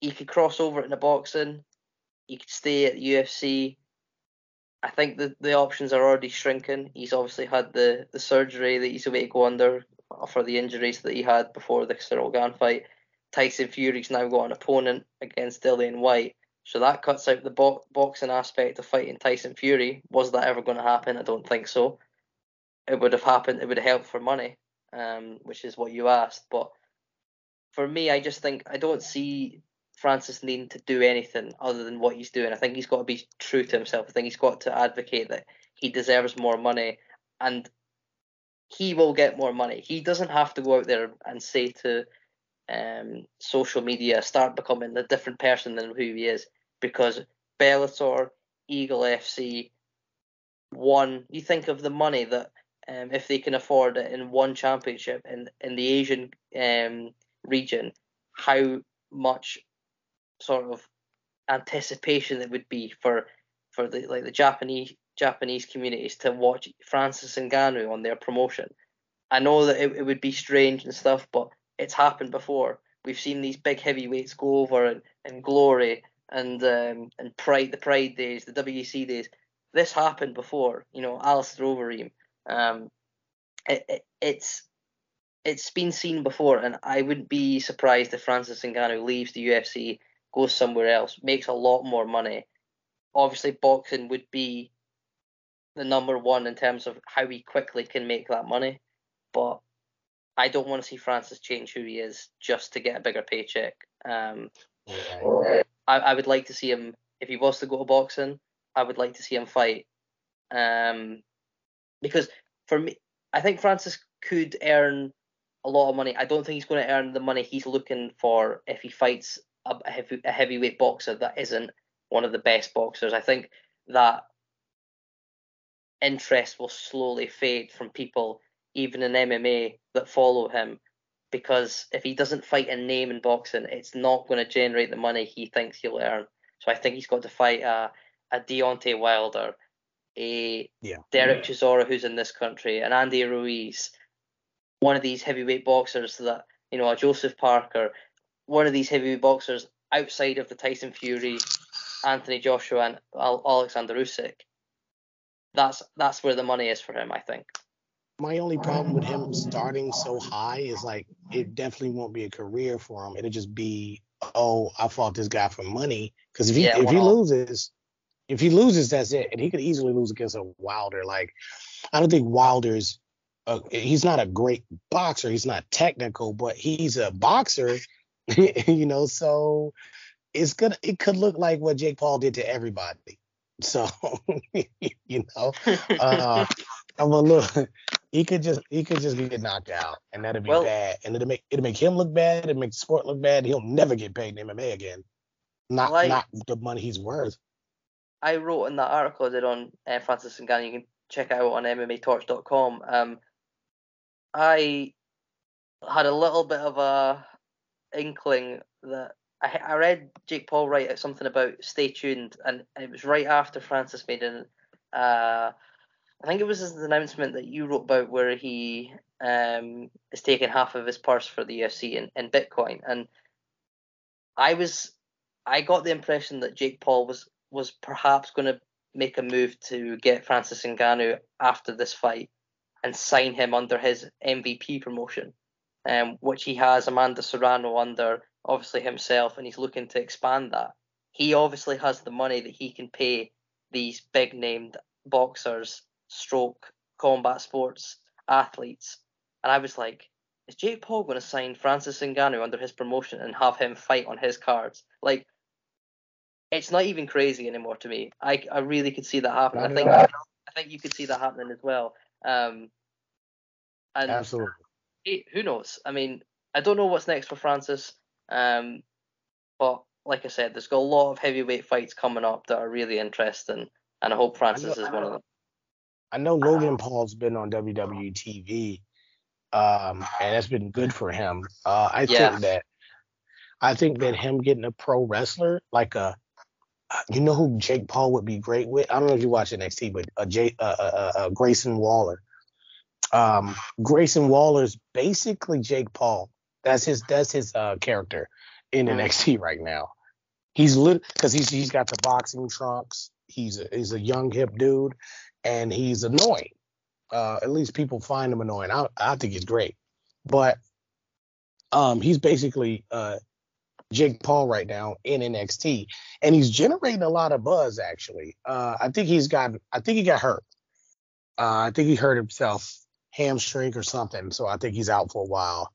he could cross over into boxing he could stay at the UFC. I think the the options are already shrinking. He's obviously had the, the surgery that he's away to go under for the injuries that he had before the Ciryl Gane fight. Tyson Fury's now got an opponent against Dillian Whyte, so that cuts out the bo- boxing aspect of fighting Tyson Fury. Was that ever going to happen? I don't think so. It would have happened. It would have helped for money, um, which is what you asked. But for me, I just think I don't see Francis needing to do anything other than what he's doing. I think he's got to be true to himself. I think he's got to advocate that he deserves more money and he will get more money. He doesn't have to go out there and say to um, social media, start becoming a different person than who he is because Bellator, Eagle FC, one, you think of the money that um, if they can afford it in one championship in, in the Asian um, region, how much sort of anticipation it would be for for the like the Japanese Japanese communities to watch Francis and Ngannou on their promotion. I know that it, it would be strange and stuff, but it's happened before. We've seen these big heavyweights go over and, and glory and um, and pride the pride days, the WEC days. This happened before, you know, Alistair Overeem. Um, it, it, it's it's been seen before, and I wouldn't be surprised if Francis Ngannou leaves the UFC, goes somewhere else, makes a lot more money. Obviously, boxing would be the number one in terms of how he quickly can make that money, but I don't want to see Francis change who he is just to get a bigger paycheck. Um, I, I would like to see him if he was to go to boxing. I would like to see him fight, um, because for me, I think Francis could earn a lot of money. I don't think he's going to earn the money he's looking for if he fights a, heavy, a heavyweight boxer that isn't one of the best boxers. I think that interest will slowly fade from people, even in MMA, that follow him. Because if he doesn't fight a name in boxing, it's not going to generate the money he thinks he'll earn. So I think he's got to fight a, a Deontay Wilder, a yeah. Derek Chisora, who's in this country, and Andy Ruiz, one of these heavyweight boxers that you know, a Joseph Parker, one of these heavyweight boxers outside of the Tyson Fury, Anthony Joshua, and Alexander Usyk. That's that's where the money is for him, I think. My only problem with him starting so high is like it definitely won't be a career for him. It'll just be, oh, I fought this guy for money. Because if he yeah, if he loses, if he loses, that's it. And he could easily lose against a Wilder. Like I don't think Wilder's a, he's not a great boxer. He's not technical, but he's a boxer. you know, so it's gonna it could look like what Jake Paul did to everybody. So you know, uh, I'm a little. He could just he could just get knocked out, and that'd be well, bad. And it'll make it'll make him look bad. It'll make the sport look bad. He'll never get paid in MMA again. Not like, not the money he's worth. I wrote in that article I did on uh, Francis Ngannou. You can check it out on MMATorch.com. Um, I had a little bit of a inkling that I, I read Jake Paul write something about stay tuned, and it was right after Francis made an, uh, I think it was his announcement that you wrote about where he um, is taking half of his purse for the UFC in, in Bitcoin, and I was, I got the impression that Jake Paul was was perhaps going to make a move to get Francis Ngannou after this fight and sign him under his MVP promotion, um, which he has Amanda Serrano under, obviously himself, and he's looking to expand that. He obviously has the money that he can pay these big named boxers, stroke, combat sports athletes. And I was like, is Jake Paul going to sign Francis Ngannou under his promotion and have him fight on his cards? Like, it's not even crazy anymore to me. I, I really could see that happening. I think I think you could see that happening as well. Um, and Absolutely. who knows? I mean, I don't know what's next for Francis. Um, but like I said, there's got a lot of heavyweight fights coming up that are really interesting, and I hope Francis I know, is one of them. I know Logan Paul's been on WWE TV, um, and that's been good for him. Uh, I yeah. think that I think that him getting a pro wrestler like a you know who Jake Paul would be great with? I don't know if you watch NXT, but uh, Jay, uh, uh, uh, uh, Grayson Waller. Um, Grayson Waller's basically Jake Paul. That's his that's his uh, character in NXT right now. He's lit because he's he's got the boxing trunks. He's a, he's a young hip dude, and he's annoying. Uh, at least people find him annoying. I I think he's great, but um, he's basically uh, Jake Paul right now in NXT, and he's generating a lot of buzz. Actually, uh, I think he's got. I think he got hurt. Uh, I think he hurt himself, hamstring or something. So I think he's out for a while.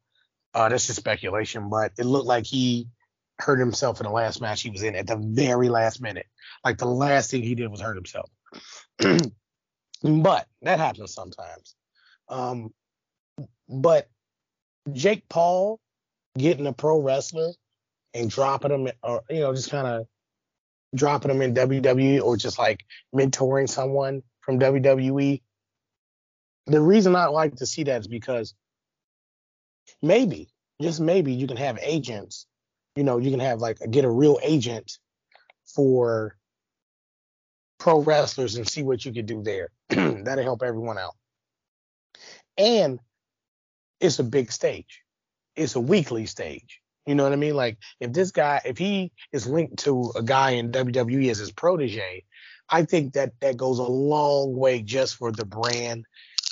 Uh, that's just speculation, but it looked like he hurt himself in the last match he was in at the very last minute. Like the last thing he did was hurt himself. but that happens sometimes. Um, but Jake Paul getting a pro wrestler and dropping them, or you know, just kind of dropping them in WWE or just like mentoring someone from WWE. The reason I like to see that is because maybe, just maybe, you can have agents you know, you can have like get a real agent for pro wrestlers and see what you can do there. That'll help everyone out. And it's a big stage. It's a weekly stage. You know what I mean? Like if this guy, if he is linked to a guy in WWE as his protege, I think that that goes a long way just for the brand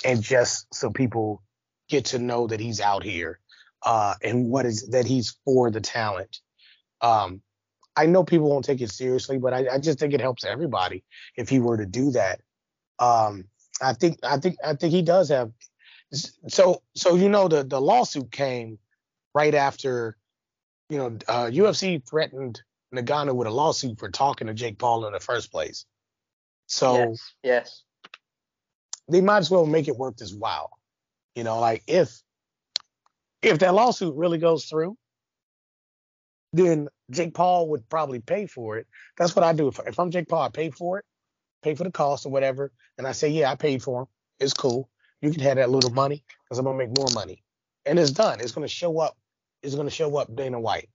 and just so people get to know that he's out here uh, and what is that he's for the talent. Um, I know people won't take it seriously, but I, I, just think it helps everybody if he were to do that. Um, I think I think I think he does have. So so you know the the lawsuit came right after you know, uh, UFC threatened Ngannou with a lawsuit for talking to Jake Paul in the first place. So yes, yes. they might as well make it worth his while. You know, like if if that lawsuit really goes through, then Jake Paul would probably pay for it. That's what I do. If, if I'm Jake Paul, I pay for it, pay for the cost or whatever, and I say, yeah, I paid for him. It's cool. You can have that little money because I'm gonna make more money, and it's done. It's gonna show up It's going to show up Dana White.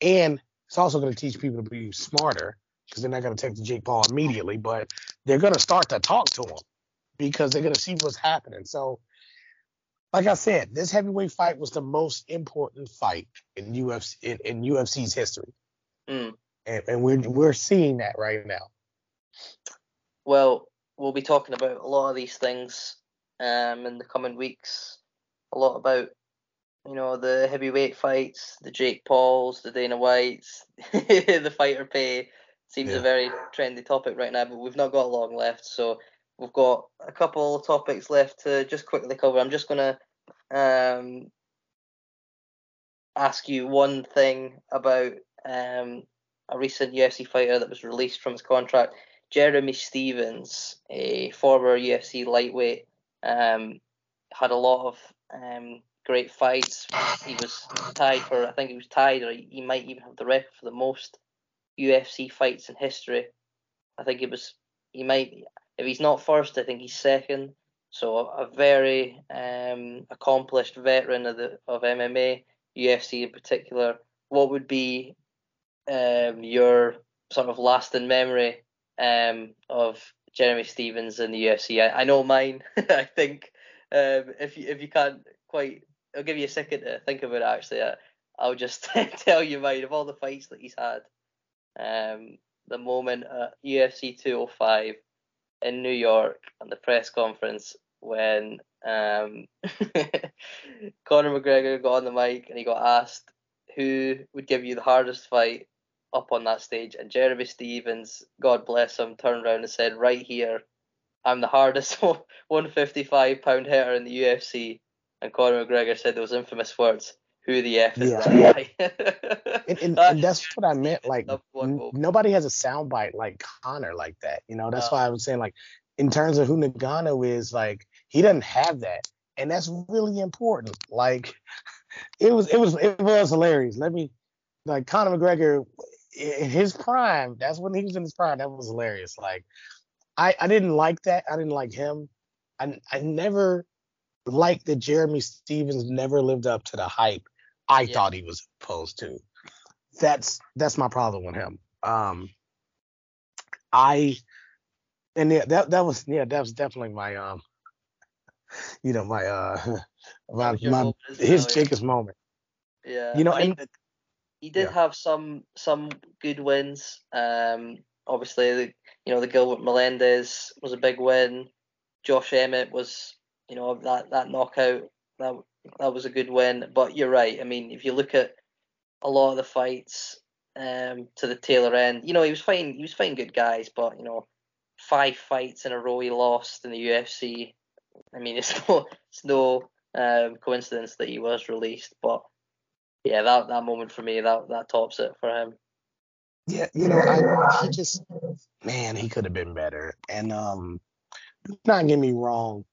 And it's also going to teach people to be smarter because they're not going to take the Jake Paul immediately, but they're going to start to talk to him because they're going to see what's happening. So, like I said, this heavyweight fight was the most important fight in UFC in, in UFC's history, mm. and, and we're we're seeing that right now. Well, we'll be talking about a lot of these things um, in the coming weeks. A lot about you know, the heavyweight fights, the Jake Pauls, the Dana Whites, the fighter pay seems yeah. a very trendy topic right now, but we've not got a long left. So we've got a couple of topics left to just quickly cover. I'm just going to um, ask you one thing about um, a recent UFC fighter that was released from his contract. Jeremy Stephens, a former UFC lightweight, um, had a lot of um, great fights. He was tied for, I think he was tied, or he might even have the record for the most UFC fights in history. I think it was, he might, if he's not first, I think he's second. So a very um, accomplished veteran of the of MMA, UFC in particular. What would be um, your sort of lasting memory um, of Jeremy Stephens in the UFC? I, I know mine. I think um, if you if you can't quite I'll give you a second to think about it. Actually, I'll just tell you mine of all the fights that he's had. Um, the moment at UFC 205 in New York and the press conference when um, Conor McGregor got on the mic and he got asked who would give you the hardest fight up on that stage, and Jeremy Stephens, God bless him, turned around and said, "Right here, I'm the hardest 155 pound hitter in the UFC." and Conor McGregor said those infamous words, "Who the f is yeah. that guy?" and, and, and, that's what I meant. Like n- nobody has a soundbite like Conor like that. You know, that's uh, why I was saying like in terms of who Ngannou is, like he doesn't have that, and that's really important. Like it was, it was, it was hilarious. Let me like Conor McGregor in his prime. That's when he was in his prime. That was hilarious. Like I, I didn't like that. I didn't like him. I, I never liked that Jeremy Stephens never lived up to the hype I yeah. thought he was supposed to. That's that's my problem with him. Um, I and yeah, that that was yeah that was definitely my um, you know my uh my, my his biggest moment. Yeah, you know, I mean, and, he did yeah. have some some good wins. Um, obviously, the, you know the Gilbert Melendez was a big win. Josh Emmett was you know that that knockout that that was a good win. But you're right. I mean, if you look at a lot of the fights um, to the tailor end, you know, he was fighting he was fighting good guys, but you know, five fights in a row he lost in the UFC. I mean, it's no it's no um, coincidence that he was released, but yeah, that that moment for me that that tops it for him. Yeah, you know, I he just man, he could have been better. And um, not get me wrong,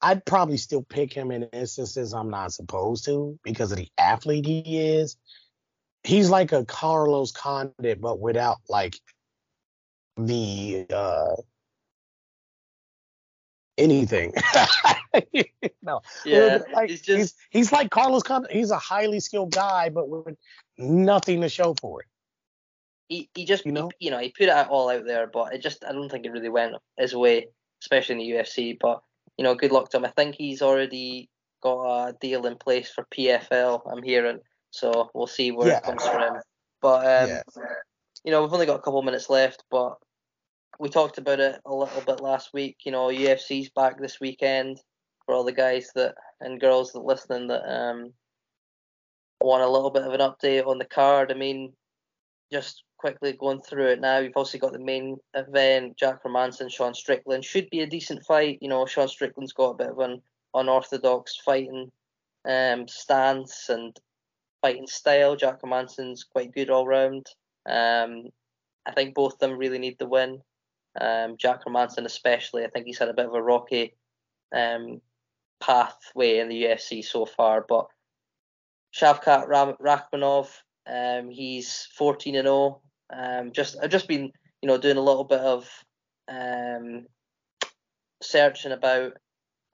I'd probably still pick him in instances I'm not supposed to because of the athlete he is. He's like a Carlos Condit, but without like the uh anything. no, Yeah, like, he's he's, just- he's like Carlos. Con- he's a highly skilled guy, but with nothing to show for it. he, he just you know? He, you know he put it all out there, but it just I don't think it really went his way, especially in the UFC. But you know, good luck to him. I think he's already got a deal in place for PFL. I'm hearing, so we'll see where Yeah. it comes from. But um, Yeah. you know, we've only got a couple minutes left, but we talked about it a little bit last week. You know, UFC's back this weekend for all the guys that and girls that listening that um want a little bit of an update on the card. I mean, just quickly going through it now. You've also got the main event, Jack Hermansson, Sean Strickland. Should be a decent fight. You know, Sean Strickland's got a bit of an unorthodox fighting um, stance and fighting style. Jack Hermansson's quite good all round. Um, I think both of them really need the win. Um, Jack Hermansson especially. I think he's had a bit of a rocky um, pathway in the UFC so far, but Shavkat Ram- Rakhmonov, um, he's 14 and 0. Um, just I've just been you know doing a little bit of um, searching about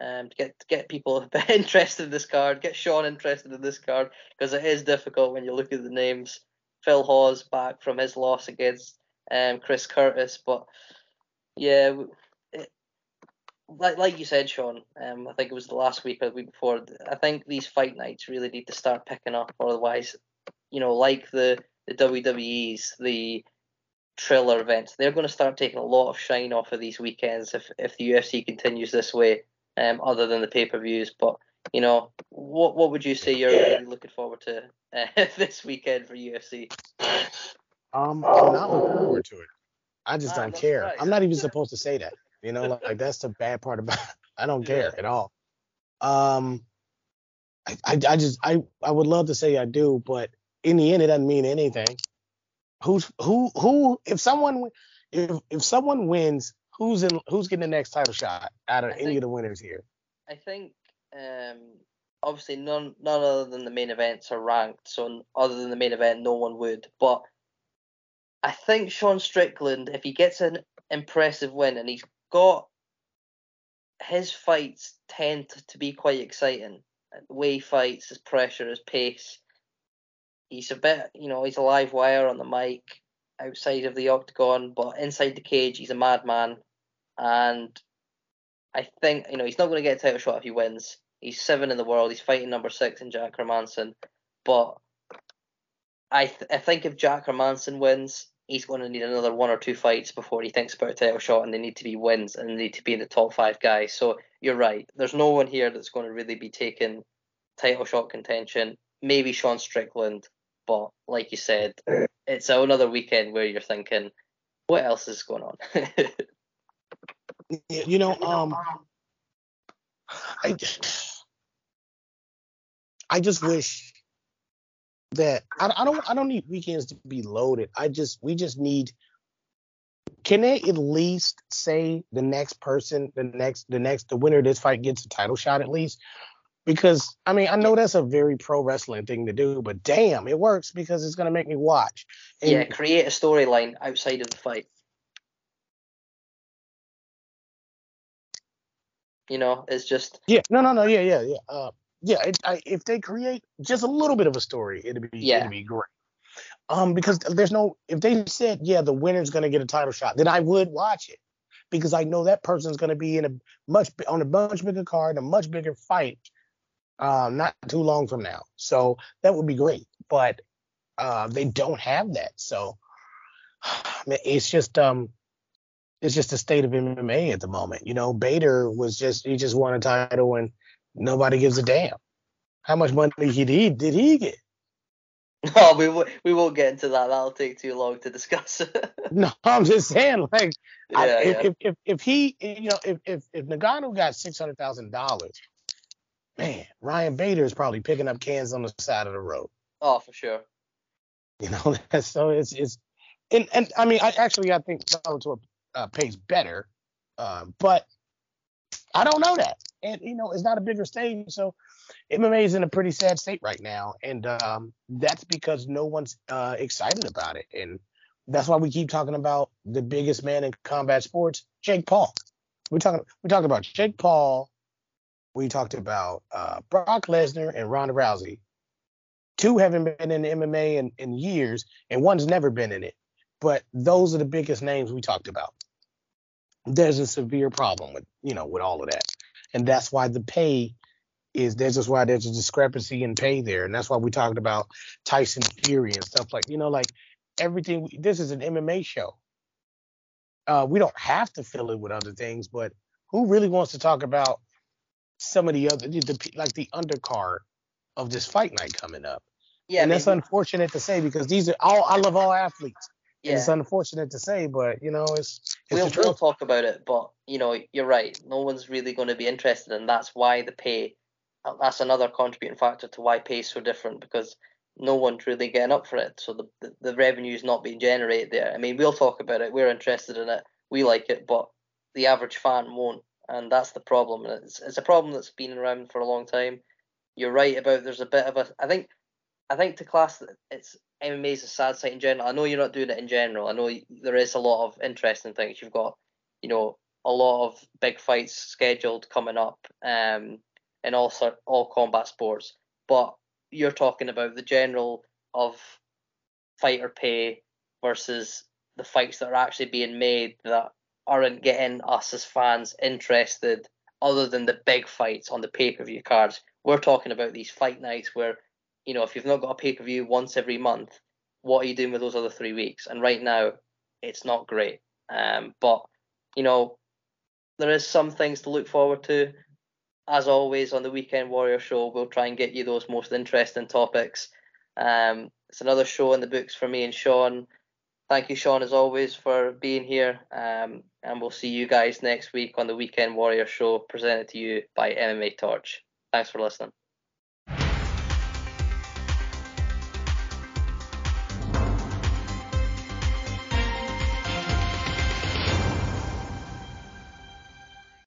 um, to get to get people a bit interested in this card, get Sean interested in this card because it is difficult when you look at the names. Phil Hawes back from his loss against um, Chris Curtis, but yeah, it, like like you said, Sean. Um, I think it was the last week or the week before. I think these fight nights really need to start picking up, otherwise, you know, like the the WWE's, the Triller events, they're going to start taking a lot of shine off of these weekends if if the UFC continues this way. Um, other than the pay per views, but you know, what what would you say you're really looking forward to uh, this weekend for UFC? Um, I'm not looking forward to it. I just Ah, don't care. right. I'm not even supposed to say that. You know, like, like, that's the bad part about. It. I don't care at all. Um, I, I, I just I I would love to say I do, but in the end, it doesn't mean anything. Who's who who if someone if if someone wins, who's in who's getting the next title shot out of I any think- of the winners here? I think um, obviously none none other than the main events are ranked, so other than the main event, no one would. But I think Sean Strickland, if he gets an impressive win, and he's got his fights tend to, be quite exciting. The way he fights, his pressure, his pace. He's a bit, you know, he's a live wire on the mic outside of the octagon, but inside the cage, he's a madman. And I think you know he's not going to get a title shot if he wins. He's seven in the world. He's fighting number six in Jack Hermansson. But I th- I think if Jack Hermansson wins, he's going to need another one or two fights before he thinks about a title shot, and they need to be wins and they need to be in the top five guys. So you're right. There's no one here that's going to really be taking title shot contention. Maybe Sean Strickland, but like you said, it's another weekend where you're thinking, what else is going on? You know, um, I I just wish that I, I don't I don't need weekends to be loaded. I just we just need. Can they at least say the next person, the next the next the winner of this fight gets a title shot at least? Because I mean I know that's a very pro wrestling thing to do, but damn, it works because it's gonna make me watch. And yeah, create a storyline outside of the fight. You know, it's just Yeah, no, no, no, yeah, yeah, yeah. Uh, yeah, it, I, if they create just a little bit of a story, it'd be Yeah. it'd be great. Um, because there's no if they said yeah the winner's gonna get a title shot, then I would watch it because I know that person's gonna be in a much on a much bigger card, a much bigger fight, um, not too long from now. So that would be great, but uh, they don't have that. So it's just um it's just the state of MMA at the moment. You know, Bader was just he just won a title and nobody gives a damn. How much money did he did he get? No, we wo- we won't get into that. That'll take too long to discuss. No, I'm just saying, like, I, Yeah, if, yeah. if if if he, you know, if if if Ngannou got six hundred thousand dollars, man, Ryan Bader is probably picking up cans on the side of the road. oh, for sure. You know, so it's it's and and I mean, I actually I think Bellator uh, pays better, uh, but I don't know that, and you know, it's not a bigger stage, so MMA is in a pretty sad state right now, and um, that's because no one's uh, excited about it, and that's why we keep talking about the biggest man in combat sports, Jake Paul. we talked we talked about Jake Paul, we talked about uh, Brock Lesnar and Ronda Rousey. Two haven't been in MMA in, in years, and one's never been in it. But those are the biggest names we talked about. There's a severe problem with you know with all of that, and that's why the pay is there's just why there's a discrepancy in pay there, and that's why we talked about Tyson Fury and stuff like you know like everything. This is an MMA show. Uh, we don't have to fill it with other things, but who really wants to talk about some of the other the, like the undercard of this fight night coming up? Yeah, and that's unfortunate to say because these are all I love all athletes. Yeah. it's unfortunate to say, but you know, it's, it's we'll, we'll talk about it, but you know, you're right. No one's really going to be interested, and that's why the pay. Uh, that's another contributing factor to why pay is so different because no one's really getting up for it. So the, the, the revenue is not being generated there. I mean, we'll talk about it. We're interested in it. We like it, but the average fan won't, and that's the problem. And it's it's a problem that's been around for a long time. You're right about there's a bit of a. I think I think to class it's MMA is a sad sight in general. I know you're not doing it in general. I know there is a lot of interesting things. You've got, you know, a lot of big fights scheduled coming up, um, in all sort all combat sports. But you're talking about the general of fighter pay versus the fights that are actually being made that aren't getting us as fans interested other than the big fights on the pay-per-view cards. We're talking about these fight nights where you know, if you've not got a pay per view once every month, what are you doing with those other three weeks? And right now, it's not great. Um, but you know, there is some things to look forward to. As always on the Weekend Warrior Show, we'll try and get you those most interesting topics. Um, it's another show in the books for me and Sean. Thank you, Sean, as always, for being here. Um, and we'll see you guys next week on the Weekend Warrior Show, presented to you by MMA Torch. Thanks for listening.